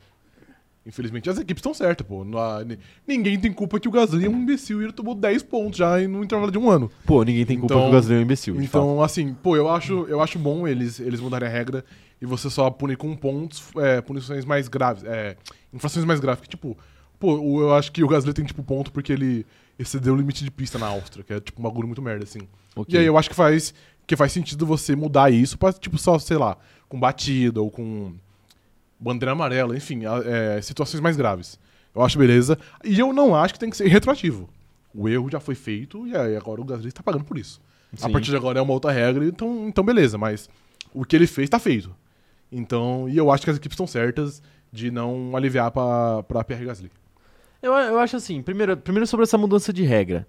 Infelizmente as equipes estão certas, pô. Não há- ni- ninguém tem culpa que o Gasly é um imbecil e ele tomou 10 pontos já no intervalo de um ano. Pô, ninguém tem culpa Então- que o Gasly é um imbecil. de fato. Então, assim, pô, eu acho, eu acho bom eles, eles mudarem a regra e você só punir com pontos, é, punições mais graves, é, infrações mais graves. Que, tipo, pô, o- eu acho que o Gasly tem, tipo, ponto porque ele excedeu o limite de pista na Áustria, que é, tipo, um bagulho muito merda, assim. Ok. E aí eu acho que faz, que faz sentido você mudar isso pra, tipo, só, sei lá, com batida ou com bandeira amarela, enfim, a- é, situações mais graves. Eu acho beleza. E eu não acho que tem que ser retroativo. O erro já foi feito e aí agora o Gasly está pagando por isso. A Sim. partir de agora é uma outra regra, então, então beleza, mas o que ele fez tá feito. Então, e eu acho que as equipes estão certas de não aliviar pra PR Gasly. Eu, eu acho assim, primeiro, primeiro sobre essa mudança de regra.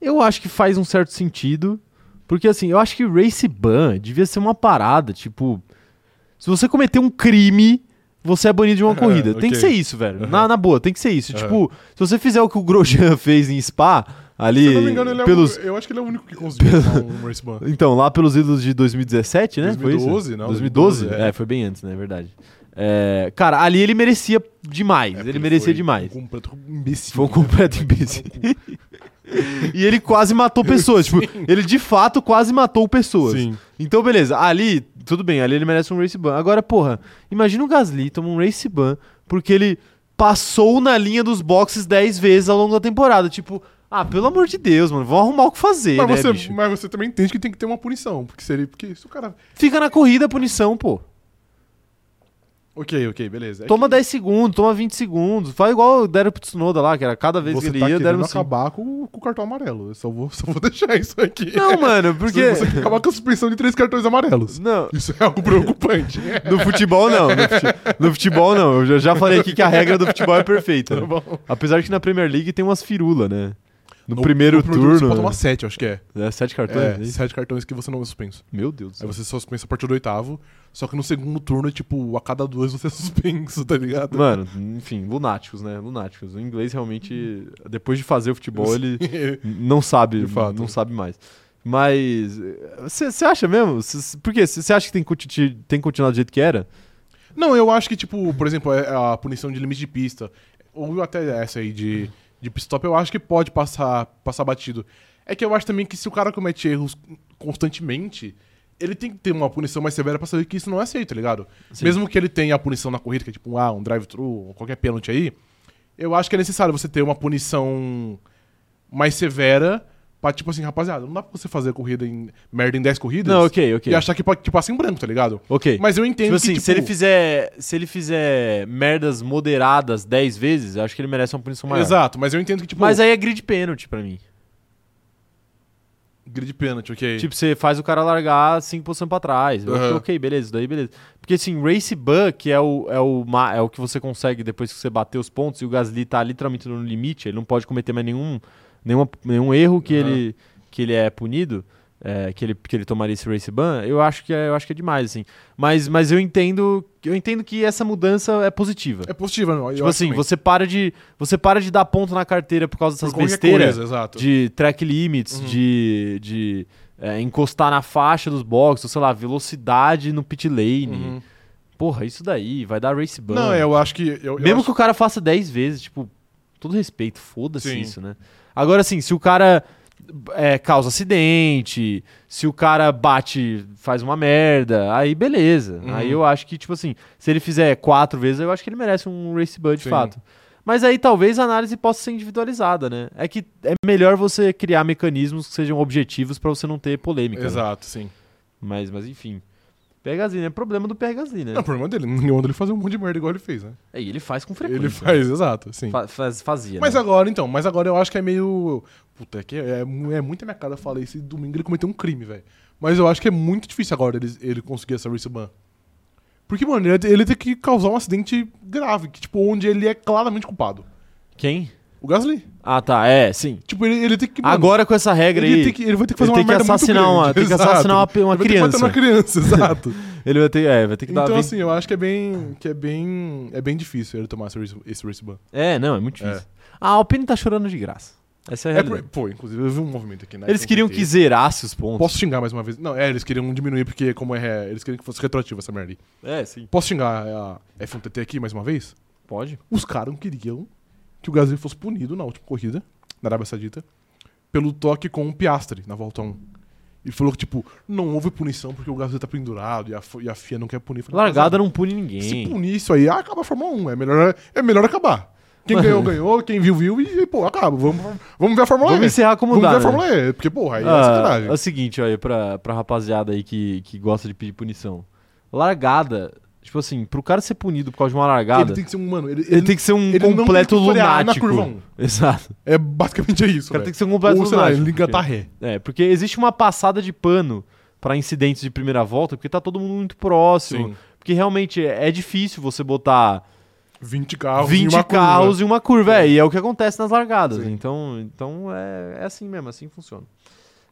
Eu acho que faz um certo sentido, porque assim, eu acho que Race Ban devia ser uma parada, tipo, se você cometer um crime, você é banido de uma Ah, (laughs) corrida. Tem que ok. ser isso, velho. Aham. Na, na boa, tem que ser isso. Aham. Tipo, se você fizer o que o Grosjean (laughs) fez em Spa, ali, Se eu não me engano, ele é pelos... o, eu acho que ele é o único que conseguiu (laughs) um race ban. Então, lá pelos ídolos de 2017, né? Foi isso? 2012, não, 2012? 2012, é. é. foi bem antes, né? É verdade. É, cara, ali ele merecia demais. É, ele porque merecia foi demais. Um completo imbecil. Foi um completo imbecil. Tomar (laughs) e ele quase matou pessoas. tipo, ele de fato quase matou pessoas. Sim. Então, beleza. Ali, tudo bem, ali ele merece um race ban. Agora, porra, imagina o Gasly toma um race ban porque ele passou na linha dos boxes 10 vezes ao longo da temporada. Tipo, ah, pelo amor de Deus, mano, vão arrumar o que fazer, Mas, né, você, bicho? mas você também entende que tem que ter uma punição. Porque seria. Porque se o cara. Fica na corrida a punição, pô. Ok, ok, beleza. É Toma 10 segundos, toma 20 segundos. Faz igual deram pro Tsunoda lá, que era cada vez você que ele tá ia, deram 5. acabar com, com o cartão amarelo. Eu só vou, (laughs) só vou deixar isso aqui. Não, mano, (laughs) porque... Você quer acabar com a suspensão de três cartões amarelos. Não, Isso é algo preocupante. (laughs) no futebol não. No, fute- no futebol não. Eu já, já falei aqui que a regra do futebol é perfeita. Tá né? bom. Apesar que na Premier League tem umas firulas, né? No, primeiro no turno. Você pode tomar sete, acho que é. É, sete cartões? É, é sete cartões que você não é suspenso. Meu Deus Aí você só suspenso a partir do oitavo. Só que no segundo turno, é tipo, a cada duas você é suspenso, tá ligado? Mano, enfim, lunáticos, né? Lunáticos. O inglês realmente, depois de fazer o futebol, ele (laughs) não sabe, De fato. não sabe mais. Mas você acha mesmo? Cê- por quê? Você acha que tem, que tem que continuar do jeito que era? Não, eu acho que, tipo, por exemplo, é a punição de limite de pista, ou até essa aí de, de pit stop, eu acho que pode passar, passar batido. É que eu acho também que se o cara comete erros constantemente, ele tem que ter uma punição mais severa pra saber que isso não é aceito, tá ligado? Sim. Mesmo que ele tenha a punição na corrida, que é tipo um, ah, um drive-thru, ou qualquer pênalti aí, eu acho que é necessário você ter uma punição mais severa pra, tipo assim, rapaziada, não dá pra você fazer corrida em merda em 10 corridas Não, ok, ok. e achar que pode, tipo, passa em branco, tá ligado? Ok. Mas eu entendo Tipo assim, que, se ele fizer. Se ele fizer merdas moderadas 10 vezes, eu acho que ele merece uma punição maior. Exato, mas eu entendo que, tipo, Mas aí é grid pênalti pra mim. Grid pênalti, ok. Tipo, você faz o cara largar 5% pra trás. Aham. Ok, beleza, daí beleza. Porque assim, Race que é o, é, o, é o que você consegue depois que você bater os pontos e o Gasly tá literalmente no limite, ele não pode cometer mais nenhum, nenhuma, nenhum erro que, Aham. ele, que ele é punido. É, que, ele, que ele tomaria esse race ban, eu acho que é, eu acho que é demais, assim. Mas, mas eu entendo. Eu entendo que essa mudança é positiva. é positiva, não? tipo assim, também. você para de. Você para de dar ponto na carteira por causa Por dessas qualquer besteiras coisa, de track limits, Uhum. de, de é, encostar na faixa dos boxes, ou sei lá, velocidade no pit lane. Uhum. Porra, isso daí vai dar race ban. Não, eu acho que. Eu, eu Mesmo acho- que o cara faça 10 vezes, tipo, todo respeito, foda-se isso, né? Agora, assim, se o cara é, causa acidente, se o cara bate, faz uma merda, aí beleza. Uhum. Aí eu acho que, tipo assim, se ele fizer quatro vezes, eu acho que ele merece um race ban de Sim. fato. Mas aí talvez a análise possa ser individualizada, né? É que é melhor você criar mecanismos que sejam objetivos pra você não ter polêmica. né? Exato, sim. Mas, mas enfim. Gasly, né? Problema do Gasly, né? Não, o problema dele. Manda ele fazer um monte de merda igual ele fez, né? É, e ele faz com frequência. Ele faz, exato, sim. Fa- faz- fazia. Mas né? agora, então, mas agora eu acho que é meio. Puta, é, que é, é muito a minha cara falar isso. e Domingo ele cometeu um crime, velho. Mas eu acho que é muito difícil agora ele, ele conseguir essa race ban. Porque, mano, ele, ele tem que causar um acidente grave, que, tipo, onde ele é claramente culpado. Quem? O Gasly. Ah, tá. É, sim. Tipo, ele, ele tem que. mano, Agora com essa regra ele, aí, tem que, ele vai ter que fazer ele uma tem que merda muito assassinar uma- grande, tem que exato. assassinar uma- uma Ele vai ter que matar criança. uma criança, exato. (laughs) ele vai ter, é, vai ter que dar então, 20 assim, eu acho que é bem. Que é bem. É bem difícil ele tomar esse race, esse race ban. É, não, é muito difícil. A Alpine tá chorando de graça. Essa é a É, realidade. pô, inclusive eu vi um movimento aqui, né? Eles queriam que zerasse os pontos. Posso xingar mais uma vez? Não, é, eles queriam diminuir porque, como é. Eles queriam que fosse retroativo essa merda aí. É, sim. Posso xingar a F1TT aqui mais uma vez? Pode. Os caras queriam que o Gasly fosse punido na última corrida, na Arábia Saudita, pelo toque com o Piastri na volta 1. E falou que, tipo, não houve punição porque o Gasly tá pendurado e a, e a FIA não quer punir. Falei, Largada "Rapaziada, não pune Se ninguém. punir isso aí, acaba a Fórmula 1. É melhor, é melhor acabar. Quem ganhou, ganhou. Quem viu, viu. E, pô, acaba. Vamos, vamos ver a Fórmula Vamos E. encerrar como Vamos dá, ver a né? Fórmula E. Porque, porra, aí é Ah, sacanagem. é o seguinte, olha, pra, pra rapaziada aí que, que gosta de pedir punição. Largada, tipo assim, pro cara ser punido por causa de uma largada, Ele tem que ser um, mano, ele, ele tem que ser um ele completo lunático. curva 1. Exato. É basicamente isso, O cara velho. tem que ser um completo Ou, sei lá, lunático. ele liga porque- tá ré. É, porque existe uma passada de pano pra incidentes de primeira volta, porque tá todo mundo muito próximo. Sim. Porque realmente é, é difícil você botar 20 carros 20 em uma carros curva. em uma curva, é, e é o que acontece nas largadas. Sim. Então, então é, é assim mesmo, assim funciona.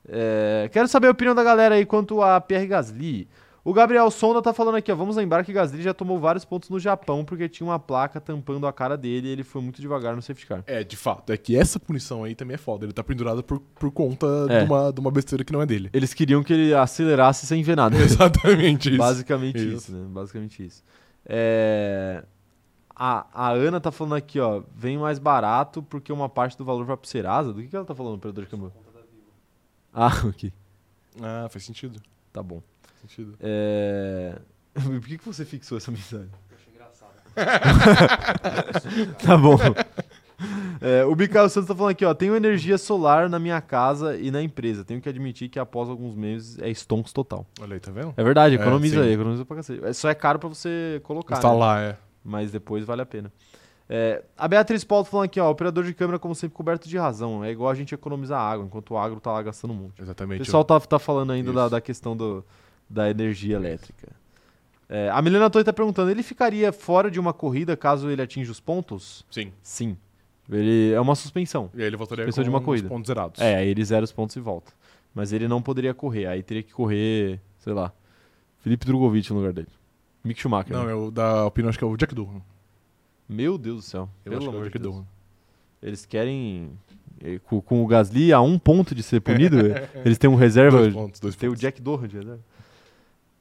É, quero saber a opinião da galera aí quanto a Pierre Gasly. O Gabriel Sonda tá falando aqui, ó. Vamos lembrar que Gasly já tomou vários pontos no Japão porque tinha uma placa tampando a cara dele e ele foi muito devagar no safety car. É, de fato. É que essa punição aí também é foda. Ele tá pendurado por, por conta É. de, uma, de uma besteira que não é dele. Eles queriam que ele acelerasse sem ver nada. (laughs) Exatamente isso. Basicamente Isso. isso. né? Basicamente isso. É... A, a Ana tá falando aqui, ó, vem mais barato porque uma parte do valor vai pro Serasa. Do que, que ela tá falando, operador de câmbio? Ah, (laughs) ok. Ah, faz sentido. Tá bom. Faz sentido. É... (laughs) Por que, que você fixou essa mensagem? (laughs) tá bom. É, o Bical Santos tá falando aqui, ó. Tenho energia solar na minha casa e na empresa. Tenho que admitir que após alguns meses é stonks total. Olha aí, tá vendo? É verdade, É, economiza sim. aí, economiza pra cacete. É, Só é caro pra você colocar. Está né? lá, é. Mas depois vale a pena. É, a Beatriz Paulo falando aqui, ó. Operador de câmera, como sempre, coberto de razão. É igual a gente economizar água, enquanto o agro tá lá gastando um monte. O Exatamente. pessoal tá, tá falando ainda da, da questão do, da energia elétrica. É, a Milena Toy tá perguntando: ele ficaria fora de uma corrida caso ele atinja os pontos? Sim. Sim. Ele é uma suspensão. E aí ele voltaria Suspensão com de uma os corrida. pontos zerados. É, aí ele zera os pontos e volta. Mas ele não poderia correr. Aí teria que correr, sei lá, Felipe Drogovic no lugar dele. Mick Schumacher. Não, né? eu da opinião acho que é o Jack Durham. Meu Deus do céu. Eu Pelo acho que é o amor de Jack Deus. Durham. Eles querem. eh, Com, com o Gasly a um ponto de ser punido, (laughs) eles têm um reserva. Dois pontos, dois Tem o pontos. Jack Doran de reserva.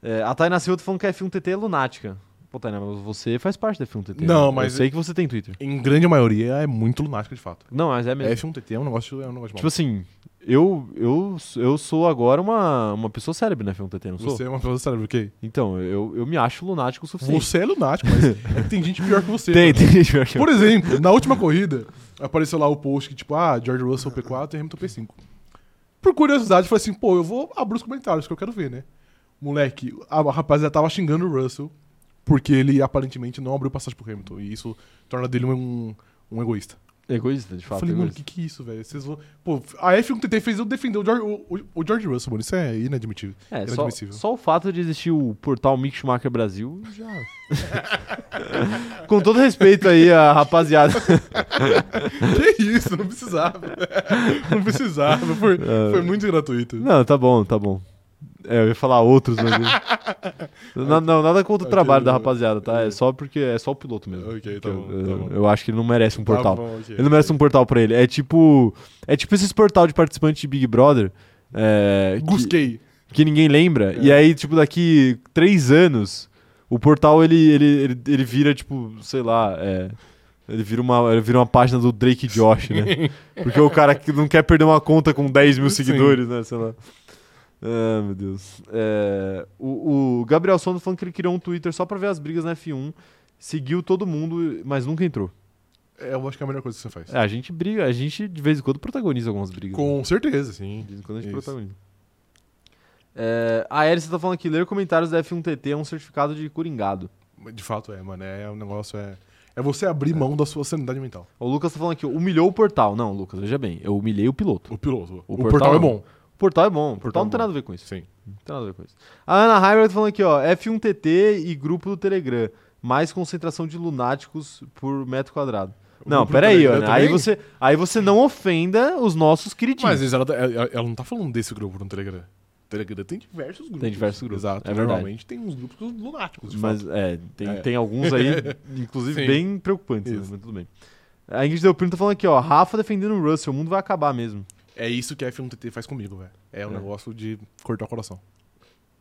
É, a Tainá Silva tá falando que a F1 TT é lunática. Pô, Tainá, mas você faz parte da F1 TT. Não, né? mas- Eu sei que você tem Twitter. Em grande maioria é muito lunática de fato. Não, mas é mesmo. F1TT é um negócio, é um negócio Tipo assim, eu, eu, eu sou agora uma, uma pessoa célebre na F1 TT, não sou? Você é uma pessoa cérebro, ok? Então, eu, eu me acho lunático o suficiente. Você é lunático, mas é que tem gente pior que você. Tem, mano. tem gente pior que eu. Por exemplo, na última corrida, apareceu lá o post que, tipo, ah, George Russell P4 e Hamilton P5. Por curiosidade, eu falei assim, pô, eu vou abrir os comentários que eu quero ver, né? Moleque, a rapaziada tava xingando o Russell porque ele aparentemente não abriu passagem pro Hamilton. E isso torna dele um, um egoísta. Egoísta, de Eu fato. falei, mano, egoísta. que que é isso, velho? Vocês vão... Pô, a F1TT fez eu defender o George, o, o- o George Russell, mano. Isso é inadmissível. É, só, só o fato de existir o portal Mick Schumacher Brasil já. (laughs) Com todo respeito aí a rapaziada. (laughs) que isso? Não precisava. não precisava. Foi, É. foi muito gratuito. Não, tá bom, tá bom. É, eu ia falar outros, (laughs) mas. não, não, nada contra o trabalho da ok. rapaziada, tá? É só porque é só o piloto mesmo. Ok, Que tá eu, bom, tá eu- bom. eu acho que ele não merece um Tá portal. bom, ok, Ele não merece um portal pra ele. É tipo. É tipo esses portal de participante de Big Brother. É, que, Busquei. que ninguém lembra. É. E aí, tipo, daqui três anos, o portal ele, ele, ele, ele vira, tipo, sei lá. é, ele vira, uma, ele vira uma página do Drake Josh, né? (laughs) Porque o cara que não quer perder uma conta com 10 mil Sim. seguidores, né? Sei lá. Ah, meu Deus. É, o, o Gabriel Sono falando que ele criou um Twitter só pra ver as brigas na F1. Seguiu todo mundo, mas nunca entrou. É, eu acho que é a melhor coisa que você faz. É, a gente briga, a gente de vez em quando protagoniza algumas brigas. né? Com certeza, sim. De vez em quando a gente Isso. protagoniza. É, a Alice tá falando aqui, ler comentários da F1TT é um certificado de coringado. De fato é, mano. É um negócio, é... É você abrir mão da sua sanidade mental. O Lucas tá falando aqui, humilhou o portal. Não, Lucas, veja bem, eu humilhei o piloto. O piloto. O O, portal portal, é bom. Portal é bom, o portal, portal não tem é bom. nada a ver com isso. Sim. Não tem nada a ver com isso. A Ana Heimberg tá falando aqui, ó, F1TT e grupo do Telegram, mais concentração de lunáticos por metro quadrado. O Não, peraí, aí também? você, aí você não ofenda os nossos queridinhos. Mas ela, ela, ela não tá falando desse grupo no Telegram. Telegram tem diversos grupos. Tem diversos grupos, Exato. é verdade. Normalmente tem uns grupos lunáticos, Mas fato. é, tem, É. tem alguns aí, (laughs) inclusive, Sim. bem preocupantes, né? Mas tudo bem. A Ingrid Delpino tá falando aqui, ó, Rafa defendendo o Russell, o mundo vai acabar mesmo. É isso que a F1TT faz comigo, velho. É um É. negócio de cortar o coração.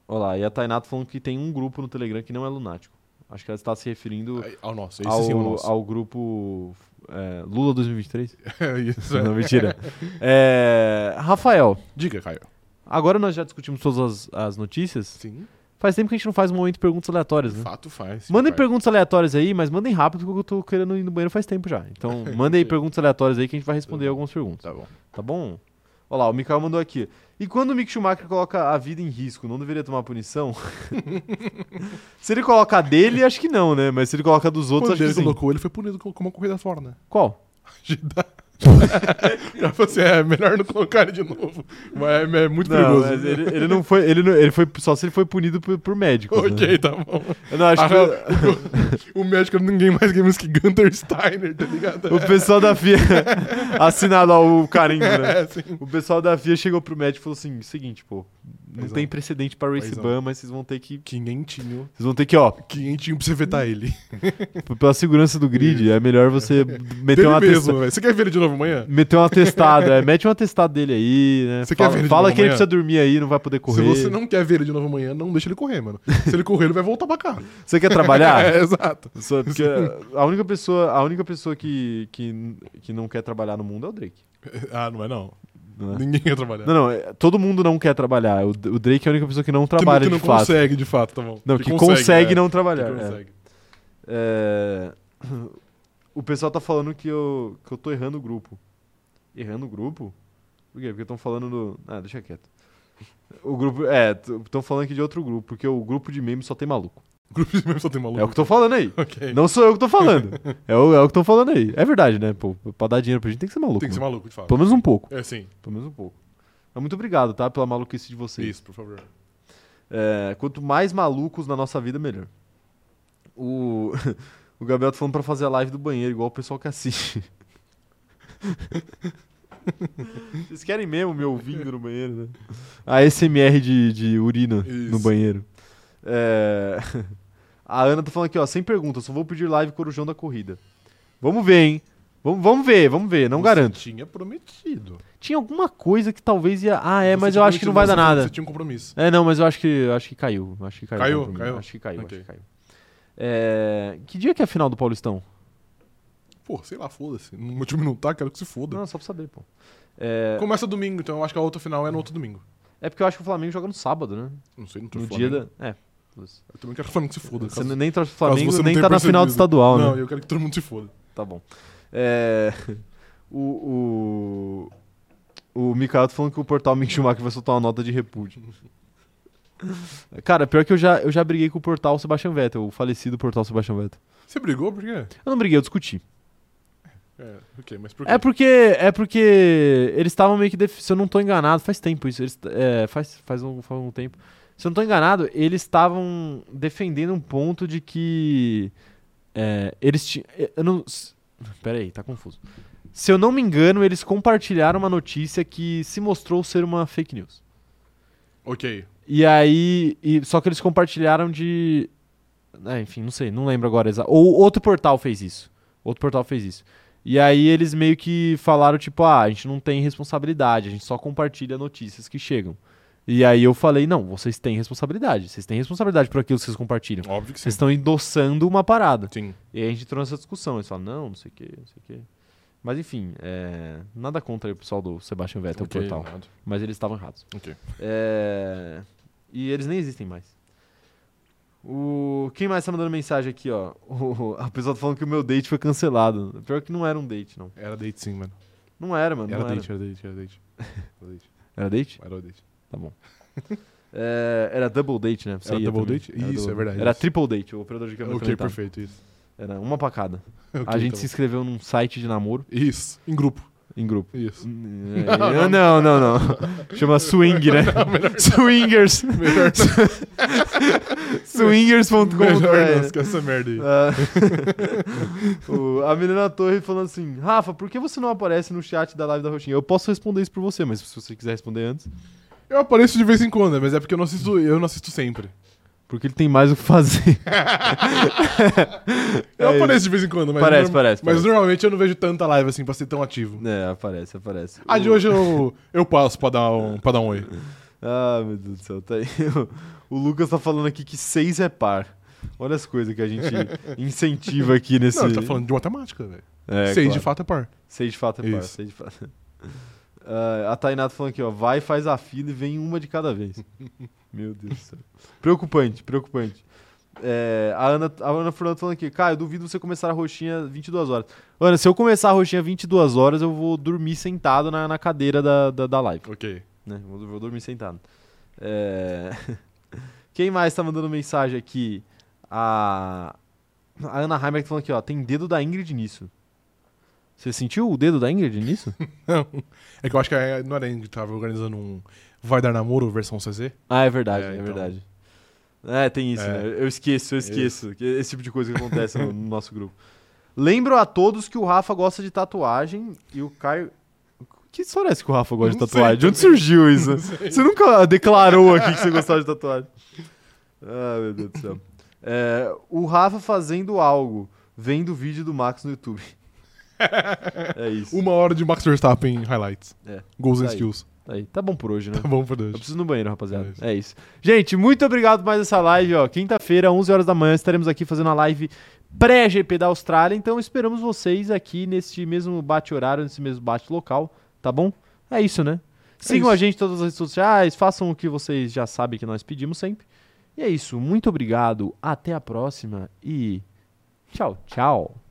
Olha lá, e a Tainá tá falando que tem um grupo no Telegram que não é lunático. Acho que ela está se referindo Ao nosso. Ao, sim é nosso. ao grupo é, Lula 2023. É (laughs) isso, é. não, mentira. É, Rafael, Diga, Caio. agora nós já discutimos todas as, as notícias. Sim. Faz tempo que a gente não faz um momento de perguntas aleatórias, né? Fato faz. Mandem faz. perguntas aleatórias aí, mas mandem rápido porque eu tô querendo ir no banheiro faz tempo já. Então, (laughs) mandem aí perguntas aleatórias aí que a gente vai responder algumas perguntas. Tá bom. Tá bom? Olha lá, o Mikael mandou aqui. E quando o Mick Schumacher coloca a vida em risco, não deveria tomar punição? (laughs) se ele coloca a dele, acho que não, né? Mas se ele coloca a dos outros, Quando acho que ele sim. colocou, ele foi punido com com uma corrida fora, né? Qual? (laughs) Jeddah. Já falei assim, é melhor não colocar ele de novo. Mas é, é muito Não, perigoso. ele, ele não foi. Ele, não- ele foi só se ele foi punido por, por médicos. né? ok, tá bom. Eu não, acho Ah, que o, (laughs) o médico é ninguém mais menos que Gunter Steiner, tá ligado? o pessoal da FIA. (laughs) assinado ó, o carimbo, né? (laughs) É. O pessoal da FIA chegou pro médico e falou assim: seguinte, pô, não Paizão. tem precedente pra Race Paizão. Ban, mas vocês vão ter que. Quinhentinho. Vocês vão ter que, ó, Quinhentinho pra você vetar ele. (laughs) pela segurança do grid, é melhor você (laughs) meter uma mesmo. Você quer ver ele de novo amanhã? Meter um atestado, é, mete um atestado dele aí, né? Você quer fala ver ele de fala novo que ele amanhã? precisa dormir aí, não vai poder correr. Se você não quer ver ele de novo amanhã, não deixa ele correr, mano. Se ele correr, ele vai voltar pra cá. Você quer trabalhar? (laughs) é, exato. Só porque a única pessoa, a única pessoa que, que, que não quer trabalhar no mundo é o Drake. Ah, não é não. Não é? Ninguém quer trabalhar. Não, não, é- todo mundo não quer trabalhar. O, o Drake é a única pessoa que não que não, trabalha que não de fato. consegue, de fato, tá bom. Não, que, consegue, é. não Que trabalhar. é. consegue. É, O pessoal tá falando que eu, que eu tô errando o grupo. Errando o grupo? Por quê? Porque estão falando do. Ah, deixa quieto. O grupo. É, estão falando aqui de outro grupo, porque o grupo de memes só tem maluco. Grupo de mesmo só tem maluco. É o que tô falando aí. Ok. Não sou eu que tô falando. É o, é o que estão falando aí. É verdade, né? Pô, pra dar dinheiro pra gente tem que ser maluco. Tem que ser mano. maluco, de fato. Pelo menos um pouco. É, sim. Pelo menos um pouco. Mas muito obrigado, tá? Pela maluquice de vocês. Isso, por favor. É, quanto mais malucos na nossa vida, melhor. O, (laughs) o Gabriel tá falando pra fazer a live do banheiro, igual o pessoal que assiste. (laughs) Vocês querem mesmo me ouvindo no banheiro, né? A SMR de, de urina no Isso. banheiro. É, (laughs) A Ana tá falando aqui, ó, sem pergunta, só vou pedir live Corujão da Corrida. Vamos ver, hein? Vamos, vamos ver, vamos ver, não Você garanto. tinha prometido. Tinha alguma coisa que talvez ia. Ah, é, Você mas eu acho que não vai dar nada. Você tinha um compromisso. É, não, mas eu acho que, acho que caiu. Acho que caiu. Caiu? Caiu? Acho que caiu, Ok. acho que caiu. É, Que dia que é a final do Paulistão? Pô, sei lá, foda-se. No meu time não tá, quero que se foda. Não, só pra saber, pô. É, Começa domingo, então eu acho que a outra final é no outro domingo. é porque eu acho que o Flamengo joga no sábado, né? Não sei, não tô No dia da. É. foda-se. Eu também quero que o Flamengo se foda. Você caso- nem torce pro Flamengo, você não nem tá na final do estadual, Não, né? eu quero que todo mundo se foda. Tá bom. É, O. O, o Mikael tá falando que o portal Mick Schumacher vai soltar uma nota de repúdio. Cara, pior que eu já, eu já briguei com o portal Sebastian Vettel, o falecido portal Sebastian Vettel. Você brigou por quê? Eu não briguei, eu discuti. É, mas por quê? É porque, é porque eles estavam meio que. def- Se eu não tô enganado, faz tempo isso. Eles, é, faz, faz, um, faz um tempo. Se eu não tô enganado, eles estavam defendendo um ponto de que. É, eles tinham. Eu não. Pera aí, tá confuso. Se eu não me engano, eles compartilharam uma notícia que se mostrou ser uma fake news. Ok. E aí. e- só que eles compartilharam de. é, enfim, não sei, não lembro agora. Ou outro portal fez isso. Outro portal fez isso. E aí eles meio que falaram, tipo, ah, a gente não tem responsabilidade, a gente só compartilha notícias que chegam. E aí eu falei, não, vocês têm responsabilidade. Vocês têm responsabilidade por aquilo que vocês compartilham. Óbvio que sim. Vocês estão endossando uma parada. Sim. E aí a gente entrou nessa discussão. Eles falam, não, não sei o quê, não sei o quê. Mas enfim, é, nada contra o pessoal do Sebastian Vettel, Ok, o portal. nada. Mas eles estavam errados. Ok. É, E eles nem existem mais. O... Quem mais tá mandando mensagem aqui, ó? O... A pessoa tá falando que o meu date foi cancelado. Pior que não era um date, não. Era date sim, mano. Não era, mano. Era não date, era date, era date. Era date. Era date? (laughs) Era date. Tá bom. (laughs) É, Era double date, né? Você Era double também. date? Era Isso, é verdade, Era isso. triple date, o operador de câmera Ok, perfeito, isso. Era uma pra cada. (laughs) Ok, a gente tá se inscreveu num site de namoro Isso, em grupo. Em grupo. Isso. (laughs) É, não, não, não. Chama Swing, né? Swingers. Melhor (laughs) Swingers.com. Melhor não, essa merda aí. (laughs) O- a menina Torre falando assim: Rafa, por que você não aparece no chat da live da Roxinha? Eu posso responder isso por você, mas se você quiser responder antes. Eu apareço de vez em quando, mas é porque eu não assisto, eu não assisto sempre. Porque ele tem mais o que fazer. (laughs) Eu É apareço de vez em quando, mas, Parece, norm- parece, mas parece. normalmente eu não vejo tanta live assim pra ser tão ativo. É, aparece, aparece. A de hoje eu, (laughs) eu passo pra dar, um, pra dar um oi. Ah, meu Deus do céu, tá aí. (laughs) O Lucas tá falando aqui que seis é par. Olha as coisas que a gente incentiva aqui nesse. Não, ele tá falando de matemática, velho. É, Seis claro. de fato é par. Seis de fato é par. Isso. Seis de fato. Ah, a Tainá tá falando aqui, ó. Vai, faz a fila e vem uma de cada vez. Meu Deus do céu. Preocupante, preocupante. É, a, Ana, a Ana Fernanda falando aqui, cara, eu duvido você começar a roxinha 22 horas. Ana, se eu começar a roxinha 22 horas, eu vou dormir sentado na, na cadeira da, da, da live. Ok. né? Vou, vou dormir sentado. É, (laughs) Quem mais tá mandando mensagem aqui? A, a Ana Heimer tá falando aqui, ó. Tem dedo da Ingrid nisso. Você sentiu o dedo da Ingrid nisso? (laughs) Não. É que eu acho que a- não era a Ingrid que tava organizando um Vai Dar Namoro versão CZ? ah, é verdade, É, é, então. verdade. É, tem isso, É. né? Eu esqueço, eu esqueço. que Esse tipo de coisa que acontece no, no nosso grupo. Lembro a todos que o Rafa gosta de tatuagem e o Caio. Que história é essa que o Rafa gosta de Não tatuagem? sei de onde surgiu (laughs) isso? Você nunca declarou aqui que você gostava de tatuagem. Ah, meu Deus do céu. É, o Rafa fazendo algo, vendo o vídeo do Max no YouTube. (laughs) É isso. Uma hora de Max Verstappen highlights. É. Goals and Tá skills. Aí, tá bom por hoje, né? Tá bom por Eu hoje. preciso ir no banheiro, rapaziada. É isso. É isso. Gente, muito obrigado por mais essa live, ó. Quinta-feira, 11 horas da manhã, estaremos aqui fazendo a live pré-GP da Austrália. Então esperamos vocês aqui neste mesmo bate-horário, nesse mesmo bate-local, tá bom? É isso, né? Sigam isso. a gente em todas as redes sociais, façam o que vocês já sabem que nós pedimos sempre. E é isso. Muito obrigado, até a próxima e tchau, tchau.